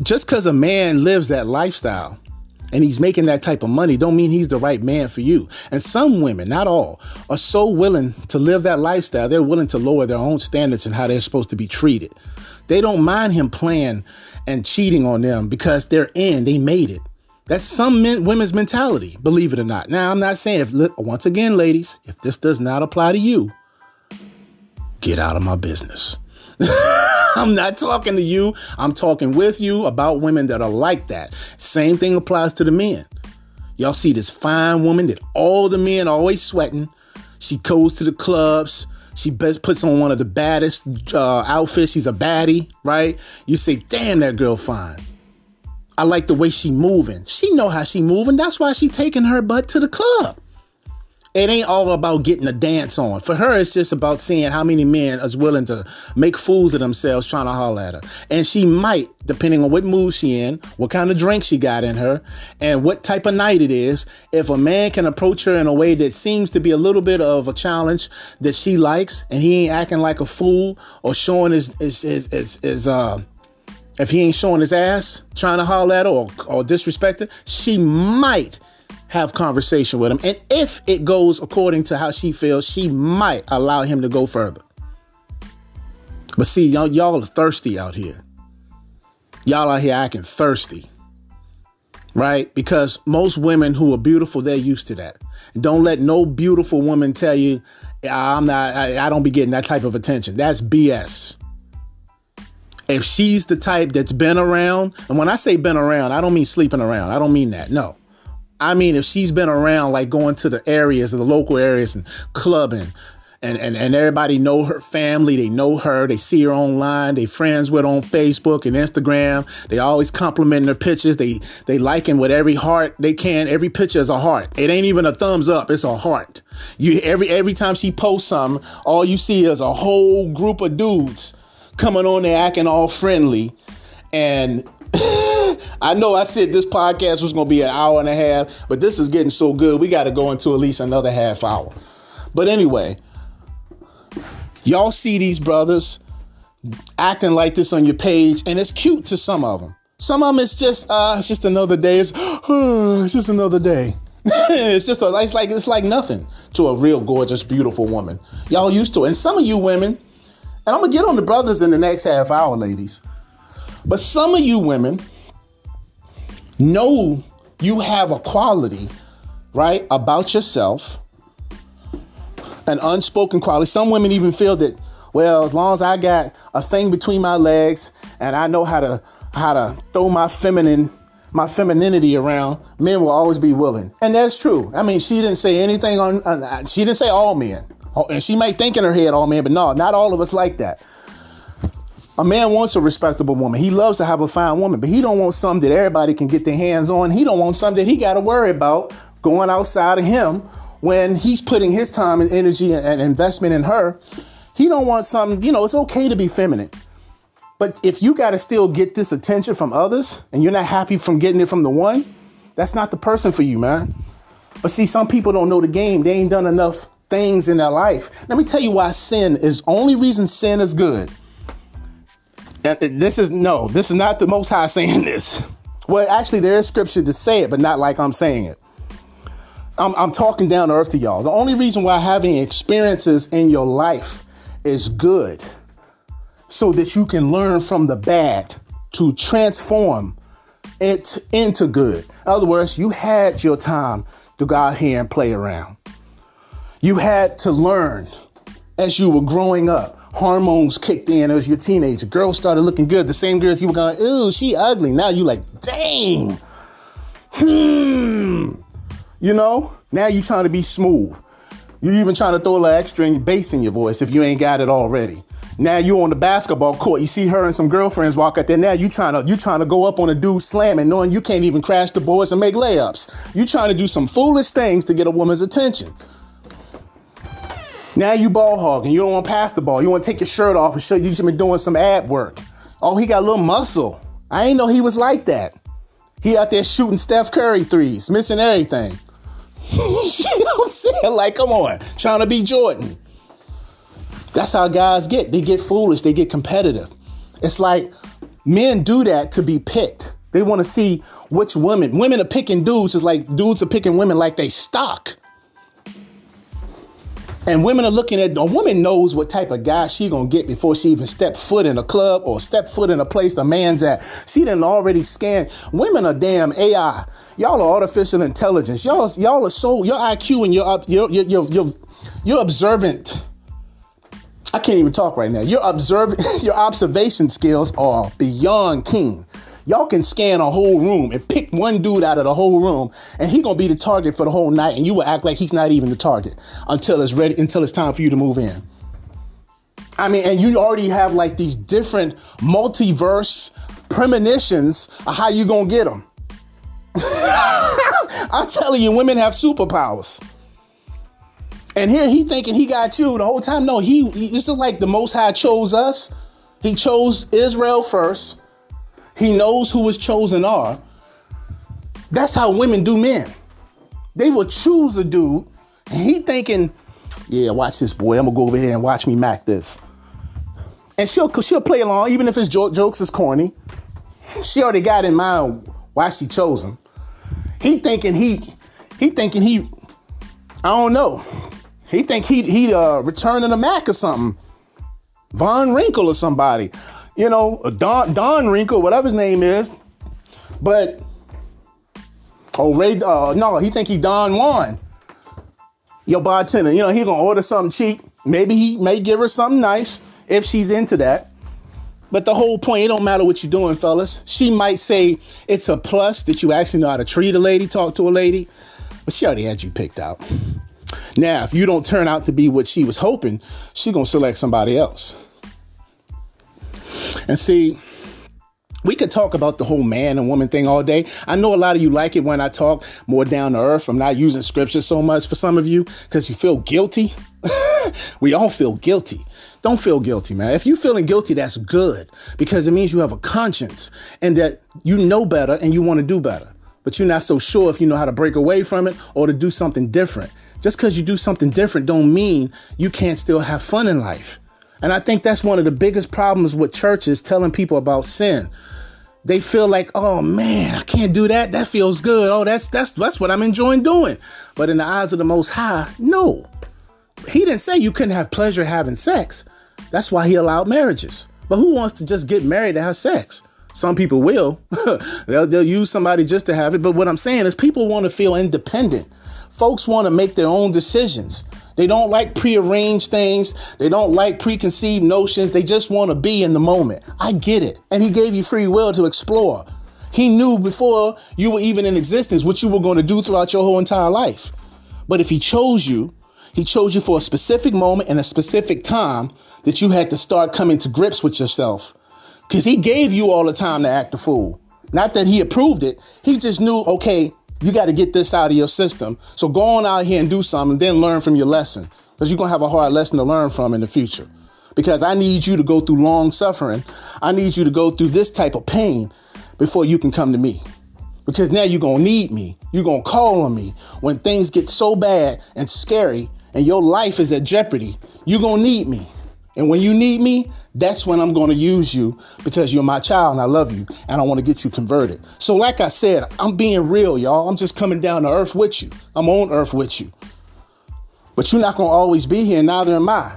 just because a man lives that lifestyle and he's making that type of money don't mean he's the right man for you. And some women, not all, are so willing to live that lifestyle, they're willing to lower their own standards and how they're supposed to be treated. They don't mind him playing and cheating on them because they're in, they made it. That's some men, women's mentality, believe it or not. Now, I'm not saying if once again, ladies, if this does not apply to you, get out of my business. I'm not talking to you. I'm talking with you about women that are like that. Same thing applies to the men. Y'all see this fine woman that all the men are always sweating. She goes to the clubs. She best puts on one of the baddest uh, outfits. She's a baddie, right? You say, "Damn, that girl fine." I like the way she moving. She know how she moving. That's why she taking her butt to the club. It ain't all about getting a dance on. For her, it's just about seeing how many men is willing to make fools of themselves trying to holler at her. And she might, depending on what mood she in, what kind of drink she got in her, and what type of night it is, if a man can approach her in a way that seems to be a little bit of a challenge that she likes, and he ain't acting like a fool or showing his his his, his, his uh if he ain't showing his ass, trying to holler at her or, or disrespect her, she might have conversation with him. And if it goes according to how she feels, she might allow him to go further. But see, y'all, y'all are thirsty out here. Y'all out here acting thirsty. Right? Because most women who are beautiful, they're used to that. Don't let no beautiful woman tell you, ah, I'm not, I, I don't be getting that type of attention. That's BS if she's the type that's been around, and when I say been around, I don't mean sleeping around. I don't mean that. No. I mean, if she's been around, like going to the areas, the local areas, and clubbing, and, and, and everybody know her family, they know her, they see her online, they friends with on Facebook and Instagram. They always complimenting her pictures. They they liking with every heart they can. Every picture is a heart. It ain't even a thumbs up, it's a heart. You every every time she posts something, all you see is a whole group of dudes coming on there acting all friendly and I know I said this podcast was going to be an hour and a half, but this is getting so good. We got to go into at least another half hour. But anyway, y'all see these brothers acting like this on your page, and it's cute to some of them. Some of them, it's just, uh, it's just another day. It's, uh, it's just another day. it's just, a, it's like, it's like nothing to a real gorgeous, beautiful woman. Y'all used to it. And some of you women, and I'm gonna get on the brothers in the next half hour, ladies. But some of you women know you have a quality, right, about yourself, an unspoken quality. Some women even feel that, well, as long as I got a thing between my legs and I know how to how to throw my feminine my femininity around, men will always be willing. And that's true. I mean, she didn't say anything on, on she didn't say all men. Oh, and she may think in her head oh man, but no, not all of us like that. A man wants a respectable woman. He loves to have a fine woman, but he don't want something that everybody can get their hands on. He don't want something that he got to worry about going outside of him when he's putting his time and energy and investment in her. He don't want something, you know, it's okay to be feminine. But if you got to still get this attention from others and you're not happy from getting it from the one, that's not the person for you, man. But see, some people don't know the game. They ain't done enough things in their life. Let me tell you why sin is only reason sin is good and this is no, this is not the Most High saying this. Well, actually, there is scripture to say it, but not like I'm saying it. I'm, I'm talking down to earth to y'all. The only reason why having experiences in your life is good, so that you can learn from the bad to transform it into good. In other words, you had your time to go out here and play around. You had to learn as you were growing up hormones kicked in as you're a teenager. Girls started looking good. The same girls you were going, ooh, she ugly. Now you like, dang. Hmm. You know? Now you trying to be smooth. You even trying to throw a little extra bass in your voice if you ain't got it already. Now you on the basketball court. You see her and some girlfriends walk out there. Now you trying to you trying to go up on a dude slamming, knowing you can't even crash the boards and make layups. You trying to do some foolish things to get a woman's attention. Now you ball hogging. You don't want to pass the ball. You want to take your shirt off and show you been doing some ad work. Oh, he got a little muscle. I ain't know he was like that. He out there shooting Steph Curry threes, missing everything. you know what I'm saying? Like, come on, trying to be Jordan. That's how guys get. They get foolish. They get competitive. It's like men do that to be picked. They want to see which women. Women are picking dudes. It's like dudes are picking women like they stock. And women are looking at a woman knows what type of guy she gonna get before she even step foot in a club or step foot in a place the man's at. She didn't already scan. Women are damn AI. Y'all are artificial intelligence. Y'all, y'all are so your IQ and your your your your your, your observant. I can't even talk right now. Your observe your observation skills are beyond keen. Y'all can scan a whole room and pick one dude out of the whole room, and he gonna be the target for the whole night, and you will act like he's not even the target until it's ready, until it's time for you to move in. I mean, and you already have like these different multiverse premonitions of how you gonna get them. I'm telling you, women have superpowers. And here he thinking he got you the whole time. No, he, he this is like the Most High chose us. He chose Israel first. He knows who his chosen are. That's how women do men. They will choose a dude, and he thinking, yeah, watch this boy. I'm gonna go over here and watch me mac this. And she'll she'll play along, even if his jokes is corny. She already got in mind why she chose him. He thinking he he thinking he I don't know. He think he he uh returning a Mac or something. Von Wrinkle or somebody you know, Don Don Wrinkle, whatever his name is. But oh Ray, uh, no, he think he Don Juan. Your bartender, you know, he gonna order something cheap. Maybe he may give her something nice if she's into that. But the whole point, it don't matter what you're doing, fellas. She might say it's a plus that you actually know how to treat a lady, talk to a lady, but she already had you picked out. Now, if you don't turn out to be what she was hoping, she gonna select somebody else. And see, we could talk about the whole man and woman thing all day. I know a lot of you like it when I talk more down to earth. I'm not using scripture so much for some of you because you feel guilty. we all feel guilty. Don't feel guilty, man. If you're feeling guilty, that's good because it means you have a conscience and that you know better and you want to do better. But you're not so sure if you know how to break away from it or to do something different. Just because you do something different don't mean you can't still have fun in life. And I think that's one of the biggest problems with churches telling people about sin. They feel like, oh man, I can't do that. That feels good. Oh, that's that's that's what I'm enjoying doing. But in the eyes of the most high, no. He didn't say you couldn't have pleasure having sex. That's why he allowed marriages. But who wants to just get married to have sex? Some people will. they'll, they'll use somebody just to have it. But what I'm saying is people want to feel independent. Folks want to make their own decisions. They don't like prearranged things. They don't like preconceived notions. They just want to be in the moment. I get it. And he gave you free will to explore. He knew before you were even in existence what you were going to do throughout your whole entire life. But if he chose you, he chose you for a specific moment and a specific time that you had to start coming to grips with yourself. Because he gave you all the time to act a fool. Not that he approved it. He just knew, okay, you got to get this out of your system. So go on out here and do something, then learn from your lesson. Because you're going to have a hard lesson to learn from in the future. Because I need you to go through long suffering. I need you to go through this type of pain before you can come to me. Because now you're going to need me. You're going to call on me when things get so bad and scary and your life is at jeopardy. You're going to need me. And when you need me, that's when I'm going to use you because you're my child and I love you and I want to get you converted. So, like I said, I'm being real, y'all. I'm just coming down to earth with you. I'm on earth with you. But you're not going to always be here, neither am I.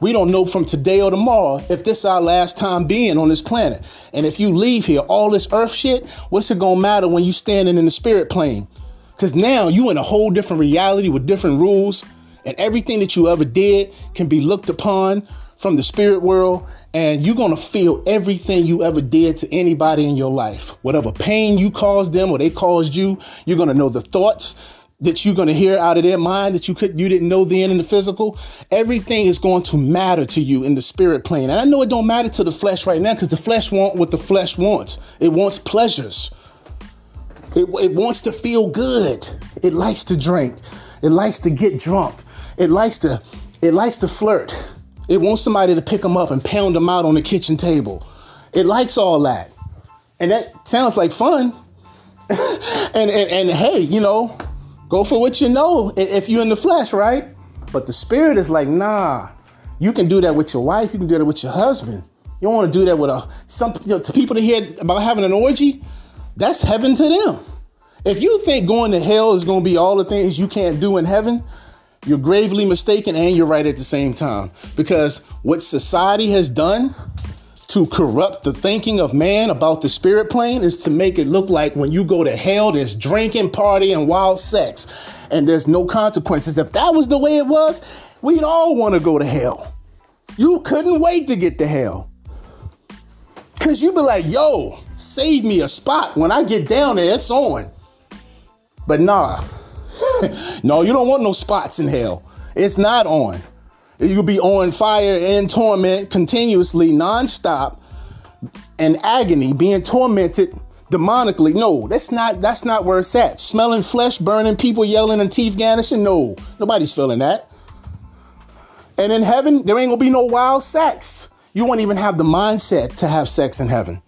We don't know from today or tomorrow if this is our last time being on this planet. And if you leave here, all this earth shit, what's it gonna matter when you standing in the spirit plane? Because now you in a whole different reality with different rules, and everything that you ever did can be looked upon from the spirit world, and you're gonna feel everything you ever did to anybody in your life. Whatever pain you caused them or they caused you, you're gonna know the thoughts that you're going to hear out of their mind that you could you didn't know then in the physical. Everything is going to matter to you in the spirit plane. And i know it don't matter to the flesh right now because the flesh wants what the flesh wants. It wants pleasures. It, it wants to feel good. It likes to drink. It likes to get drunk. It likes to it likes to flirt it wants somebody to pick them up and pound them out on the kitchen table it likes all that and that sounds like fun and, and and hey you know Go for what you know if you're in the flesh, right? But the spirit is like, nah, you can do that with your wife, you can do that with your husband. You don't want to do that with a some you know, to people to hear about having an orgy. That's heaven to them. If you think going to hell is going to be all the things you can't do in heaven, you're gravely mistaken and you're right at the same time. Because what society has done to corrupt the thinking of man about the spirit plane is to make it look like when you go to hell, there's drinking, party, and wild sex, and there's no consequences. If that was the way it was, we'd all want to go to hell. You couldn't wait to get to hell. Because you'd be like, yo, save me a spot. When I get down there, it's on. But nah, no, you don't want no spots in hell. It's not on. You'll be on fire and torment continuously, nonstop, and agony, being tormented demonically. No, that's not that's not where it's at. Smelling flesh burning, people yelling and teeth garnishing. No, nobody's feeling that. And in heaven, there ain't gonna be no wild sex. You won't even have the mindset to have sex in heaven.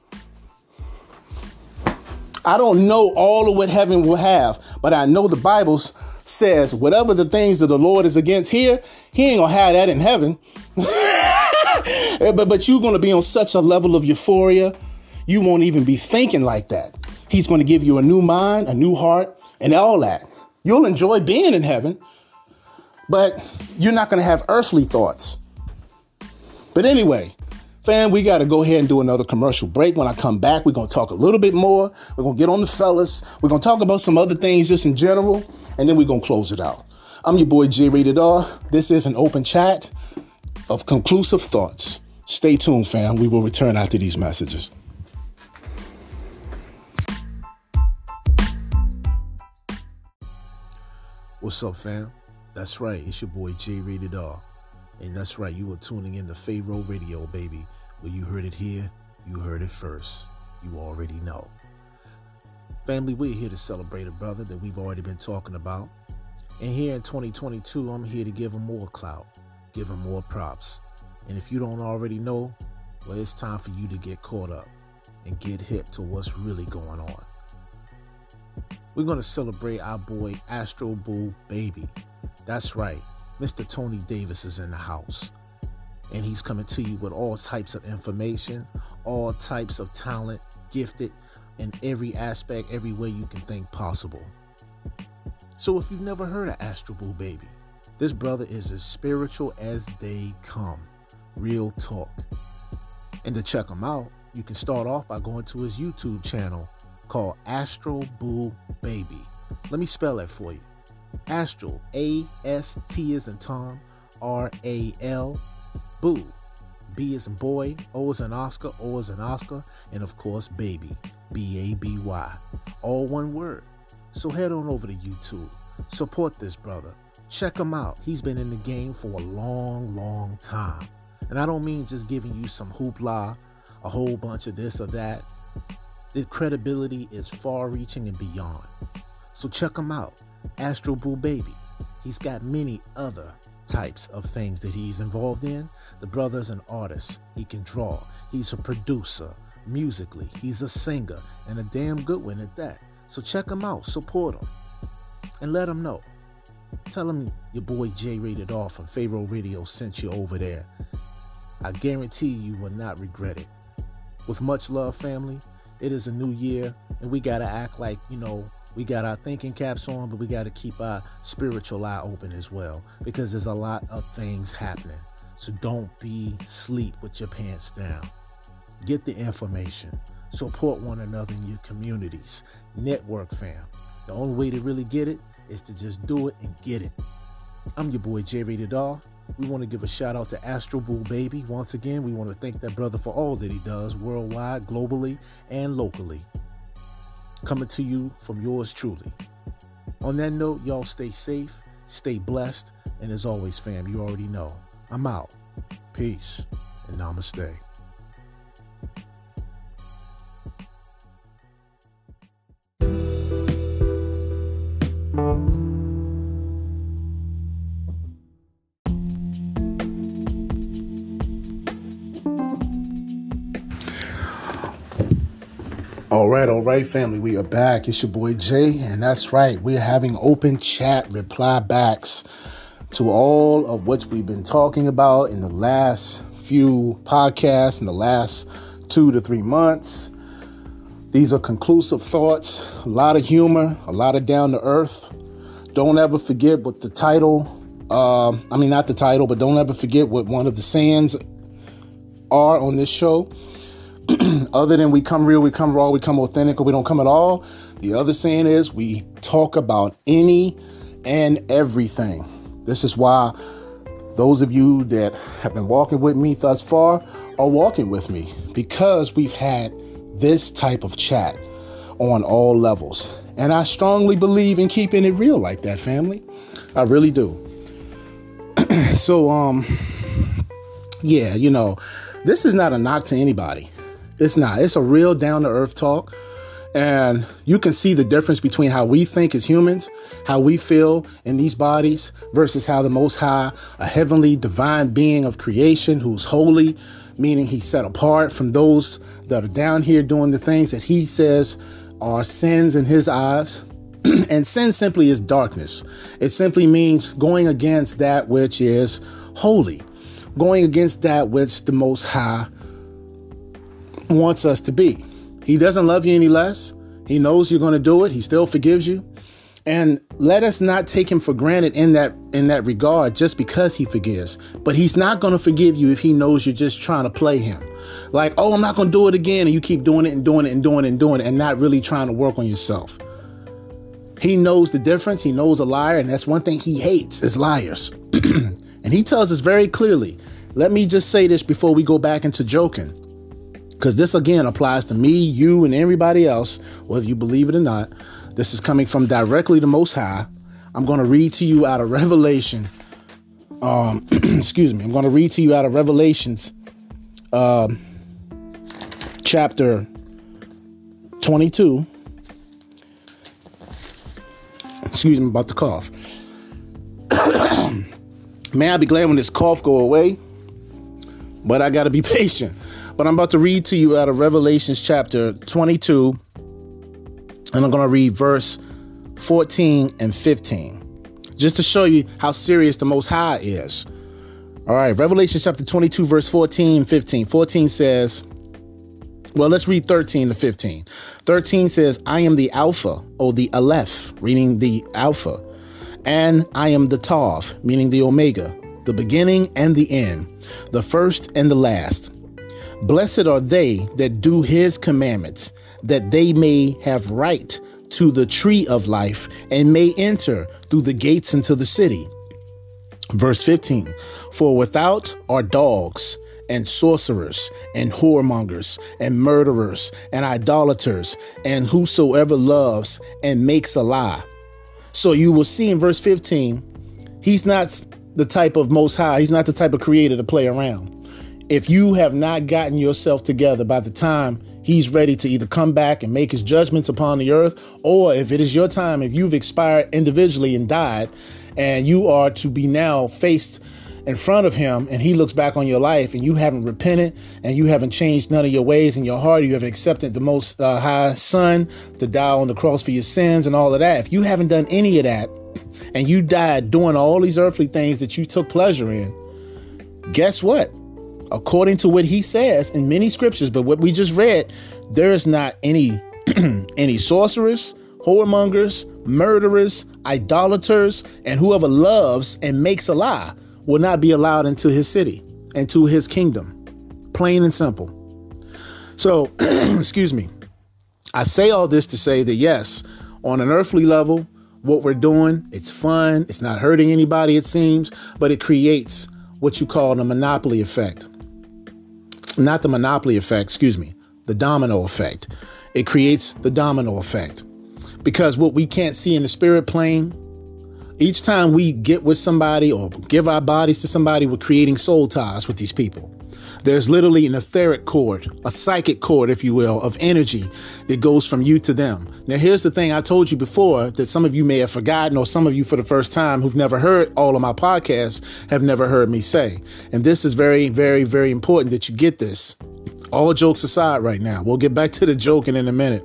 I don't know all of what heaven will have, but I know the Bible says, whatever the things that the Lord is against here, he ain't gonna have that in heaven. Eh, but, but you're gonna be on such a level of euphoria, you won't even be thinking like that. He's gonna give you a new mind, a new heart, and all that. You'll enjoy being in heaven, but you're not gonna have earthly thoughts. But anyway, Fam, we got to go ahead and do another commercial break. When I come back, we're going to talk a little bit more. We're going to get on the fellas. We're going to talk about some other things just in general, and then we're going to close it out. I'm your boy J Rated R. This is an open chat of conclusive thoughts. Stay tuned, fam. We will return after these messages. What's up, fam? That's right. It's your boy J Rated R. And that's right, you are tuning in to Pharaoh Radio, baby. Where you heard it here, you heard it first. You already know. Family, we're here to celebrate a brother that we've already been talking about. And here in 2022, I'm here to give him more clout, give him more props. And if you don't already know, well, it's time for you to get caught up and get hip to what's really going on. We're going to celebrate our boy Astro Boo Baby. That's right. Mr. Tony Davis is in the house. And he's coming to you with all types of information, all types of talent, gifted in every aspect, every way you can think possible. So if you've never heard of Astro Boo Baby, this brother is as spiritual as they come. Real talk. And to check him out, you can start off by going to his YouTube channel called Astral Boo Baby. Let me spell that for you. Astral, A S T is in Tom, R A L, Boo. B is in boy, O is in Oscar, O is in Oscar, and of course, baby, B A B Y. All one word. So head on over to YouTube. Support this brother. Check him out. He's been in the game for a long, long time. And I don't mean just giving you some hoopla, a whole bunch of this or that. The credibility is far reaching and beyond. So check him out. Astro Boo Baby. He's got many other types of things that he's involved in. The brother's an artist. He can draw. He's a producer. Musically, he's a singer and a damn good one at that. So check him out, support him, and let him know. Tell him your boy J Rated R from Pharaoh Radio sent you over there. I guarantee you will not regret it. With much love, family, it is a new year, and we gotta act like, you know, we got our thinking caps on, but we gotta keep our spiritual eye open as well, because there's a lot of things happening. So don't be sleep with your pants down. Get the information. Support one another in your communities. Network fam. The only way to really get it is to just do it and get it. I'm your boy J Rated R. We want to give a shout out to Astro Boo Baby. Once again, we want to thank that brother for all that he does worldwide, globally, and locally. Coming to you from yours truly. On that note, y'all stay safe, stay blessed, and as always, fam, you already know. I'm out. Peace and namaste. All right, all right, family. We are back. It's your boy Jay, and that's right. We're having open chat reply backs to all of what we've been talking about in the last few podcasts, in the last two to three months. These are conclusive thoughts, a lot of humor, a lot of down to earth. Don't ever forget what the title, uh, I mean, not the title, but don't ever forget what one of the sands are on this show other than we come real, we come raw, we come authentic, or we don't come at all. The other saying is we talk about any and everything. This is why those of you that have been walking with me thus far are walking with me because we've had this type of chat on all levels. And I strongly believe in keeping it real like that, family. I really do. so, um, yeah, you know, this is not a knock to anybody. It's not. It's a real down to earth talk. And you can see the difference between how we think as humans, how we feel in these bodies, versus how the Most High, a heavenly divine being of creation who's holy, meaning he's set apart from those that are down here doing the things that he says are sins in his eyes. and sin simply is darkness. It simply means going against that which is holy, going against that which the Most High wants us to be. He doesn't love you any less. He knows you're going to do it. He still forgives you. And let us not take him for granted in that in that regard just because he forgives. But he's not going to forgive you if he knows you're just trying to play him. Like, "Oh, I'm not going to do it again." And you keep doing it and doing it and doing it and doing it and not really trying to work on yourself. He knows the difference. He knows a liar, and that's one thing he hates is liars. and he tells us very clearly. Let me just say this before we go back into joking because this again applies to me, you, and everybody else, whether you believe it or not. This is coming from directly the Most High. I'm going to read to you out of Revelation. Um, excuse me. I'm going to read to you out of Revelations, um, chapter 22. Excuse me about the cough. May I be glad when this cough go away, but I got to be patient. But I'm about to read to you out of Revelations chapter 22, and I'm going to read verse 14 and 15, just to show you how serious the Most High is. All right, Revelation chapter 22, verse 14, 15. 14 says, well, let's read 13 to 15. 13 says, I am the Alpha, or the Aleph, reading the Alpha, and I am the Tav, meaning the Omega, the beginning and the end, the first and the last. Blessed are they that do his commandments, that they may have right to the tree of life and may enter through the gates into the city. Verse 15 For without are dogs and sorcerers and whoremongers and murderers and idolaters and whosoever loves and makes a lie. So you will see in verse 15, he's not the type of most high, he's not the type of creator to play around. If you have not gotten yourself together by the time he's ready to either come back and make his judgments upon the earth, or if it is your time, if you've expired individually and died, and you are to be now faced in front of him and he looks back on your life and you haven't repented and you haven't changed none of your ways in your heart you haven't accepted the most uh, high son to die on the cross for your sins and all of that if you haven't done any of that and you died doing all these earthly things that you took pleasure in guess what according to what he says in many scriptures but what we just read there is not any any sorcerers whoremongers, murderers, idolaters, and whoever loves and makes a lie will not be allowed into his city, into his kingdom. Plain and simple. So, excuse me. I say all this to say that yes, on an earthly level, what we're doing, it's fun, it's not hurting anybody, it seems, but it creates what you call the monopoly effect. Not the monopoly effect, excuse me, the domino effect. It creates the domino effect. Because what we can't see in the spirit plane, each time we get with somebody or give our bodies to somebody, we're creating soul ties with these people. There's literally an etheric cord, a psychic cord, if you will, of energy that goes from you to them. Now, here's the thing I told you before that some of you may have forgotten, or some of you for the first time who've never heard all of my podcasts have never heard me say. And this is very, very, very important that you get this. All jokes aside, right now, we'll get back to the joking in a minute.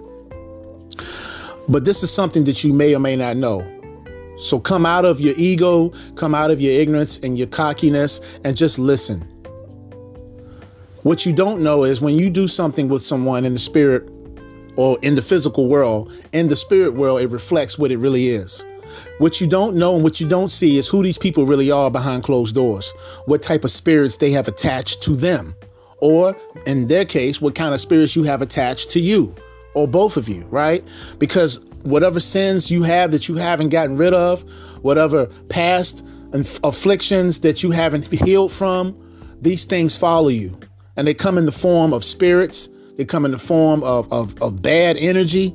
But this is something that you may or may not know. So come out of your ego, come out of your ignorance and your cockiness, and just listen. What you don't know is when you do something with someone in the spirit or in the physical world, in the spirit world, it reflects what it really is. What you don't know and what you don't see is who these people really are behind closed doors, what type of spirits they have attached to them, or in their case, what kind of spirits you have attached to you or both of you, right? Because whatever sins you have that you haven't gotten rid of, whatever past afflictions that you haven't healed from, these things follow you. And they come in the form of spirits, they come in the form of, of, of bad energy,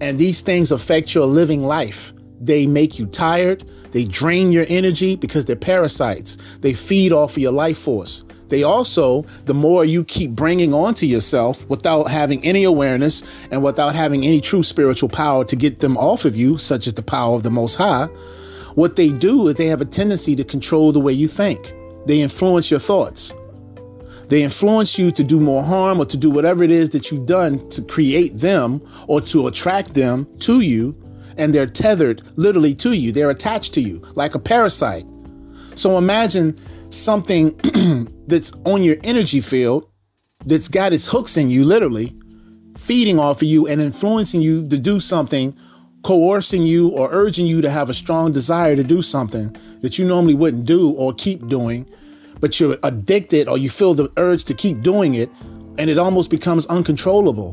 and these things affect your living life. They make you tired, they drain your energy because they're parasites. They feed off of your life force. They also, the more you keep bringing onto yourself without having any awareness and without having any true spiritual power to get them off of you, such as the power of the Most High, what they do is they have a tendency to control the way you think. They influence your thoughts. They influence you to do more harm or to do whatever it is that you've done to create them or to attract them to you. And they're tethered literally to you. They're attached to you like a parasite. So imagine something that's on your energy field that's got its hooks in you, literally, feeding off of you and influencing you to do something, coercing you or urging you to have a strong desire to do something that you normally wouldn't do or keep doing, but you're addicted or you feel the urge to keep doing it, and it almost becomes uncontrollable,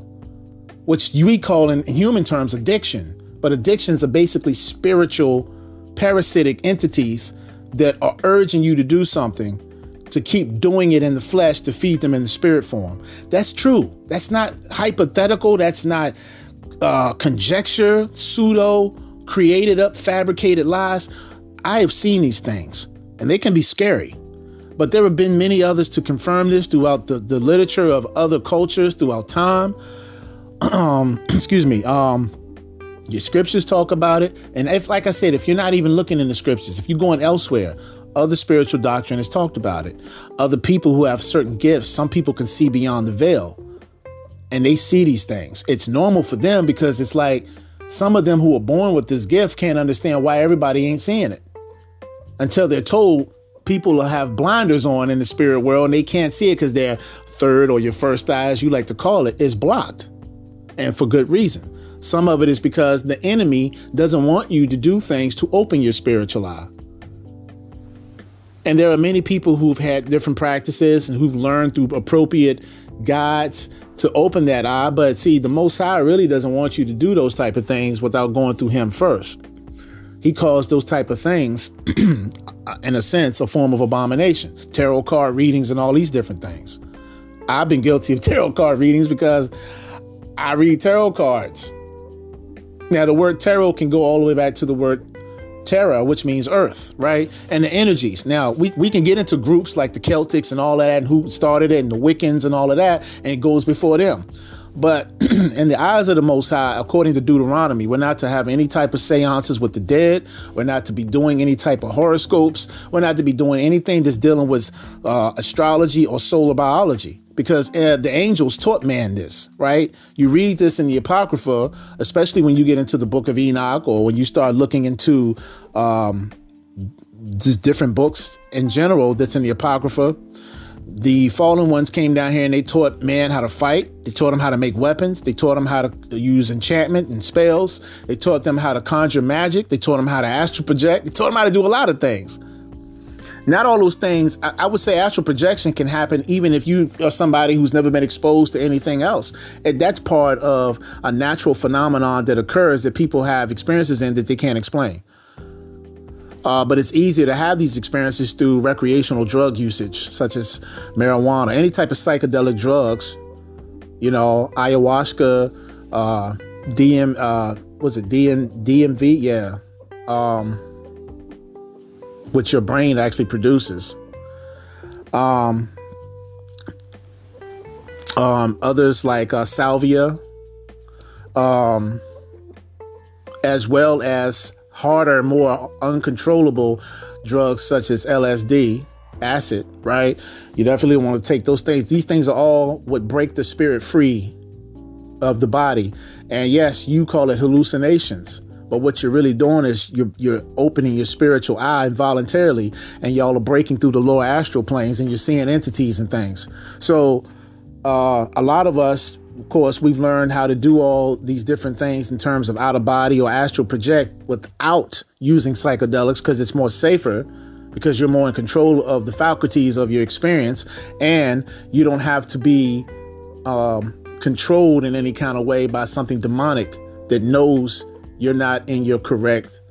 which we call in human terms addiction. But addictions are basically spiritual parasitic entities that are urging you to do something to keep doing it in the flesh to feed them in the spirit form. That's true. That's not hypothetical. That's not uh, conjecture, pseudo, created up, fabricated lies. I have seen these things and they can be scary. But there have been many others to confirm this throughout the, the literature of other cultures throughout time. Um, excuse me. Um, your scriptures talk about it. And if, like I said, if you're not even looking in the scriptures, if you're going elsewhere, other spiritual doctrine has talked about it. Other people who have certain gifts, some people can see beyond the veil and they see these things. It's normal for them because it's like some of them who are born with this gift can't understand why everybody ain't seeing it until they're told people have blinders on in the spirit world and they can't see it because their third or your first eye, as you like to call it, is blocked. And for good reason. Some of it is because the enemy doesn't want you to do things to open your spiritual eye. And there are many people who've had different practices and who've learned through appropriate guides to open that eye. But see, the Most High really doesn't want you to do those type of things without going through Him first. He calls those type of things, in a sense, a form of abomination. Tarot card readings and all these different things. I've been guilty of tarot card readings because I read tarot cards. Now, the word tarot can go all the way back to the word terra, which means earth, right? And the energies. Now, we, we can get into groups like the Celtics and all that, and who started it, and the Wiccans and all of that, and it goes before them. But in the eyes of the Most High, according to Deuteronomy, we're not to have any type of seances with the dead. We're not to be doing any type of horoscopes. We're not to be doing anything that's dealing with uh, astrology or solar biology because uh, the angels taught man this, right? You read this in the Apocrypha, especially when you get into the book of Enoch or when you start looking into um, just different books in general that's in the Apocrypha. The fallen ones came down here and they taught man how to fight. They taught them how to make weapons. They taught them how to use enchantment and spells. They taught them how to conjure magic. They taught them how to astral project. They taught them how to do a lot of things. Not all those things, I, would say astral projection can happen even if you are somebody who's never been exposed to anything else. And that's part of a natural phenomenon that occurs that people have experiences in that they can't explain. Uh, but it's easier to have these experiences through recreational drug usage, such as marijuana, any type of psychedelic drugs. You know, ayahuasca, uh, DM, uh, was it DM, DMT? Yeah. Um, which your brain actually produces. Um, um, others like uh, salvia, um, as well as harder, more uncontrollable drugs such as LSD, acid, right? You definitely want to take those things. These things are all what break the spirit free of the body. And yes, you call it hallucinations. But what you're really doing is you're you're opening your spiritual eye involuntarily, and y'all are breaking through the lower astral planes, and you're seeing entities and things. So, uh, a lot of us, of course, we've learned how to do all these different things in terms of out of body or astral project without using psychedelics because it's more safer because you're more in control of the faculties of your experience and you don't have to be um, controlled in any kind of way by something demonic that knows you're not in your correct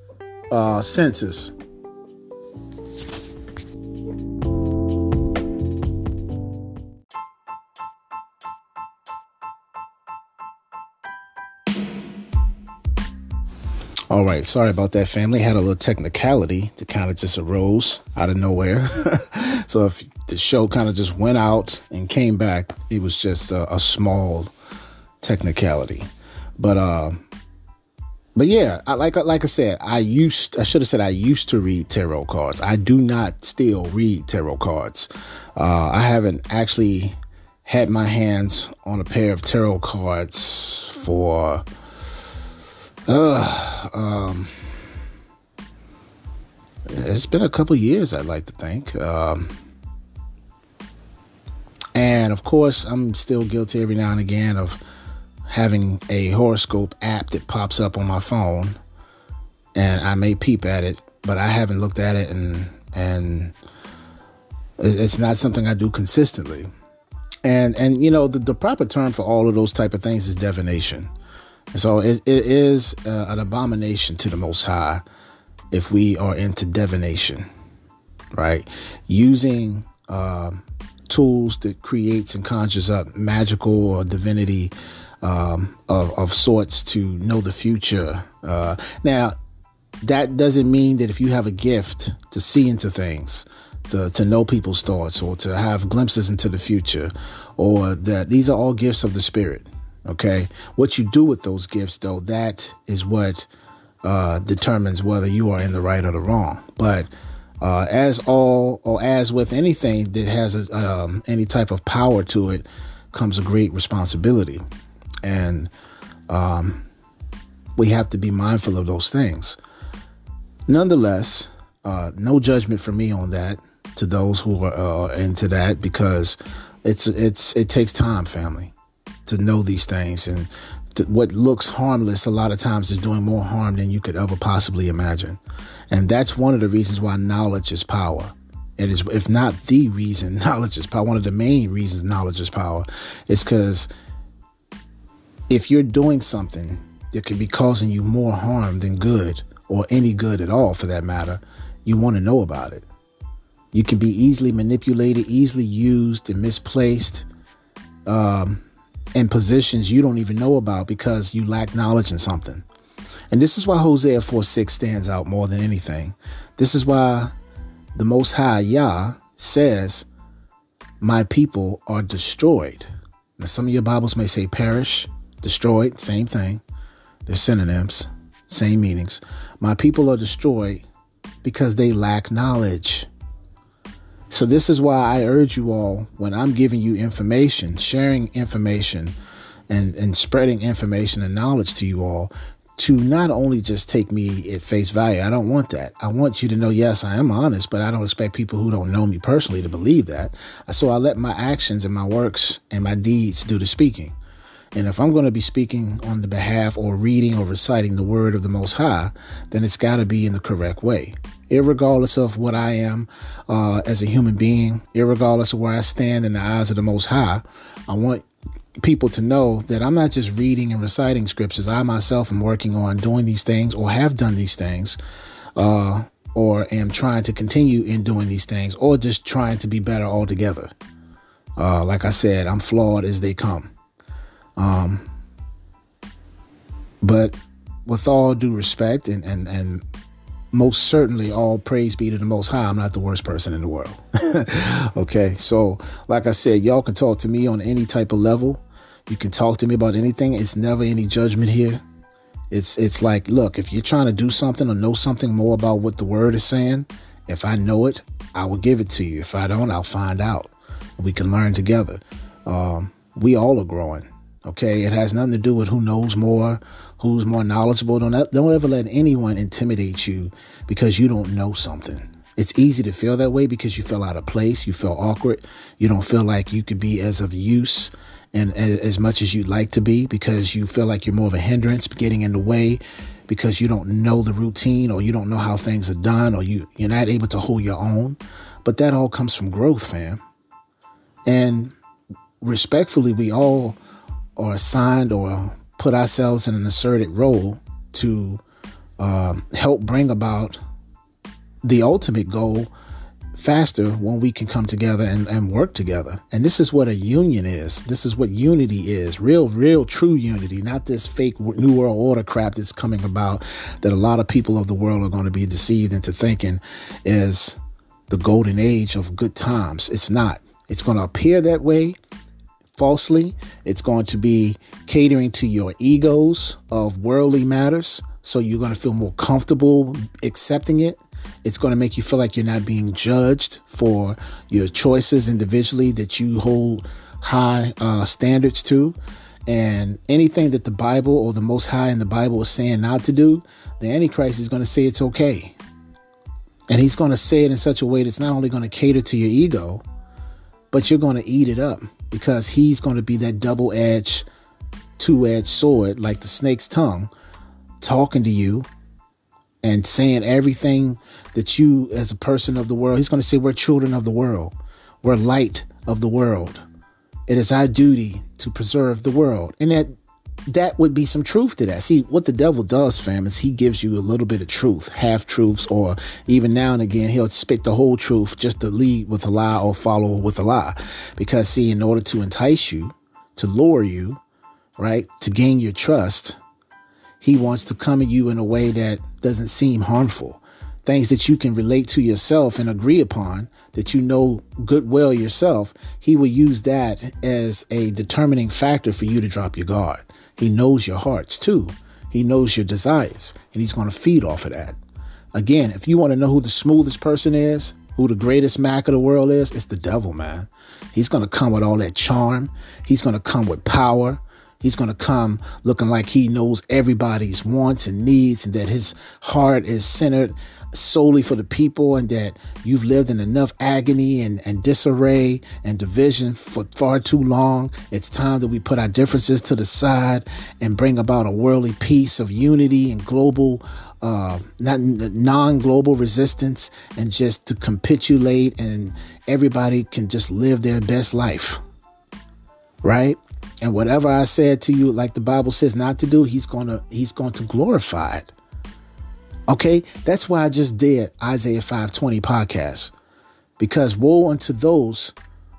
uh, senses. All right, sorry about that, family. Had a little technicality that kind of just arose out of nowhere. so if the show kind of just went out and came back, it was just a, a small technicality. But uh, but yeah, I, like like I said, I used I should have said I used to read tarot cards. I do not still read tarot cards. Uh, I haven't actually had my hands on a pair of tarot cards for uh, um, it's been a couple years. I'd like to think. Um, and of course, I'm still guilty every now and again of having a horoscope app that pops up on my phone and I may peep at it, but I haven't looked at it and and it's not something I do consistently. And and you know the, the proper term for all of those type of things is divination. So it, it is uh, an abomination to the Most High if we are into divination, right? Using uh, tools that creates and conjures up magical or divinity um, of, of sorts to know the future. Uh, now, that doesn't mean that if you have a gift to see into things, to, to know people's thoughts, or to have glimpses into the future, or that these are all gifts of the Spirit. Okay. What you do with those gifts, though, that is what uh, determines whether you are in the right or the wrong. But uh, as all, or as with anything that has a, um, any type of power to it, comes a great responsibility and um, we have to be mindful of those things. Nonetheless, uh, no judgment for me on that to those who are uh, into that because it's it's it takes time, family, to know these things and what looks harmless a lot of times is doing more harm than you could ever possibly imagine, and that's one of the reasons why knowledge is power. It is, if not the reason, knowledge is power. One of the main reasons knowledge is power is because if you're doing something that could be causing you more harm than good, or any good at all for that matter, you want to know about it. You can be easily manipulated, easily used, and misplaced um, in positions you don't even know about because you lack knowledge in something. And this is why Hosea 4 6 stands out more than anything. This is why the Most High Yah says, My people are destroyed. Now, some of your Bibles may say perish, destroyed, same thing. They're synonyms, same meanings. My people are destroyed because they lack knowledge. So, this is why I urge you all when I'm giving you information, sharing information, and, and spreading information and knowledge to you all, to not only just take me at face value. I don't want that. I want you to know, yes, I am honest, but I don't expect people who don't know me personally to believe that. So I let my actions and my works and my deeds do the speaking. And if I'm going to be speaking on the behalf or reading or reciting the word of the Most High, then it's got to be in the correct way. Irregardless of what I am uh, as a human being, irregardless of where I stand in the eyes of the Most High, I want people to know that I'm not just reading and reciting scriptures. I myself am working on doing these things or have done these things, uh, or am trying to continue in doing these things, or just trying to be better altogether. Uh, like I said, I'm flawed as they come. Um, but with all due respect and, and, and most certainly all praise be to the most high i'm not the worst person in the world okay so like i said y'all can talk to me on any type of level you can talk to me about anything. It's never any judgment here. It's it's like, look, if you're trying to do something or know something more about what the word is saying, if I know it, I will give it to you. If I don't, I'll find out. We can learn together. Um, we all are growing. Okay, it has nothing to do with who knows more, who's more knowledgeable. Don't don't ever let anyone intimidate you because you don't know something. It's easy to feel that way because you feel out of place, you feel awkward, you don't feel like you could be as of use and, as much as you'd like to be because you feel like you're more of a hindrance getting in the way because you don't know the routine or you don't know how things are done or you, you're not able to hold your own. But that all comes from growth, fam. And respectfully, we all are assigned or put ourselves in an asserted role to um, help bring about the ultimate goal faster when we can come together and, and work together. And this is what a union is. This is what unity is. Real, real, true unity, not this fake New World Order crap that's coming about that a lot of people of the world are going to be deceived into thinking is the golden age of good times. It's not. It's going to appear that way falsely. It's going to be catering to your egos of worldly matters. So you're going to feel more comfortable accepting it it's going to make you feel like you're not being judged for your choices individually that you hold high uh, standards to. And anything that the Bible or the Most High in the Bible is saying not to do, the Antichrist is going to say it's okay. And he's going to say it in such a way that's not only going to cater to your ego, but you're going to eat it up because he's going to be that double edged, two edged sword, like the snake's tongue, talking to you and saying everything that you, as a person of the world, he's going to say, We're children of the world, we're light of the world. It is our duty to preserve the world. And that that would be some truth to that. See, what the devil does, fam, is he gives you a little bit of truth, half truths, or even now and again, he'll spit the whole truth just to lead with a lie or follow with a lie. Because, see, in order to entice you, to lure you, right, to gain your trust, he wants to come at you in a way that doesn't seem harmful. Things that you can relate to yourself and agree upon, that you know good well yourself, he will use that as a determining factor for you to drop your guard. He knows your hearts too. He knows your desires, and he's going to feed off of that. Again, if you want to know who the smoothest person is, who the greatest Mac of the world is, it's the devil, man. He's going to come with all that charm. He's going to come with power. He's going to come looking like he knows everybody's wants and needs and that his heart is centered solely for the people and that you've lived in enough agony and, and disarray and division for far too long. It's time that we put our differences to the side and bring about a worldly peace of unity and global, uh, not non-global resistance and just to capitulate and everybody can just live their best life. Right? And whatever I said to you, like the Bible says not to do, he's gonna he's going to glorify it. Okay, that's why I just did Isaiah 520 podcast. Because woe unto those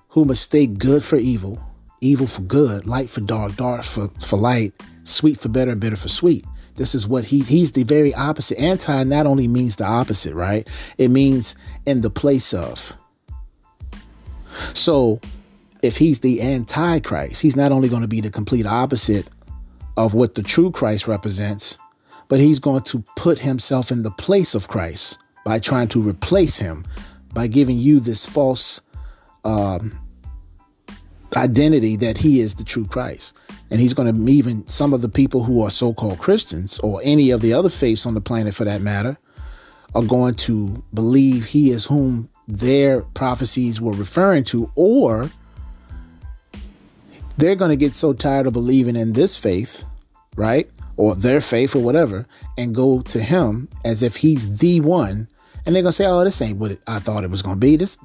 who mistake good for evil, evil for good, light for dark, dark for, for light, sweet for better, bitter for sweet. This is what he's he's the very opposite. Anti not only means the opposite, right? It means in the place of. So if he's the antichrist, he's not only going to be the complete opposite of what the true Christ represents, but he's going to put himself in the place of Christ by trying to replace him, by giving you this false um, identity that he is the true Christ. And he's going to even some of the people who are so called Christians or any of the other faiths on the planet for that matter are going to believe he is whom their prophecies were referring to, or they're going to get so tired of believing in this faith, right? Or their faith or whatever and go to him as if he's the one. And they're gonna say oh this ain't what i thought it was gonna be. This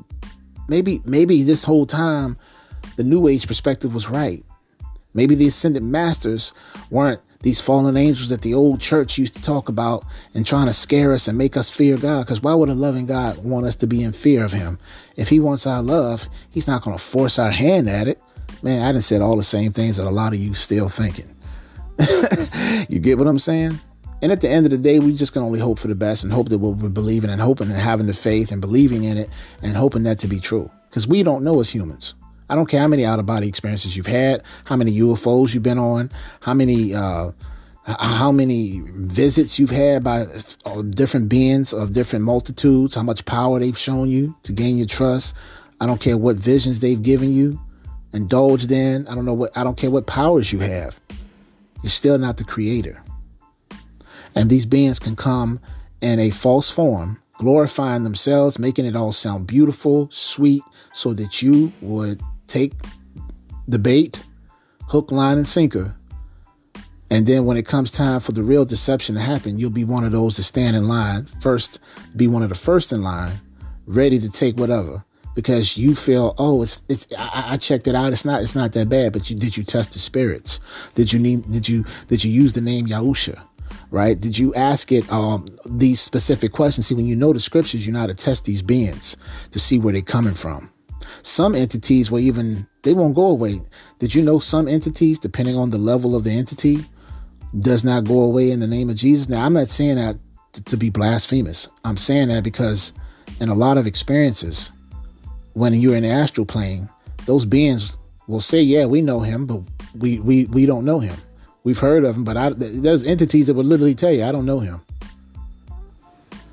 maybe maybe this whole time the new age perspective was right. Maybe the ascended masters weren't these fallen angels that the old church used to talk about and trying to scare us and make us fear god because why would a loving god want us to be in fear of him? If he wants our love he's not going to force our hand at it. Man i done said all the same things that a lot of you still thinking you get what I'm saying? And at the end of the day, we just can only hope for the best and hope that what we're believing and hoping and having the faith and believing in it and hoping that to be true. Because we don't know as humans. I don't care how many out of body experiences you've had, how many UFOs you've been on, how many uh, how many visits you've had by uh, different beings of different multitudes, how much power they've shown you to gain your trust. I don't care what visions they've given you, indulged in. I don't know what I don't care what powers you have. You're still not the creator. And these beings can come in a false form, glorifying themselves, making it all sound beautiful, sweet, so that you would take the bait, hook, line, and sinker. And then when it comes time for the real deception to happen, you'll be one of those to stand in line first, be one of the first in line, ready to take whatever because you feel, oh, it's it's. I, I, checked it out. It's not it's not that bad. But you did you test the spirits? Did you need did you did you use the name Yahusha? Right? Did you ask it um, these specific questions? See, when you know the scriptures, you know how to test these beings to see where they're coming from. Some entities will even they won't go away. Did you know some entities, depending on the level of the entity, does not go away in the name of Jesus? Now, I'm not saying that to, to be blasphemous. I'm saying that because in a lot of experiences, when you're in the astral plane, those beings will say, "Yeah, we know him, but we we we don't know him. We've heard of him, but I, there's entities that would literally tell you, I don't know him."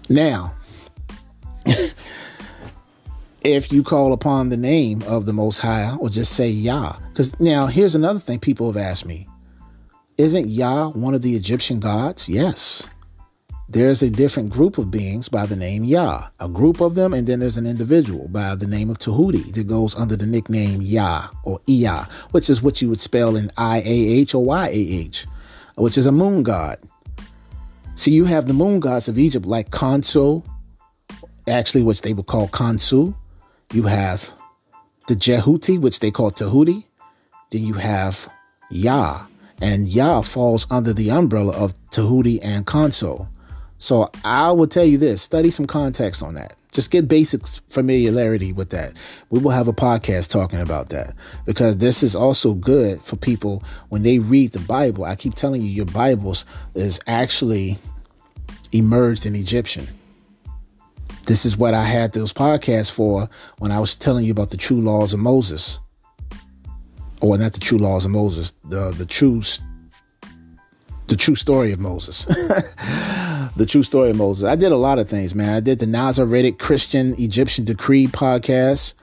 Now, if you call upon the name of the Most High, or just say Yah, because now here's another thing people have asked me: Isn't Yah one of the Egyptian gods? Yes there's a different group of beings by the name Yah, a group of them, and then there's an individual by the name of Tahuti that goes under the nickname Yah or Iah, which is what you would spell in I A H or Y A H, which is a moon god. See, you have the moon gods of Egypt like Khonsu, actually, which they would call Khonsu. You have the Jehuti, which they call Tahuti. Then you have Yah, and Yah falls under the umbrella of Tahuti and Khonsu. So I will tell you this study some context on that. Just get basic familiarity with that. We will have a podcast talking about that because this is also good for people when they read the Bible. I keep telling you, your Bibles is actually emerged in Egyptian. This is what I had those podcasts for when I was telling you about the true laws of Moses. Or not the true laws of Moses, the the true the true story of Moses. the true story of Moses. I did a lot of things, man. I did the Nazaritic Christian Egyptian Decree podcast.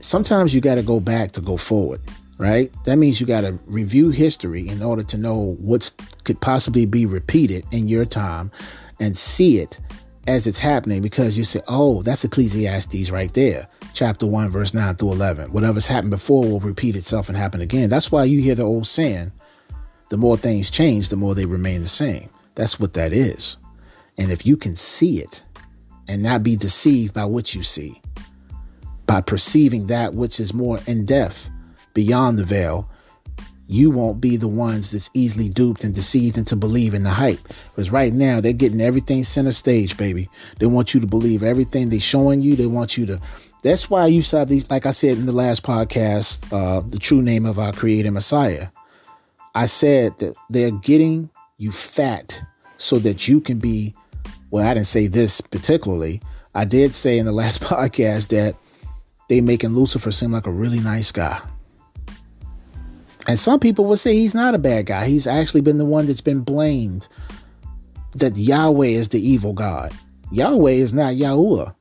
Sometimes you got to go back to go forward. right? That means you got to review history in order to know what could possibly be repeated in your time and see it as it's happening because you say, oh, that's Ecclesiastes right there, chapter 1, verse 9 through 11. Whatever's happened before will repeat itself and happen again. That's why you hear the old saying, the more things change, the more they remain the same. That's what that is. And if you can see it and not be deceived by what you see, by perceiving that which is more in depth beyond the veil, you won't be the ones that's easily duped and deceived into believing the hype. Because right now they're getting everything center stage, baby. They want you to believe everything they're showing you. They want you to. That's why you saw these, like I said in the last podcast, uh, the true name of our Creator Messiah. I said that they're getting you fat so that you can be. Well, I didn't say this particularly. I did say in the last podcast that they making Lucifer seem like a really nice guy. And some people would say he's not a bad guy. He's actually been the one that's been blamed that Yahweh is the evil God. Yahweh is not Yahuwah.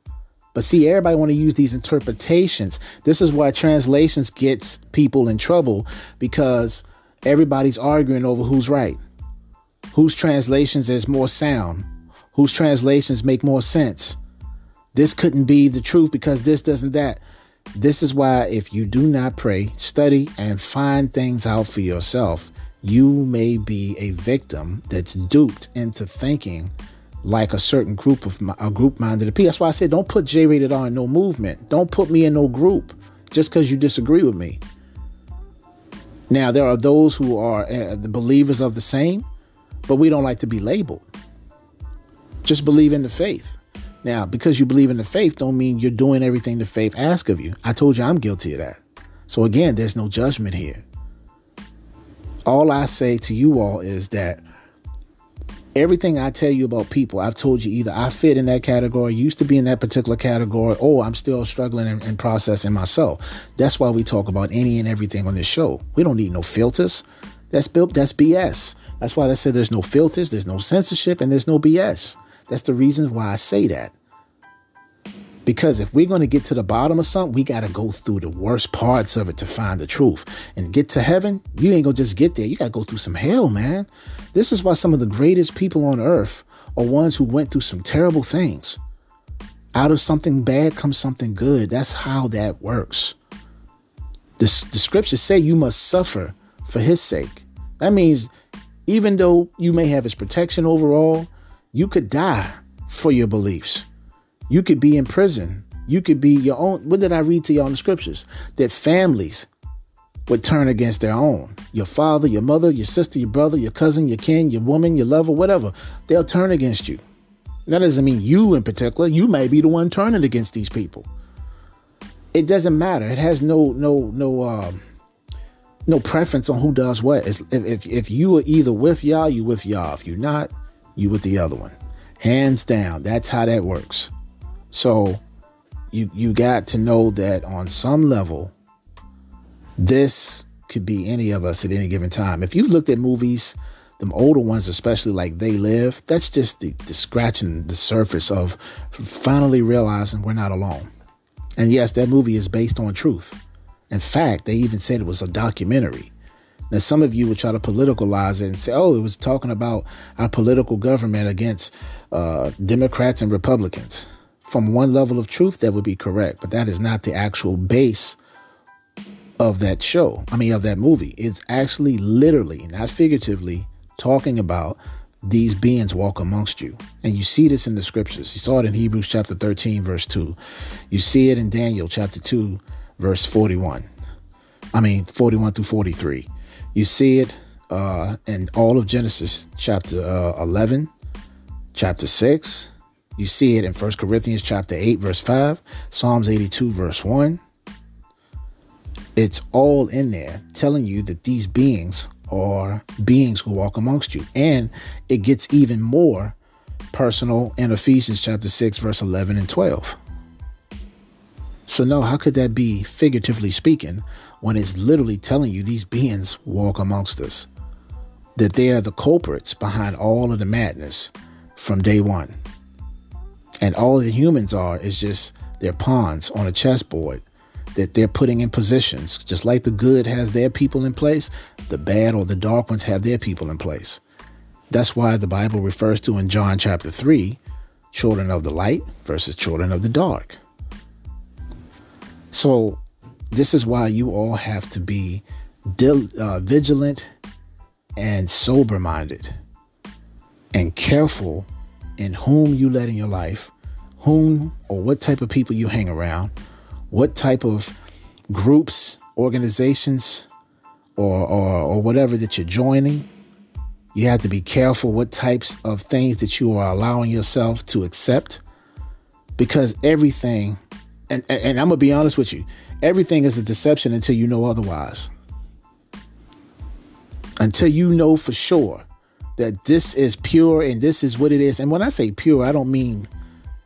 But see, everybody want to use these interpretations. This is why translations gets people in trouble because everybody's arguing over who's right. Whose translations is more sound? Whose translations make more sense? This couldn't be the truth because this doesn't that. This is why, if you do not pray, study, and find things out for yourself, you may be a victim that's duped into thinking like a certain group of a group minded people. That's why I said don't put J rated R in no movement. Don't put me in no group just because you disagree with me. Now there are those who are uh, the believers of the same, but we don't like to be labeled. Just believe in the faith. Now, because you believe in the faith, don't mean you're doing everything the faith asks of you. I told you I'm guilty of that. So again, there's no judgment here. All I say to you all is that everything I tell you about people, I've told you either I fit in that category, used to be in that particular category, or I'm still struggling and, processing myself. That's why we talk about any and everything on this show. We don't need no filters. That's built. That's BS. That's why I said there's no filters, there's no censorship, and there's no BS. That's the reason why I say that. Because if we're going to get to the bottom of something, we got to go through the worst parts of it to find the truth. And get to heaven, you ain't going to just get there. You got to go through some hell, man. This is why some of the greatest people on earth are ones who went through some terrible things. Out of something bad comes something good. That's how that works. The, the scriptures say you must suffer for his sake. That means even though you may have his protection overall, you could die for your beliefs. You could be in prison. You could be your own. What did I read to y'all in the scriptures? That families would turn against their own. Your father, your mother, your sister, your brother, your cousin, your kin, your woman, your lover, whatever. They'll turn against you. That doesn't mean you in particular. You may be the one turning against these people. It doesn't matter. It has no no no um, no preference on who does what. if, if if you are either with y'all, you with y'all. If you're not, you with the other one. Hands down, that's how that works. So you you got to know that on some level, this could be any of us at any given time. If you've looked at movies, them older ones, especially like They Live, that's just the, the scratching the surface of finally realizing we're not alone. And yes, that movie is based on truth. In fact, they even said it was a documentary. Now, some of you would try to politicalize it and say, oh, it was talking about our political government against uh, Democrats and Republicans. From one level of truth, that would be correct, but that is not the actual base of that show. I mean, of that movie. It's actually literally, not figuratively, talking about these beings walk amongst you. And you see this in the scriptures. You saw it in Hebrews chapter 13, verse 2. You see it in Daniel chapter 2, verse 41. I mean, 41 through 43. You see it uh, in all of Genesis chapter uh, 11, chapter 6. You see it in 1 Corinthians chapter 8, verse 5, Psalms 82, verse 1. It's all in there telling you that these beings are beings who walk amongst you. And it gets even more personal in Ephesians chapter 6, verse 11 and 12. So, no, how could that be figuratively speaking when it's literally telling you these beings walk amongst us. That they are the culprits behind all of the madness from day one. And all the humans are is just their pawns on a chessboard that they're putting in positions. Just like the good has their people in place, the bad or the dark ones have their people in place. That's why the Bible refers to in John chapter 3 children of the light versus children of the dark. So, this is why you all have to be dil- uh, vigilant and sober minded and careful in whom you let in your life, whom or what type of people you hang around, what type of groups, organizations, or, or, or whatever that you're joining. You have to be careful what types of things that you are allowing yourself to accept because everything, and, and, and I'm going to be honest with you, everything is a deception until you know otherwise. Until you know for sure that this is pure and this is what it is. And when I say pure, I don't mean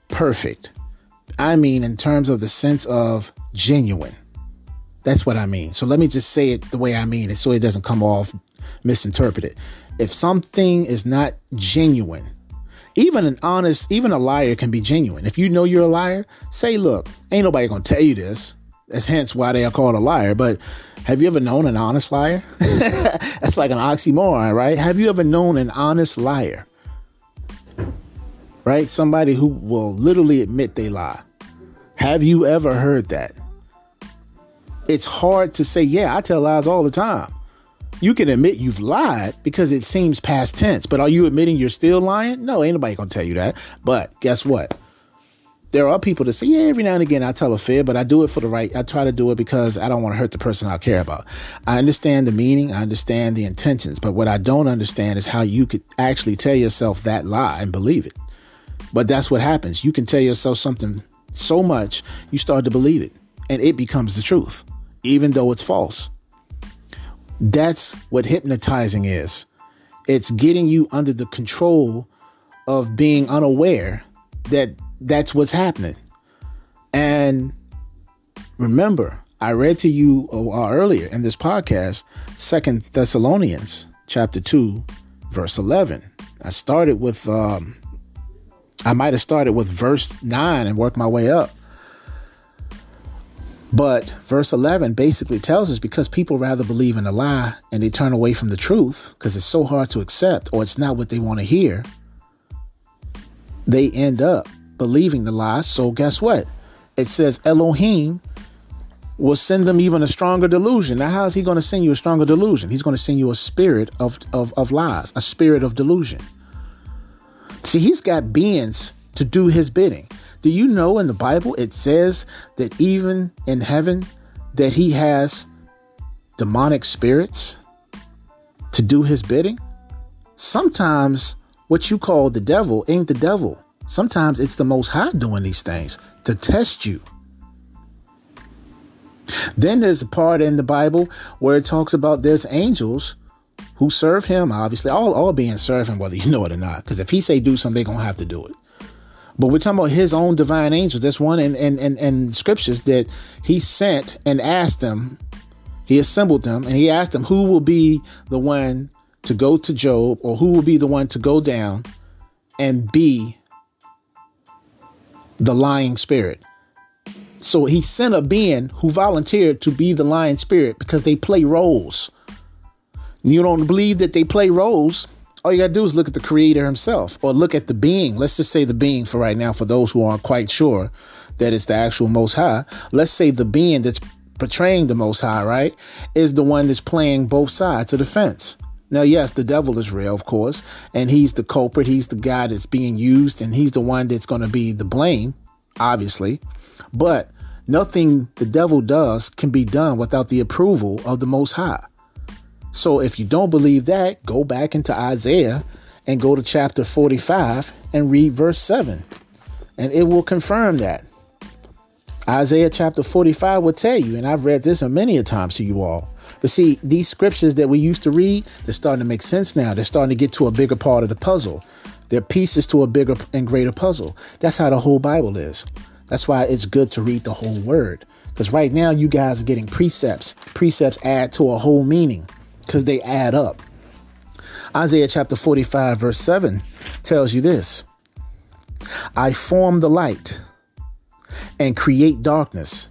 perfect. I mean in terms of the sense of genuine. That's what I mean. So let me just say it the way I mean it so it doesn't come off misinterpreted. If something is not genuine, even an honest, even a liar can be genuine. If you know you're a liar, say, look, ain't nobody gonna tell you this. That's hence why they are called a liar. But have you ever known an honest liar? That's like an oxymoron, right? Have you ever known an honest liar? Right? Somebody who will literally admit they lie. Have you ever heard that? It's hard to say, yeah, I tell lies all the time. You can admit you've lied because it seems past tense, but are you admitting you're still lying? No, ain't nobody gonna tell you that. But guess what? There are people that say, yeah, every now and again I tell a fib, but I do it for the right. I try to do it because I don't want to hurt the person I care about. I understand the meaning, I understand the intentions, but what I don't understand is how you could actually tell yourself that lie and believe it. But that's what happens. You can tell yourself something so much, you start to believe it, and it becomes the truth, even though it's false. That's what hypnotizing is. It's getting you under the control of being unaware that that's what's happening. And remember, I read to you uh, earlier in this podcast, Second Thessalonians chapter 2, verse 11. I started with, um, I might have started with verse 9 and worked my way up. But verse 11 basically tells us because people rather believe in a lie and they turn away from the truth because it's so hard to accept or it's not what they want to hear, they end up believing the lies. So guess what? It says Elohim will send them even a stronger delusion. Now, how is he going to send you a stronger delusion? He's going to send you a spirit of, of, of lies, a spirit of delusion. See, he's got beings to do his bidding. Do you know in the Bible it says that even in heaven that he has demonic spirits to do his bidding? Sometimes what you call the devil ain't the devil. Sometimes it's the Most High doing these things to test you. Then there's a part in the Bible where it talks about there's angels who serve him. Obviously, all all being serve him, whether you know it or not. Because if he say do something, they're gonna have to do it. But we're talking about his own divine angels. There's one in, in, in, in scriptures that he sent and asked them, he assembled them, and he asked them who will be the one to go to Job or who will be the one to go down and be the lying spirit. So he sent a being who volunteered to be the lying spirit because they play roles. You don't believe that they play roles? All you gotta do is look at the creator himself or look at the being. Let's just say the being for right now, for those who aren't quite sure that it's the actual most high. Let's say the being that's portraying the most high, right, is the one that's playing both sides of the fence. Now, yes, the devil is real, of course, and he's the culprit. He's the guy that's being used, and he's the one that's going to be the blame, obviously. But nothing the devil does can be done without the approval of the Most High. So if you don't believe that, go back into Isaiah and go to chapter 45 and read verse 7, and it will confirm that. Isaiah chapter 45 will tell you, and I've read this many a times to you all but see, these scriptures that we used to read, they're starting to make sense now. They're starting to get to a bigger part of the puzzle. They're pieces to a bigger and greater puzzle. That's how the whole Bible is. That's why it's good to read the whole word. Because right now, you guys are getting precepts. Precepts add to a whole meaning because they add up. Isaiah chapter 45, verse 7 tells you this I form the light and create darkness.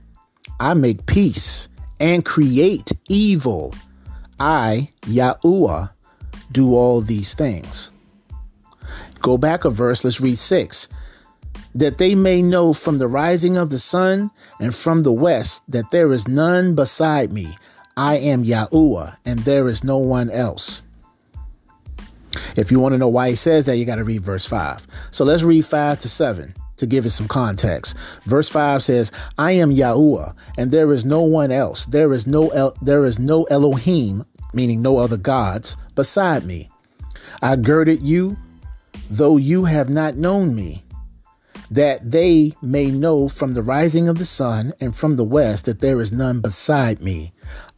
I make peace and create evil. I, Yahuwah, do all these things. Go back a verse, let's read 6. That they may know from the rising of the sun and from the west that there is none beside me. I am Yahuwah, and there is no one else. If you want to know why he says that, you got to read verse 5. So let's read 5 to 7 to give it some context. Verse 5 says, I am Yahuwah, and there is no one else. There is no El- there is no Elohim, meaning no other gods, beside me. I girded you, though you have not known me, that they may know from the rising of the sun and from the west that there is none beside me.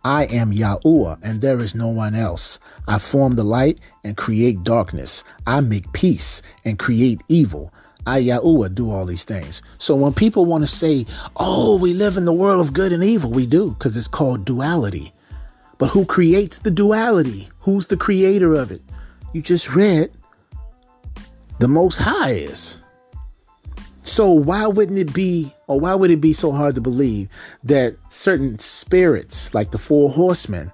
I am Yahuwah, and there is no one else. I form the light and create darkness. I make peace and create evil. I, do all these things. So when people want to say, oh, we live in the world of good and evil, we do, because it's called duality. But who creates the duality? Who's the creator of it? You just read the Most High is. So why wouldn't it be, or why would it be so hard to believe that certain spirits, like the four horsemen,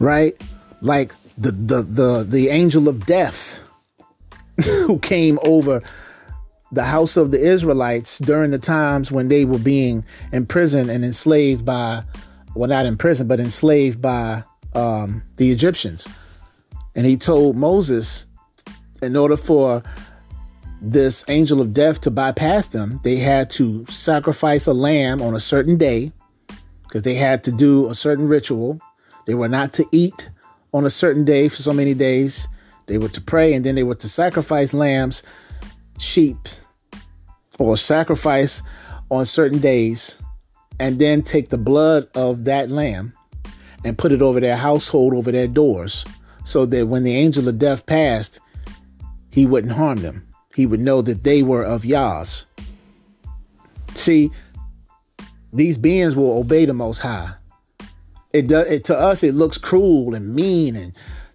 right, like the the the the angel of death, who came over the house of the Israelites during the times when they were being imprisoned and enslaved by, well, not imprisoned, but enslaved by um, the Egyptians, and he told Moses, in order for this angel of death to bypass them, they had to sacrifice a lamb on a certain day because they had to do a certain ritual. They were not to eat on a certain day for so many days. They were to pray and then they were to sacrifice lambs, sheep, or sacrifice on certain days and then take the blood of that lamb and put it over their household, over their doors, so that when the angel of death passed, he wouldn't harm them he would know that they were of Yah's. See, these beings will obey the Most High. It does it, to us. It looks cruel and mean, and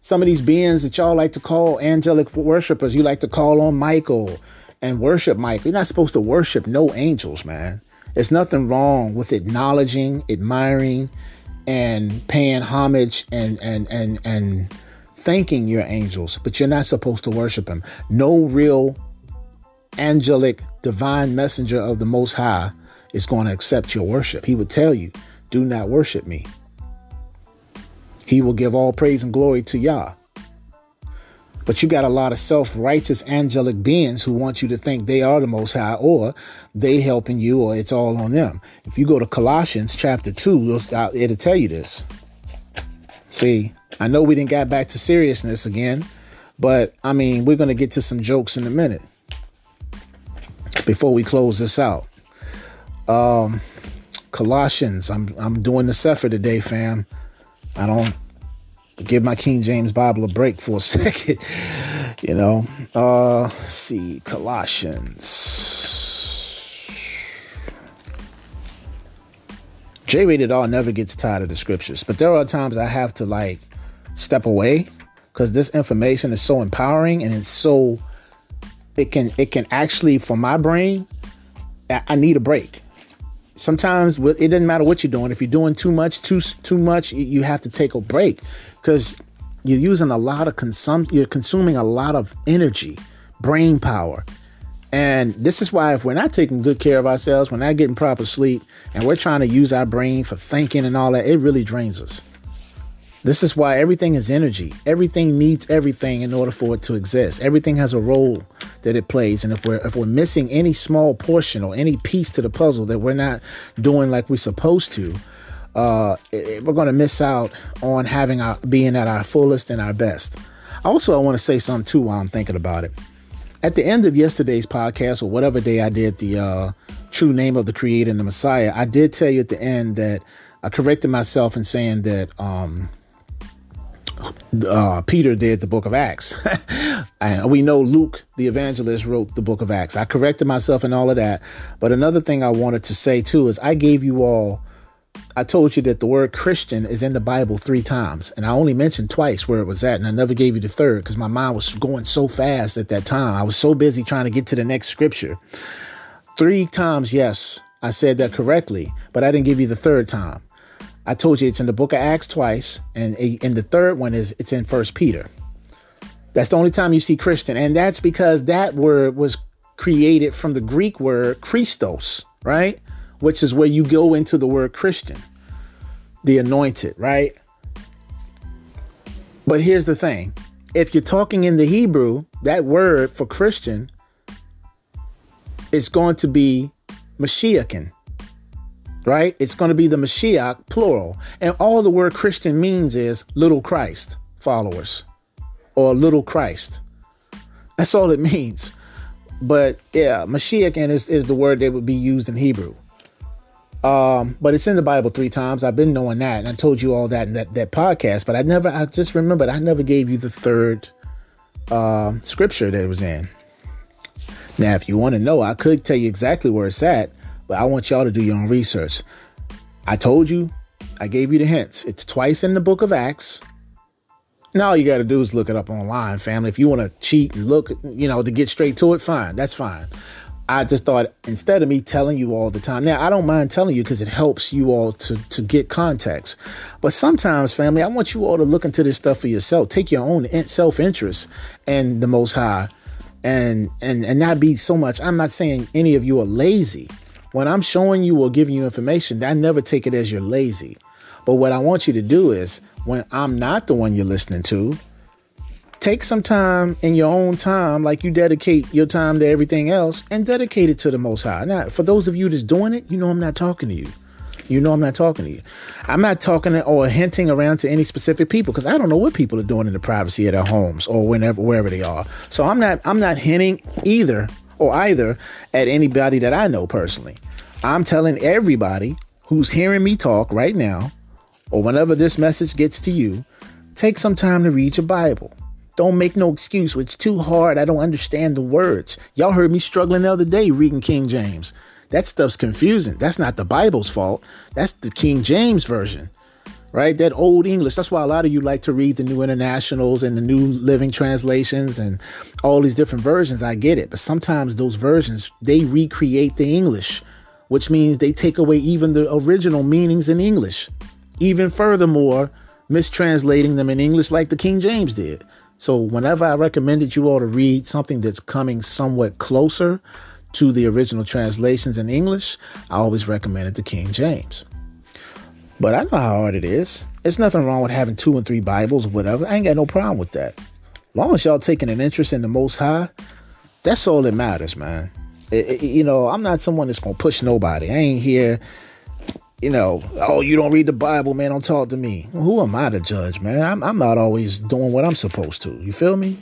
some of these beings that y'all like to call angelic worshipers, you like to call on Michael and worship Michael. You're not supposed to worship no angels, man. There's nothing wrong with acknowledging, admiring, and paying homage and and and and thanking your angels, but you're not supposed to worship them. No real angelic divine messenger of the Most High is going to accept your worship. He would tell you, do not worship me. He will give all praise and glory to Yah. But you got a lot of self righteous angelic beings who want you to think they are the Most High or they helping you or it's all on them. If you go to Colossians chapter 2, it'll tell you this. See, I know we didn't get back to seriousness again, but I mean, we're going to get to some jokes in a minute before we close this out. Um, Colossians. I'm I'm doing the Sefer today, fam. I don't give my King James Bible a break for a second. you know. Uh see, Colossians. J rated R never gets tired of the scriptures, but there are times I have to like step away because this information is so empowering and it's so it can it can actually for my brain i need a break sometimes it doesn't matter what you're doing. If you're doing too much too too much you have to take a break. Because you're using a lot of consum you're consuming a lot of energy brain power. And this is why if we're not taking good care of ourselves we're not getting proper sleep and we're trying to use our brain for thinking and all that it really drains us this is why everything is energy. Everything needs everything in order for it to exist. Everything has a role that it plays. And if we're if we're missing any small portion or any piece to the puzzle that we're not doing like we're supposed to, uh, it, we're going to miss out on having our being at our fullest and our best. Also, I want to say something too while I'm thinking about it. At the end of yesterday's podcast or whatever day I did the uh, true name of the Creator and the Messiah, I did tell you at the end that I corrected myself in saying that. Um, uh, Peter did the book of Acts. and we know Luke, the evangelist, wrote the book of Acts. I corrected myself and all of that. But another thing I wanted to say too is I gave you all, I told you that the word Christian is in the Bible three times. And I only mentioned twice where it was at. And I never gave you the third because my mind was going so fast at that time. I was so busy trying to get to the next scripture. Three times, yes, I said that correctly, but I didn't give you the third time. I told you it's in the book of Acts twice, and in the third one is it's in First Peter. That's the only time you see Christian, and that's because that word was created from the Greek word Christos, right? Which is where you go into the word Christian, the anointed, right? But here's the thing if you're talking in the Hebrew, that word for Christian is going to be Mashiachin, right? It's going to be the Mashiach, plural. And all the word Christian means is little Christ followers or little Christ. That's all it means. But yeah, Mashiachin is, is the word that would be used in Hebrew. Um, but it's in the Bible three times. I've been knowing that, and I told you all that in that, that podcast. But I never, I just remembered I never gave you the third uh, scripture that it was in. Now, if you want to know, I could tell you exactly where it's at, but I want y'all to do your own research. I told you, I gave you the hints. It's twice in the book of Acts. Now all you got to do is look it up online, family. If you want to cheat and look, you know, to get straight to it, fine. That's fine. I just thought instead of me telling you all the time, now I don't mind telling you because it helps you all to, to get context. But sometimes, family, I want you all to look into this stuff for yourself. Take your own self interest and the Most High, and and and not be so much. I'm not saying any of you are lazy. When I'm showing you or giving you information, I never take it as you're lazy. But what I want you to do is when I'm not the one you're listening to, take some time in your own time, like you dedicate your time to everything else, and dedicate it to the Most High. Now, for those of you that's doing it, you know I'm not talking to you. You know I'm not talking to you. I'm not talking or hinting around to any specific people because I don't know what people are doing in the privacy of their homes or whenever wherever they are. So I'm not I'm not hinting either or either at anybody that I know personally. I'm telling everybody who's hearing me talk right now or whenever this message gets to you, take some time to read your Bible. Don't make no excuse. It's too hard. I don't understand the words. Y'all heard me struggling the other day reading King James. That stuff's confusing. That's not the Bible's fault. That's the King James version, right? That old English. That's why a lot of you like to read the new internationals and the new living translations and all these different versions. I get it. But sometimes those versions, they recreate the English, which means they take away even the original meanings in English. Even furthermore, mistranslating them in English like the King James did. So whenever I recommended you all to read something that's coming somewhat closer to the original translations in English, I always recommended the King James. But I know how hard it is. There's nothing wrong with having two and three Bibles or whatever. I ain't got no problem with that. Long as y'all taking an interest in the Most High, that's all that matters, man. It, it, you know, I'm not someone that's gonna push nobody. I ain't here you know, oh, you don't read the Bible, man, don't talk to me. Who am I to judge, man? I'm, I'm not always doing what I'm supposed to. You feel me?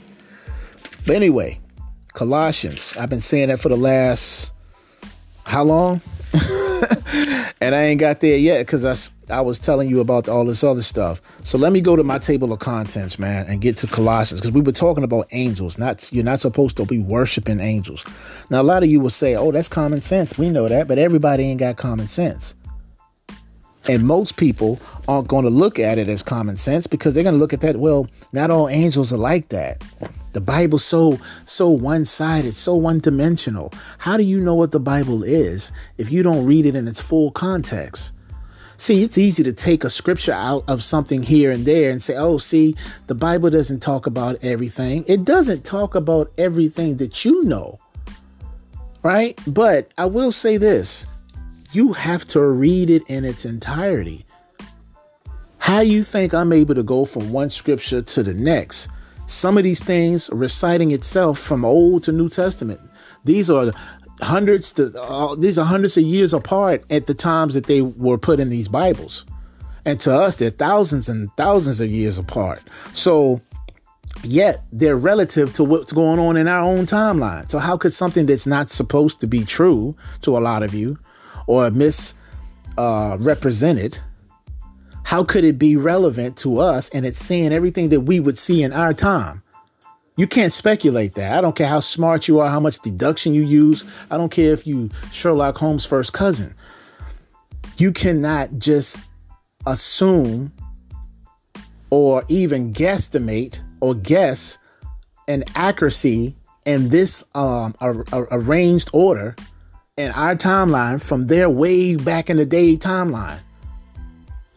But anyway, Colossians. I've been saying that for the last, how long? and I ain't got there yet because I, I was telling you about all this other stuff. So let me go to my table of contents, man, and get to Colossians because we were talking about angels. Not You're not supposed to be worshiping angels. Now, a lot of you will say, oh, that's common sense. We know that, but everybody ain't got common sense. And most people aren't going to look at it as common sense because they're going to look at that, well, not all angels are like that. The Bible's so so one-sided, so one-dimensional. How do you know what the Bible is if you don't read it in its full context? See, it's easy to take a scripture out of something here and there and say, oh, see, the Bible doesn't talk about everything. It doesn't talk about everything that you know, right? But I will say this you have to read it in its entirety. How you think I'm able to go from one scripture to the next? Some of these things reciting itself from Old to New Testament. These are hundreds to uh, these are hundreds of years apart at the times that they were put in these Bibles. And to us, they're thousands and thousands of years apart. So yet they're relative to what's going on in our own timeline. So how could something that's not supposed to be true to a lot of you or misrepresented, uh, how could it be relevant to us and it's seeing everything that we would see in our time? You can't speculate that. I don't care how smart you are, how much deduction you use. I don't care if you Sherlock Holmes' first cousin. You cannot just assume or even guesstimate or guess an accuracy in this um, arranged order in our timeline from their way back in the day timeline.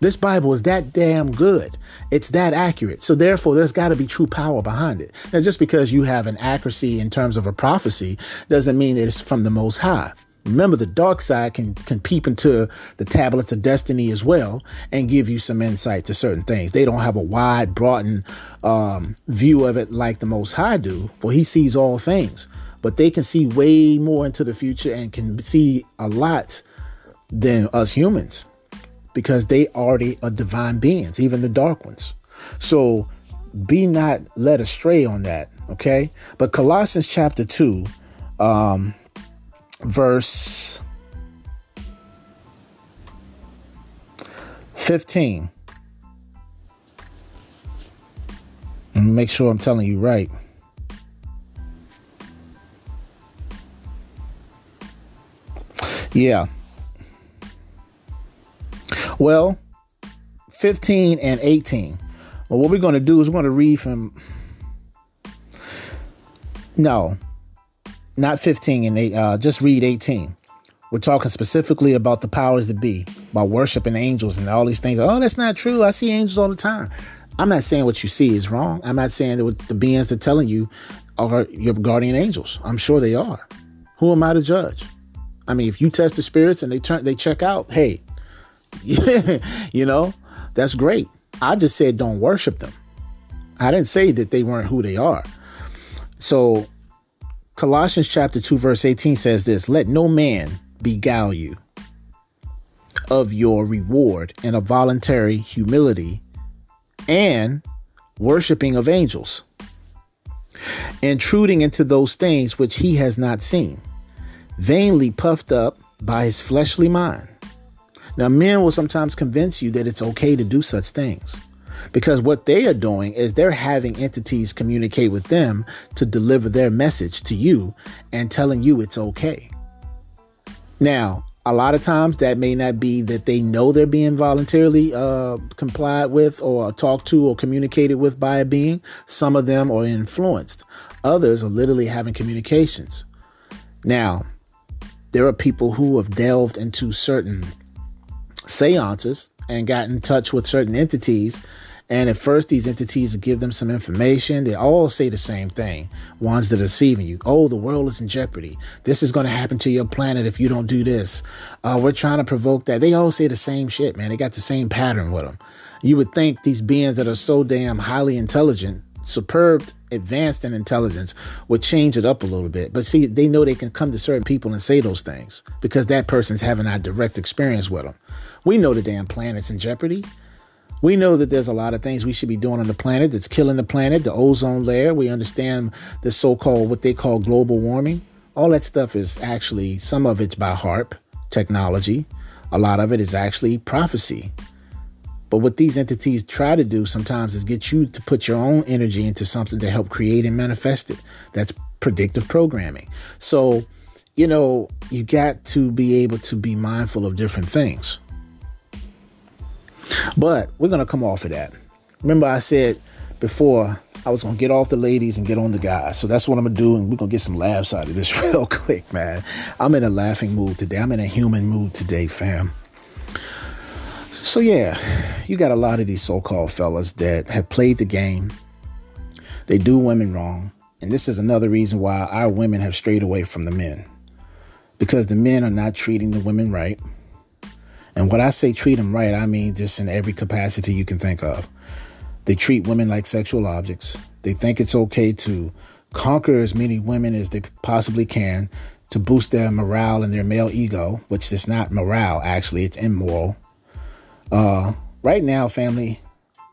This Bible is that damn good. It's that accurate. So therefore, there's got to be true power behind it. Now, just because you have an accuracy in terms of a prophecy doesn't mean it's from the Most High. Remember, the dark side can, can peep into the tablets of destiny as well and give you some insight to certain things. They don't have a wide, broadened um, view of it like the Most High do, for He sees all things. But they can see way more into the future and can see a lot than us humans because they already are divine beings, even the dark ones. So be not led astray on that, okay? But Colossians chapter 2, um, verse 15. Make sure I'm telling you right. Yeah. Well, 15 and 18. Well, what we're going to do is we're going to read from. No, not 15 and 8, uh, just read 18. We're talking specifically about the powers that be, about worshiping angels and all these things. Oh, that's not true. I see angels all the time. I'm not saying what you see is wrong. I'm not saying that the beings that are telling you are your guardian angels. I'm sure they are. Who am I to judge? I mean, if you test the spirits and they turn, they check out. Hey, you know, that's great. I just said don't worship them. I didn't say that they weren't who they are. So Colossians chapter 2 verse 18 says this, let no man beguile you of your reward in a voluntary humility and worshiping of angels, intruding into those things which he has not seen, vainly puffed up by his fleshly mind. Now, men will sometimes convince you that it's okay to do such things. Because what they are doing is they're having entities communicate with them to deliver their message to you and telling you it's okay. Now, a lot of times that may not be that they know they're being voluntarily uh, complied with or talked to or communicated with by a being. Some of them are influenced. Others are literally having communications. Now, there are people who have delved into certain seances and got in touch with certain entities and at first, these entities give them some information. They all say the same thing. Ones that are deceiving you. Oh, the world is in jeopardy. This is going to happen to your planet if you don't do this. Uh, we're trying to provoke that. They all say the same shit, man. They got the same pattern with them. You would think these beings that are so damn highly intelligent, superb, advanced in intelligence, would change it up a little bit. But see, they know they can come to certain people and say those things because that person's having a direct experience with them. We know the damn planet's in jeopardy. We know that there's a lot of things we should be doing on the planet that's killing the planet, the ozone layer. We understand the so called, what they call global warming. All that stuff is actually, some of it's by HAARP technology, a lot of it is actually prophecy. But what these entities try to do sometimes is get you to put your own energy into something to help create and manifest it. That's predictive programming. So, you know, you got to be able to be mindful of different things. But we're going to come off of that. Remember, I said before I was going to get off the ladies and get on the guys. So that's what I'm going to do. And we're going to get some laughs out of this real quick, man. I'm in a laughing mood today. I'm in a human mood today, fam. So, yeah, you got a lot of these so called fellas that have played the game. They do women wrong. And this is another reason why our women have strayed away from the men. Because the men are not treating the women right. And when I say treat them right, I mean just in every capacity you can think of. They treat women like sexual objects. They think it's okay to conquer as many women as they possibly can to boost their morale and their male ego, which is not morale, actually, it's immoral. Uh, right now, family,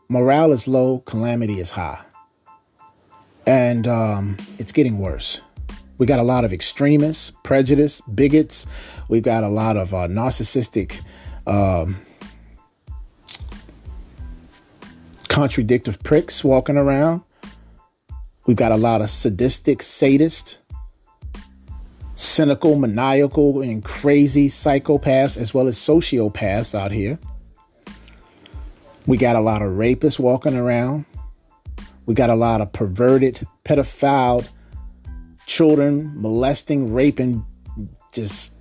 morale is low, calamity is high. And um, it's getting worse. We got a lot of extremists, prejudice, bigots. We've got a lot of uh, narcissistic um, contradictive pricks walking around. We've got a lot of sadistic sadist, cynical, maniacal, and crazy psychopaths, as well as sociopaths out here. We got a lot of rapists walking around. We got a lot of perverted, pedophile children molesting, raping, just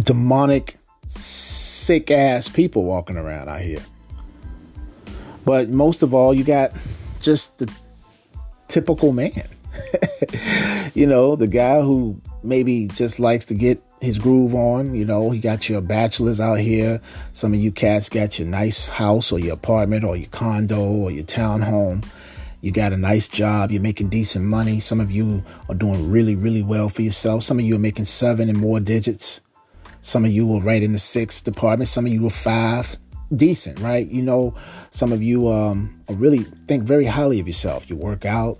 demonic, sick ass people walking around out here. But most of all, you got just the typical man. you know, the guy who maybe just likes to get his groove on. You know, he got your bachelors out here. Some of you cats got your nice house or your apartment or your condo or your townhome. You got a nice job. You're making decent money. Some of you are doing really, really well for yourself. Some of you are making seven and more digits. Some of you are right in the sixth department. Some of you are five. Decent, right? You know, some of you um, really think very highly of yourself. You work out.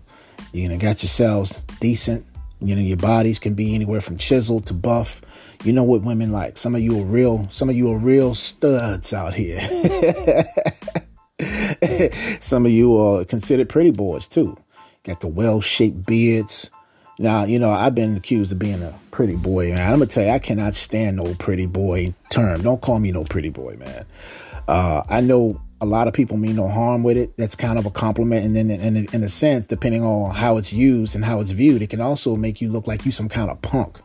You know, got yourselves decent. You know, your bodies can be anywhere from chiseled to buff. You know what women like. Some of you are real, some of you are real studs out here. some of you are considered pretty boys too. Got the well-shaped beards. Now, you know, I've been accused of being a pretty boy, man. I'm gonna tell you, I cannot stand no pretty boy term. Don't call me no pretty boy, man. Uh, I know a lot of people mean no harm with it. That's kind of a compliment. And then, in, in, in a sense, depending on how it's used and how it's viewed, it can also make you look like you some kind of punk.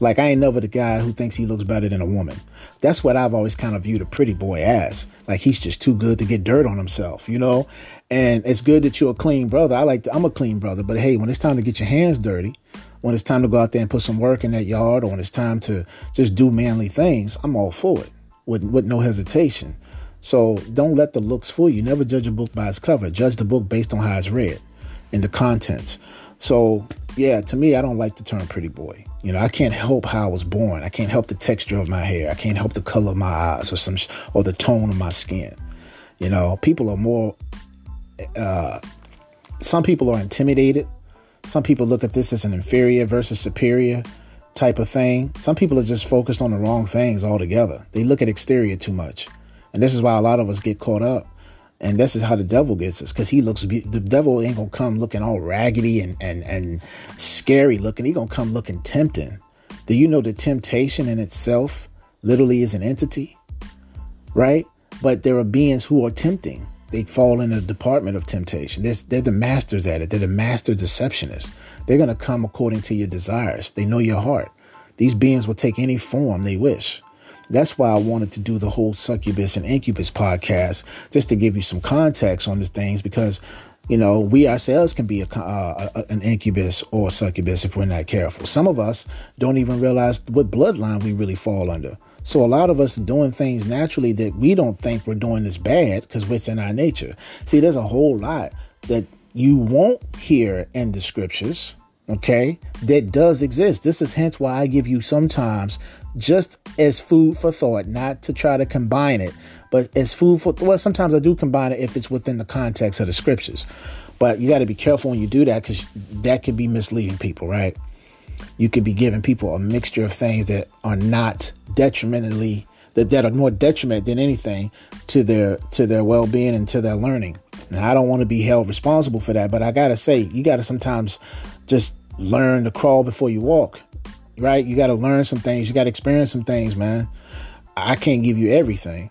Like I ain't never the guy who thinks he looks better than a woman. That's what I've always kind of viewed a pretty boy as. Like he's just too good to get dirt on himself, you know? And it's good that you're a clean brother. I like to, I'm a clean brother, but hey, when it's time to get your hands dirty, when it's time to go out there and put some work in that yard, or when it's time to just do manly things, I'm all for it with with no hesitation. So don't let the looks fool you. Never judge a book by its cover. Judge the book based on how it's read and the contents. So yeah, to me, I don't like the term pretty boy. You know, I can't help how I was born. I can't help the texture of my hair. I can't help the color of my eyes or some or the tone of my skin. You know, people are more. Uh, some people are intimidated. Some people look at this as an inferior versus superior type of thing. Some people are just focused on the wrong things altogether. They look at exterior too much, and this is why a lot of us get caught up and this is how the devil gets us because he looks the devil ain't gonna come looking all raggedy and and and scary looking. He gonna come looking tempting. Do you know the temptation in itself literally is an entity? Right? But there are beings who are tempting. They fall in the department of temptation. They're, they're the masters at it. They're the master deceptionists. They're gonna come according to your desires. They know your heart. These beings will take any form they wish that's why I wanted to do the whole succubus and incubus podcast, just to give you some context on these things, because you know we ourselves can be a, uh, a, an incubus or a succubus if we're not careful. Some of us don't even realize what bloodline we really fall under. So a lot of us are doing things naturally that we don't think we're doing is bad because it's in our nature. See, there's a whole lot that you won't hear in the scriptures okay, that does exist. This is hence why I give you sometimes just as food for thought, not to try to combine it, but as food for well, sometimes I do combine it if it's within the context of the scriptures. But you got to be careful when you do that because that could be misleading people, right? You could be giving people a mixture of things that are not detrimentally that, that are more detriment than anything to their to their well-being and to their learning. Now, I don't want to be held responsible for that, but I gotta say, you gotta sometimes just learn to crawl before you walk, right? You gotta learn some things. You gotta experience some things, man. I can't give you everything,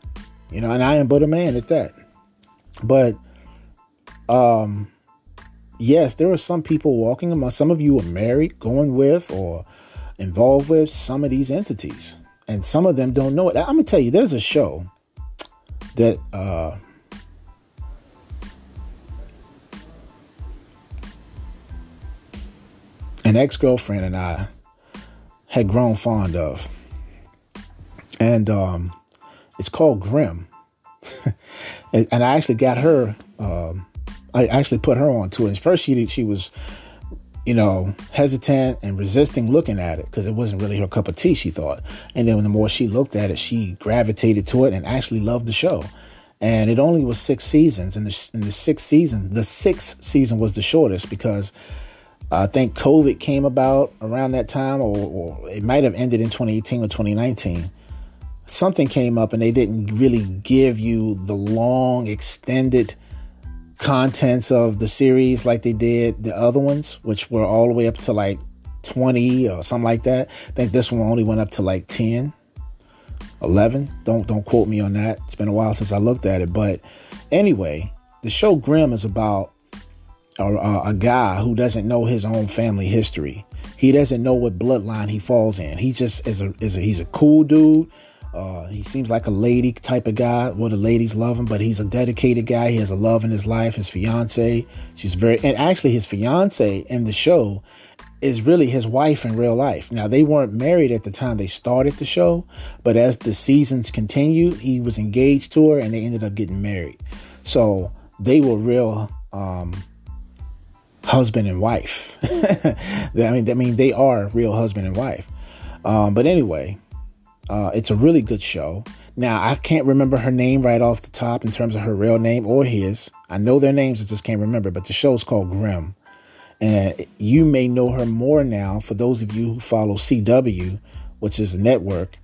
you know, and I am but a man at that. But, um, yes, there are some people walking among. Some of you are married, going with, or involved with some of these entities, and some of them don't know it. I'm gonna tell you, there's a show that. uh an ex girlfriend and I had grown fond of. And um, it's called Grimm. and, and, I actually got her, um, I actually put her on to it. First, she, she was, you know, hesitant and resisting looking at it because it wasn't really her cup of tea, she thought. And then the more she looked at it, she gravitated to it and actually loved the show. And it only was six seasons. And the, in the sixth season, the sixth season was the shortest because I think COVID came about around that time, or, or, it might have ended in 2018 or 2019. Something came up, and they didn't really give you the long, extended contents of the series like they did the other ones, which were all the way up to like 20 or something like that. I think this one only went up to like 10, 11. Don't don't quote me on that. It's been a while since I looked at it, but anyway, the show Grimm is about a, a guy who doesn't know his own family history. He doesn't know what bloodline he falls in. He just is a, is a he's a cool dude. Uh, he seems like a lady type of guy. Well, the ladies love him, but he's a dedicated guy. He has a love in his life. His fiance, she's very, and actually his fiance in the show is really his wife in real life. Now, they weren't married at the time they started the show, but as the seasons continued, he was engaged to her and they ended up getting married. So they were real um, husband and wife. I mean, I mean, they are real husband and wife. Um, but anyway, uh, it's a really good show. Now, I can't remember her name right off the top in terms of her real name or his. I know their names, I just can't remember, but the show's called Grimm. And you may know her more now for those of you who follow CW, which is a network.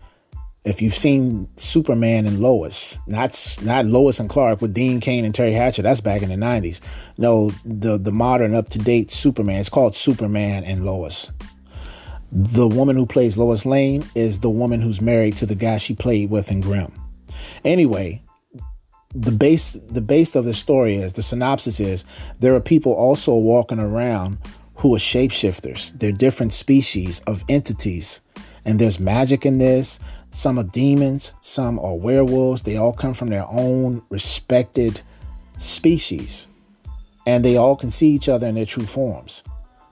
If you've seen Superman and Lois, not not Lois and Clark with Dean Cain and Teri Hatcher, that's back in the 90s. No, the the modern up to date Superman. It's called Superman and Lois. The woman who plays Lois Lane is the woman who's married to the guy she played with in Grimm. Anyway, the base the base of the story is the synopsis is there are people also walking around who are shapeshifters. They're different species of entities. And there's magic in this. Some are demons, some are werewolves. They all come from their own respected species. And they all can see each other in their true forms.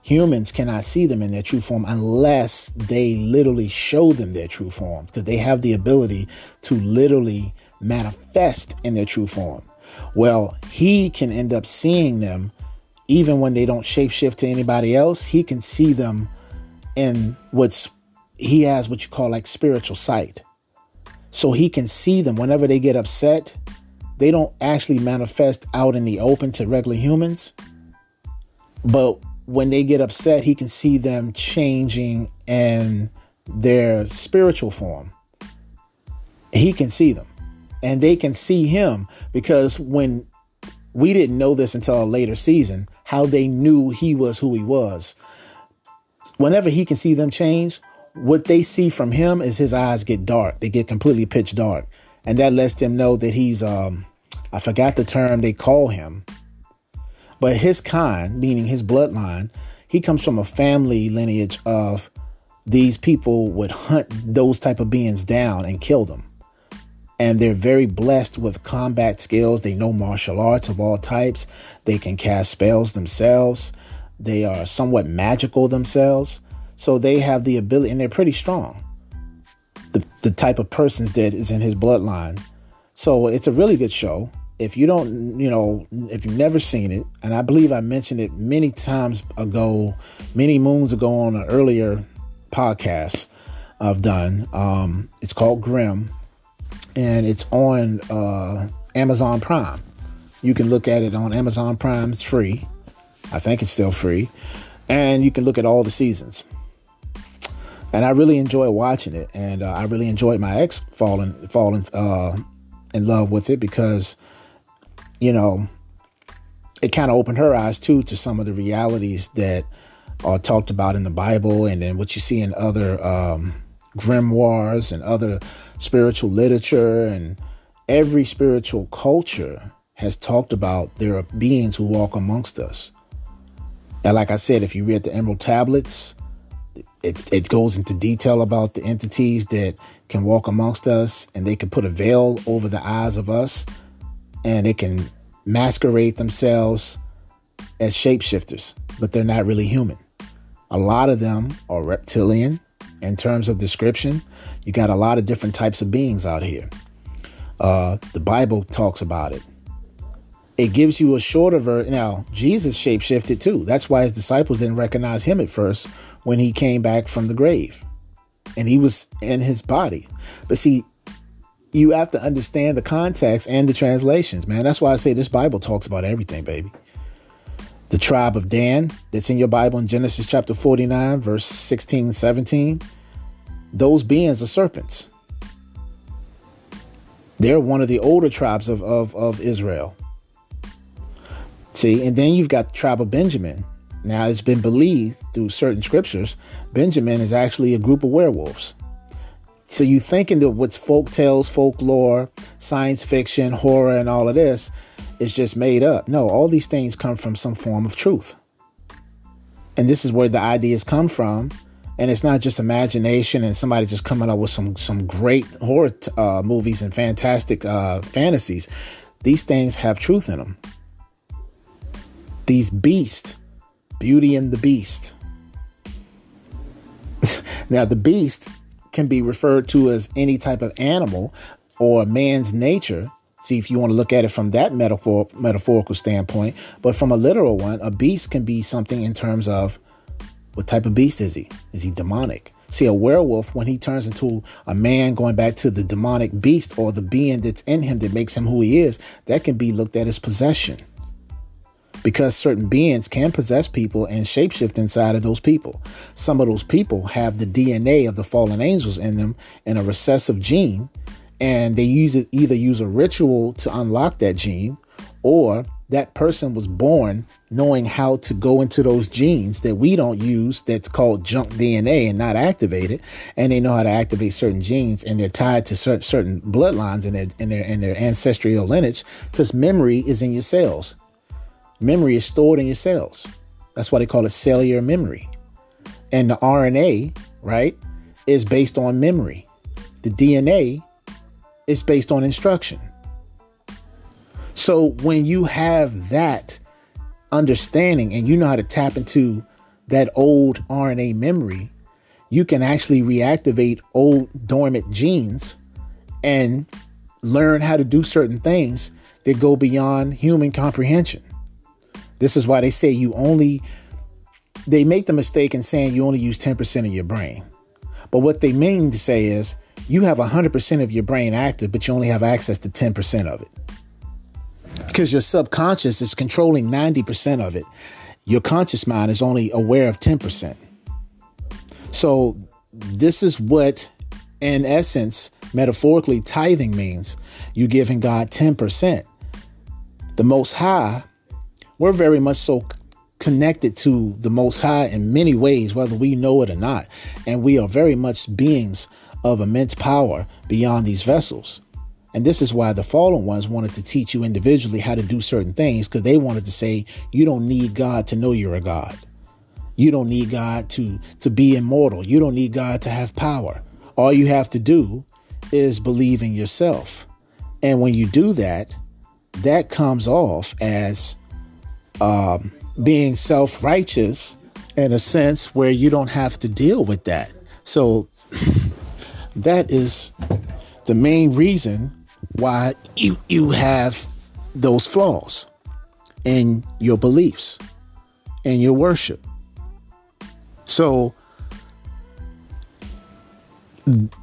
Humans cannot see them in their true form unless they literally show them their true form because they have the ability to literally manifest in their true form. Well, he can end up seeing them even when they don't shapeshift to anybody else. He can see them in what's he has what you call like spiritual sight. So he can see them whenever they get upset. They don't actually manifest out in the open to regular humans. But when they get upset, he can see them changing in their spiritual form. He can see them and they can see him because when we didn't know this until a later season, how they knew he was who he was. Whenever he can see them change, what they see from him is his eyes get dark. They get completely pitch dark. And that lets them know that he's, um, I forgot the term they call him, but his kind, meaning his bloodline, he comes from a family lineage of these people would hunt those type of beings down and kill them and they're very blessed with combat skills. They know martial arts of all types. They can cast spells themselves. They are somewhat magical themselves. So they have the ability, and they're pretty strong. The, the type of persons that is in his bloodline. So it's a really good show. If you don't, you know, if you've never seen it, and I believe I mentioned it many times ago, many moons ago on an earlier podcast I've done. Um, it's called Grimm and it's on uh, Amazon Prime. You can look at it on Amazon Prime. It's free. I think it's still free. And you can look at all the seasons. And I really enjoy watching it. And uh, I really enjoyed my ex falling falling uh, in love with it because, you know, it kind of opened her eyes too to some of the realities that are talked about in the Bible and then what you see in other um, grimoires and other spiritual literature and every spiritual culture has talked about there are beings who walk amongst us. And like I said, if you read the Emerald Tablets, it, it goes into detail about the entities that can walk amongst us and they can put a veil over the eyes of us and they can masquerade themselves as shapeshifters, but they're not really human. A lot of them are reptilian, in terms of description, you got a lot of different types of beings out here. Uh, the Bible talks about it. It gives you a shorter version. Now, Jesus shapeshifted too. That's why his disciples didn't recognize him at first when he came back from the grave. And he was in his body. But see, you have to understand the context and the translations, man. That's why I say this Bible talks about everything, baby the tribe of Dan that's in your Bible in Genesis chapter 49, verse 16 17, those beings are serpents. They're one of the older tribes of, of, of Israel. See, and then you've got the tribe of Benjamin. Now, it's been believed through certain scriptures, Benjamin is actually a group of werewolves. So you thinking that what's folk tales, folklore, science fiction, horror, and all of this is just made up. No, all these things come from some form of truth. And this is where the ideas come from. And it's not just imagination and somebody just coming up with some some great horror uh, movies and fantastic uh, fantasies. These things have truth in them. These beasts, Beauty and the Beast. now, the beast can be referred to as any type of animal or man's nature See if you want to look at it from that metaphor, metaphorical standpoint. But from a literal one, a beast can be something in terms of what type of beast is he? Is he demonic? See, a werewolf, when he turns into a man, going back to the demonic beast or the being that's in him that makes him who he is, that can be looked at as possession. Because certain beings can possess people and shapeshift inside of those people. Some of those people have the DNA of the fallen angels in them in a recessive gene and they use it either use a ritual to unlock that gene or that person was born knowing how to go into those genes that we don't use that's called junk DNA and not activated and they know how to activate certain genes and they're tied to certain certain bloodlines in their in their in their ancestral lineage because memory is in your cells memory is stored in your cells that's why they call it cellular memory and the RNA right is based on memory the DNA is based on instruction. So when you have that understanding and you know how to tap into that old RNA memory, you can actually reactivate old dormant genes and learn how to do certain things that go beyond human comprehension. This is why they say you only, they make the mistake in saying you only use 10% of your brain. But what they mean to say is you have 100% of your brain active, but you only have access to 10% of it. Because your subconscious is controlling 90% of it. Your conscious mind is only aware of 10%. So, this is what, in essence, metaphorically, tithing means. You giving God 10%. The Most High, we're very much so connected to the Most High in many ways, whether we know it or not. And we are very much beings of immense power beyond these vessels. And this is why the fallen ones wanted to teach you individually how to do certain things because they wanted to say, you don't need God to know you're a God. You don't need God to, to be immortal. You don't need God to have power. All you have to do is believe in yourself. And when you do that, that comes off as um, being self righteous in a sense where you don't have to deal with that. So that is the main reason why you you have those flaws in your beliefs and your worship. So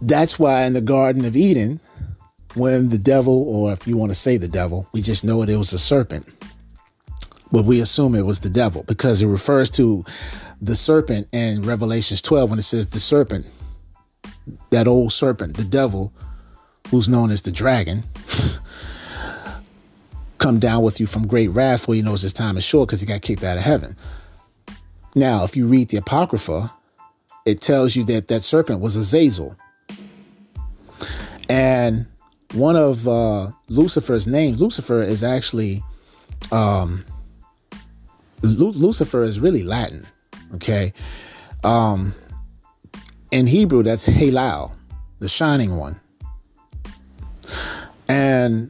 that's why in the Garden of Eden, when the devil, or if you want to say the devil, we just know it, it was a serpent. But we assume it was the devil because it refers to the serpent in Revelations 12 when it says the serpent that old serpent, the devil, who's known as the dragon, come down with you from great wrath for he knows his time is short because he got kicked out of heaven. Now, if you read the Apocrypha, it tells you that that serpent was Azazel. And one of uh, Lucifer's names, Lucifer is actually, um, Lu- Lucifer is really Latin. Okay. Um, in Hebrew, that's Halal, the shining one. And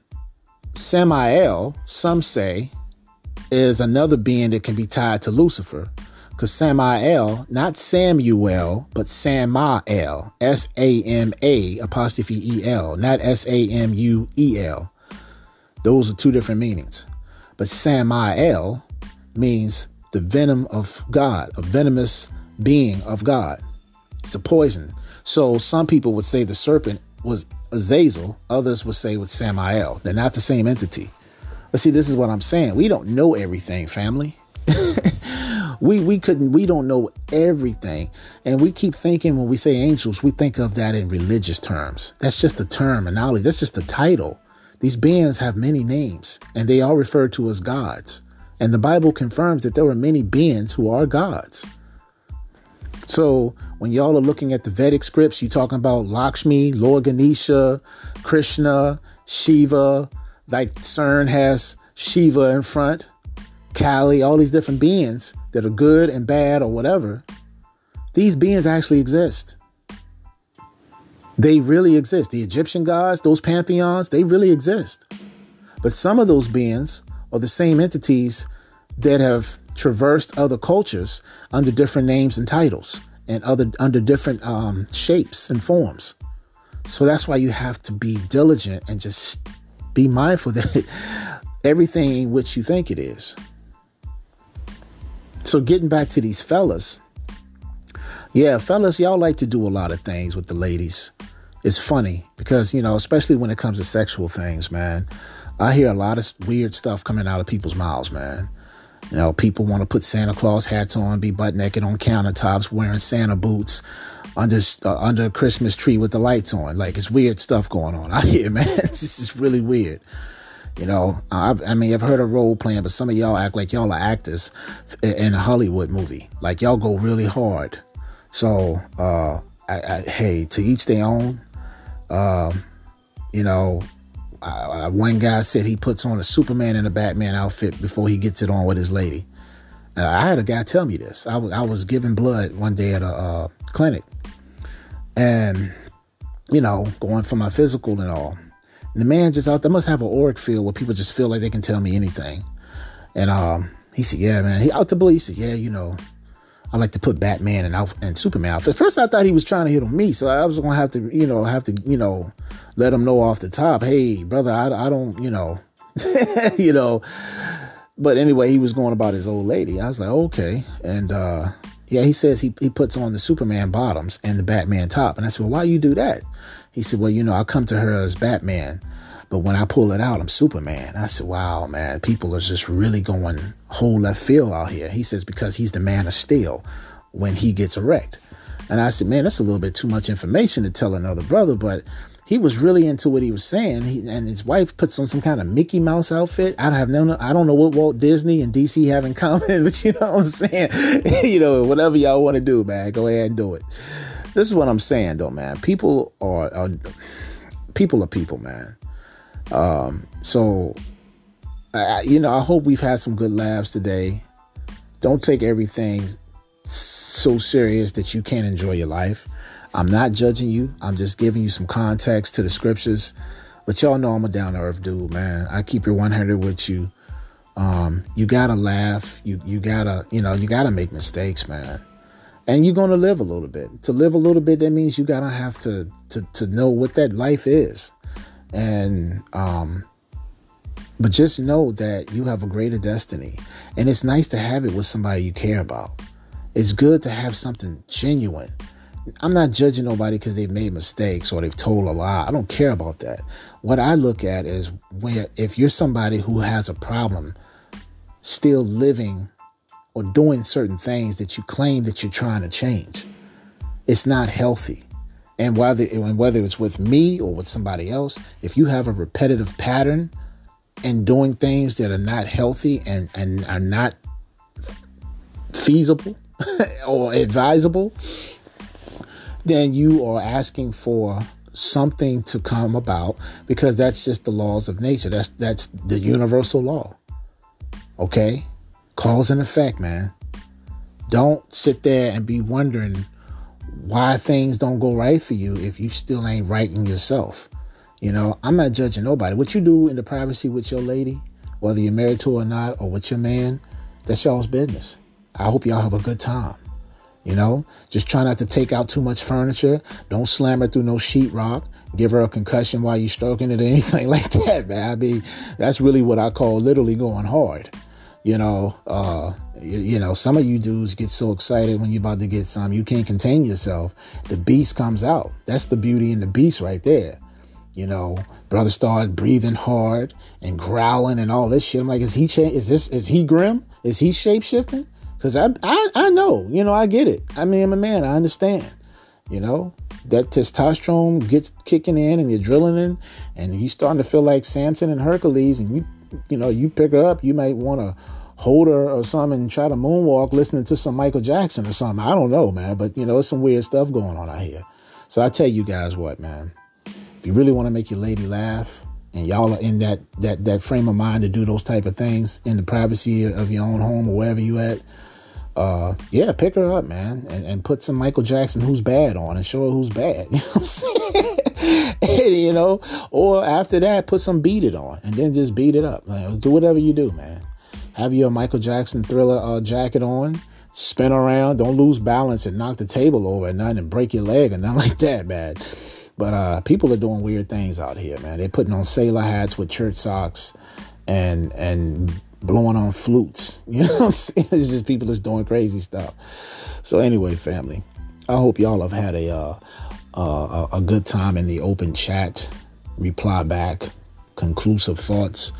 Samael, some say, is another being that can be tied to Lucifer. Because Samael, not Samuel, but Samael, S A M A apostrophe E L, not S A M U E L. Those are two different meanings. But Samael means the venom of God, a venomous being of God. It's a poison. So some people would say the serpent was Azazel. Others would say was Samael. They're not the same entity. But see, this is what I'm saying. We don't know everything, family. we we couldn't we don't know everything and we keep thinking when we say angels we think of that in religious terms that's just a terminology that's just a title these beings have many names and they are referred to as gods and the bible confirms that there were many beings who are gods so when y'all are looking at the Vedic scripts, you're talking about Lakshmi, Lord Ganesha, Krishna, Shiva, like CERN has Shiva in front, Kali, all these different beings that are good and bad or whatever, these beings actually exist. They really exist. The Egyptian gods, those pantheons, they really exist. But some of those beings are the same entities that have traversed other cultures under different names and titles and other under different um, shapes and forms. So that's why you have to be diligent and just be mindful that everything which you think it is. So getting back to these fellas, yeah, fellas, y'all like to do a lot of things with the ladies. It's funny because, you know, especially when it comes to sexual things, man. I hear a lot of weird stuff coming out of people's mouths, man. You know, people want to put Santa Claus hats on, be butt naked on countertops, wearing Santa boots under uh, under a Christmas tree with the lights on. Like it's weird stuff going on out here, man. this is really weird. You know, I, I, mean, I've heard of role playing, but some of y'all act like y'all are actors in a Hollywood movie. Like y'all go really hard. So, uh, I, I, hey, to each their own. Uh, you know, one guy said he puts on a Superman and a Batman outfit before he gets it on with his lady. Uh, I had a guy tell me this. I was giving blood one day at a uh, clinic, and you know, going for my physical and all. And the man just out there must have an auric field where people just feel like they can tell me anything. And um, he said, "Yeah, man." He out to blue, he said, "Yeah, you know, I like to put Batman and and Superman out." At first, I thought he was trying to hit on me, so I was gonna have to, you know, have to, you know, let him know off the top, "Hey, brother, I, I don't, you know, you know." But anyway, he was going about his old lady. I was like, "Okay," and uh, yeah, he says he, he puts on the Superman bottoms and the Batman top. And I said, Well, why you do that? He said, Well, you know, I come to her as Batman, but when I pull it out, I'm Superman. I said, Wow, man, people are just really going whole left field out here. He says, Because he's the man of steel when he gets erect. And I said, Man, that's a little bit too much information to tell another brother, but he was really into what he was saying. He, and his wife puts on some kind of Mickey Mouse outfit. I have no, I don't know what Walt Disney and DC have in common, but you know what I'm saying. you know, whatever y'all want to do, man, go ahead and do it. This is what I'm saying, though, man. People are, are people are people, man. Um, so, I, you know, I hope we've had some good laughs today. Don't take everything so serious that you can't enjoy your life. I'm not judging you. I'm just giving you some context to the scriptures. But y'all know I'm a down to earth dude, man. I keep it 100 with you. Um, you gotta laugh. You you gotta you know you gotta make mistakes, man. And you're gonna live a little bit. To live a little bit, that means you gotta have to to to know what that life is. And um, but just know that you have a greater destiny, and it's nice to have it with somebody you care about. It's good to have something genuine I'm not judging nobody because they've made mistakes or they've told a lie. I don't care about that. What I look at is where if you're somebody who has a problem still living or doing certain things that you claim that you're trying to change, it's not healthy. And whether and whether it's with me or with somebody else, if you have a repetitive pattern and doing things that are not healthy and, and are not feasible or advisable, then you are asking for something to come about because that's just the laws of nature. That's that's the universal law. Okay? Cause and effect, man. Don't sit there and be wondering why things don't go right for you if you still ain't right in yourself. You know, I'm not judging nobody. What you do in the privacy with your lady, whether you're married to her or not, or with your man, that's y'all's business. I hope y'all have a good time. You know, just try not to take out too much furniture. Don't slam her through no sheetrock. Give her a concussion while you're stroking it or anything like that, man. I mean, that's really what I call literally going hard. You know, uh, you, you know, some of you dudes get so excited when you're about to get some, you can't contain yourself. The beast comes out. That's the beauty in the beast right there. You know, brother started breathing hard and growling and all this shit. I'm like, is he cha- is this is he grim? Is he shape shifting? Because I, I, I know, you know, I get it. I mean, I'm a man. I understand. You know, that testosterone gets kicking in and you're drilling in and you starting to feel like Samson and Hercules and you, you know, you pick her up, you might want to hold her or something and try to moonwalk listening to some Michael Jackson or something. I don't know, man, but you know, it's some weird stuff going on out here. So I tell you guys what, man, if you really want to make your lady laugh and y'all are in that, that, that frame of mind to do those type of things in the privacy of your own home or wherever you at, uh, yeah, pick her up, man, and, and put some Michael Jackson who's bad on and show her who's bad. You know what I'm saying? and, you know, or after that, put some beat it on and then just beat it up. Like, do whatever you do, man. Have your Michael Jackson thriller uh, jacket on, spin around, don't lose balance and knock the table over and nothing and break your leg or nothing like that, man. But uh, people are doing weird things out here, man. They're putting on sailor hats with church socks and and blowing on flutes. You know what I'm saying? It's just people just doing crazy stuff. So anyway, family, I hope y'all have had a uh, uh, a good time in the open chat. Reply back, conclusive thoughts.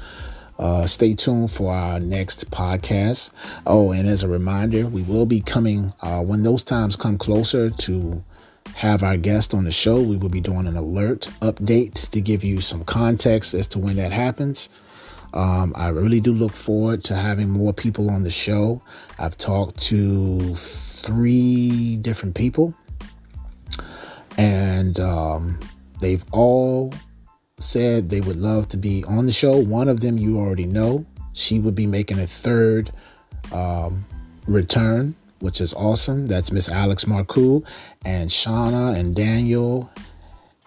Uh, stay tuned for our next podcast. Oh, and as a reminder, we will be coming uh, when those times come closer to have our guest on the show. We will be doing an alert update to give you some context as to when that happens. Um, I really do look forward to having more people on the show. I've talked to three different people, and um, they've all said they would love to be on the show. One of them you already know. She would be making a third um, return, which is awesome. That's Miss Alex Marcoux and Shauna and Daniel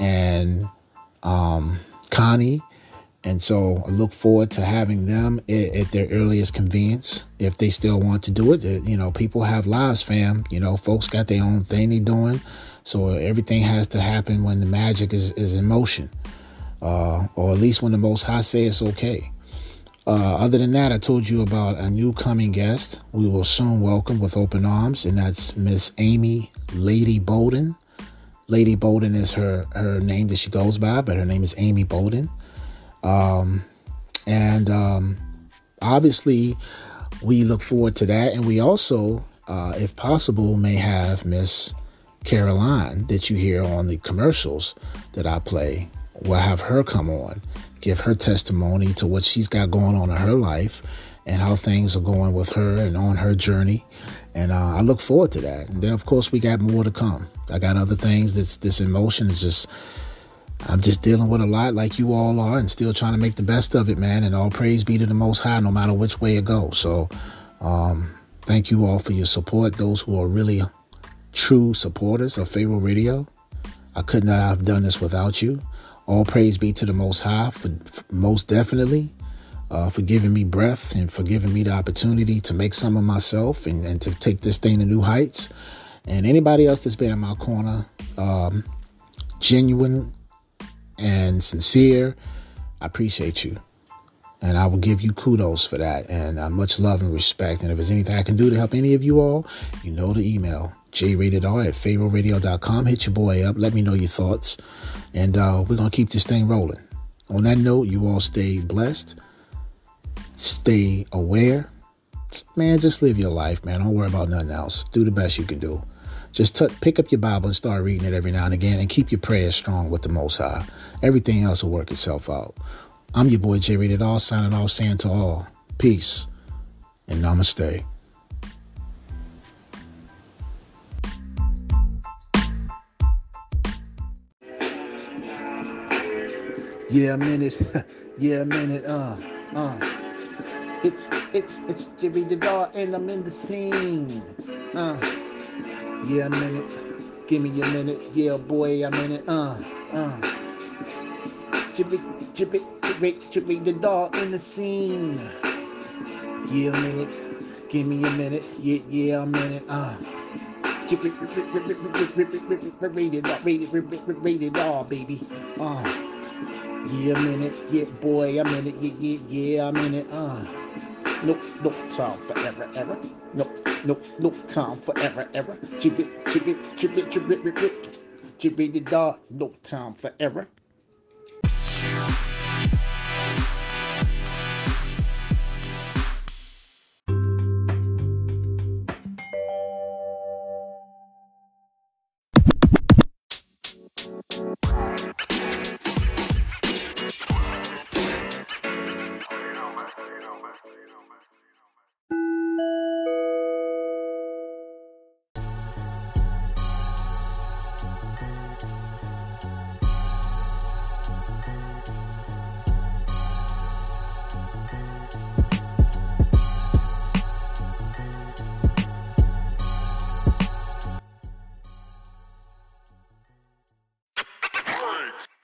and um, Connie and so I look forward to having them at, their earliest convenience if they still want to do it. You know, people have lives, fam. You know, folks got their own thing they're doing. So everything has to happen when the magic is, is in motion, uh, or at least when the Most High say it's okay. Uh, other than that, I told you about a new coming guest we will soon welcome with open arms, and that's Miss Amy Lady Bolden. Lady Bolden is her, her name that she goes by, but her name is Amy Bolden. Um, and um, obviously, we look forward to that. And we also, uh, if possible, may have Miss Caroline that you hear on the commercials that I play. We'll have her come on, give her testimony to what she's got going on in her life and how things are going with her and on her journey. And uh, I look forward to that. And then, of course, we got more to come. I got other things that's this in motion. It's just I'm just dealing with a lot like you all are and still trying to make the best of it, man. And all praise be to the Most High, no matter which way it goes. So, um, thank you all for your support. Those who are really true supporters of Pharaoh Radio. I could not have done this without you. All praise be to the Most High for, for most definitely uh, for giving me breath and for giving me the opportunity to make some of myself and, and to take this thing to new heights. And anybody else that's been in my corner, um, genuine and sincere. I appreciate you. And I will give you kudos for that and uh, much love and respect. And if there's anything I can do to help any of you all, you know the email, jratedr at pharaohradio.com. Hit your boy up. Let me know your thoughts. And uh, we're going to keep this thing rolling. On that note, you all stay blessed, stay aware. Man, just live your life, man. Don't worry about nothing else. Do the best you can do. Just t- pick up your Bible and start reading it every now and again and keep your prayers strong with the Most High. Everything else will work itself out. I'm your boy J Rated R, signing off, saying to all, peace and namaste. Yeah, a minute. yeah, a minute. Uh, uh. It's it's it's Jimmy the Dog, and I'm in the scene. Uh. Yeah, a minute. Give me a minute. Yeah, boy, I'm in it. Uh, uh. Chippy, chippy, chippy, chippy the dog in the scene. Yeah, a minute. Give me a minute. Yeah, yeah, I'm in it. Uh. Chippy, rated R, rated, rated R, baby. Uh. Yeah, a minute. Yeah, boy, I'm in it. Yeah, yeah, yeah, I'm in it. Uh. Time. No, no time for error, error. Chip it, chip it, chip it, chip it, chip it, chip it, chip it, dog. No time for error.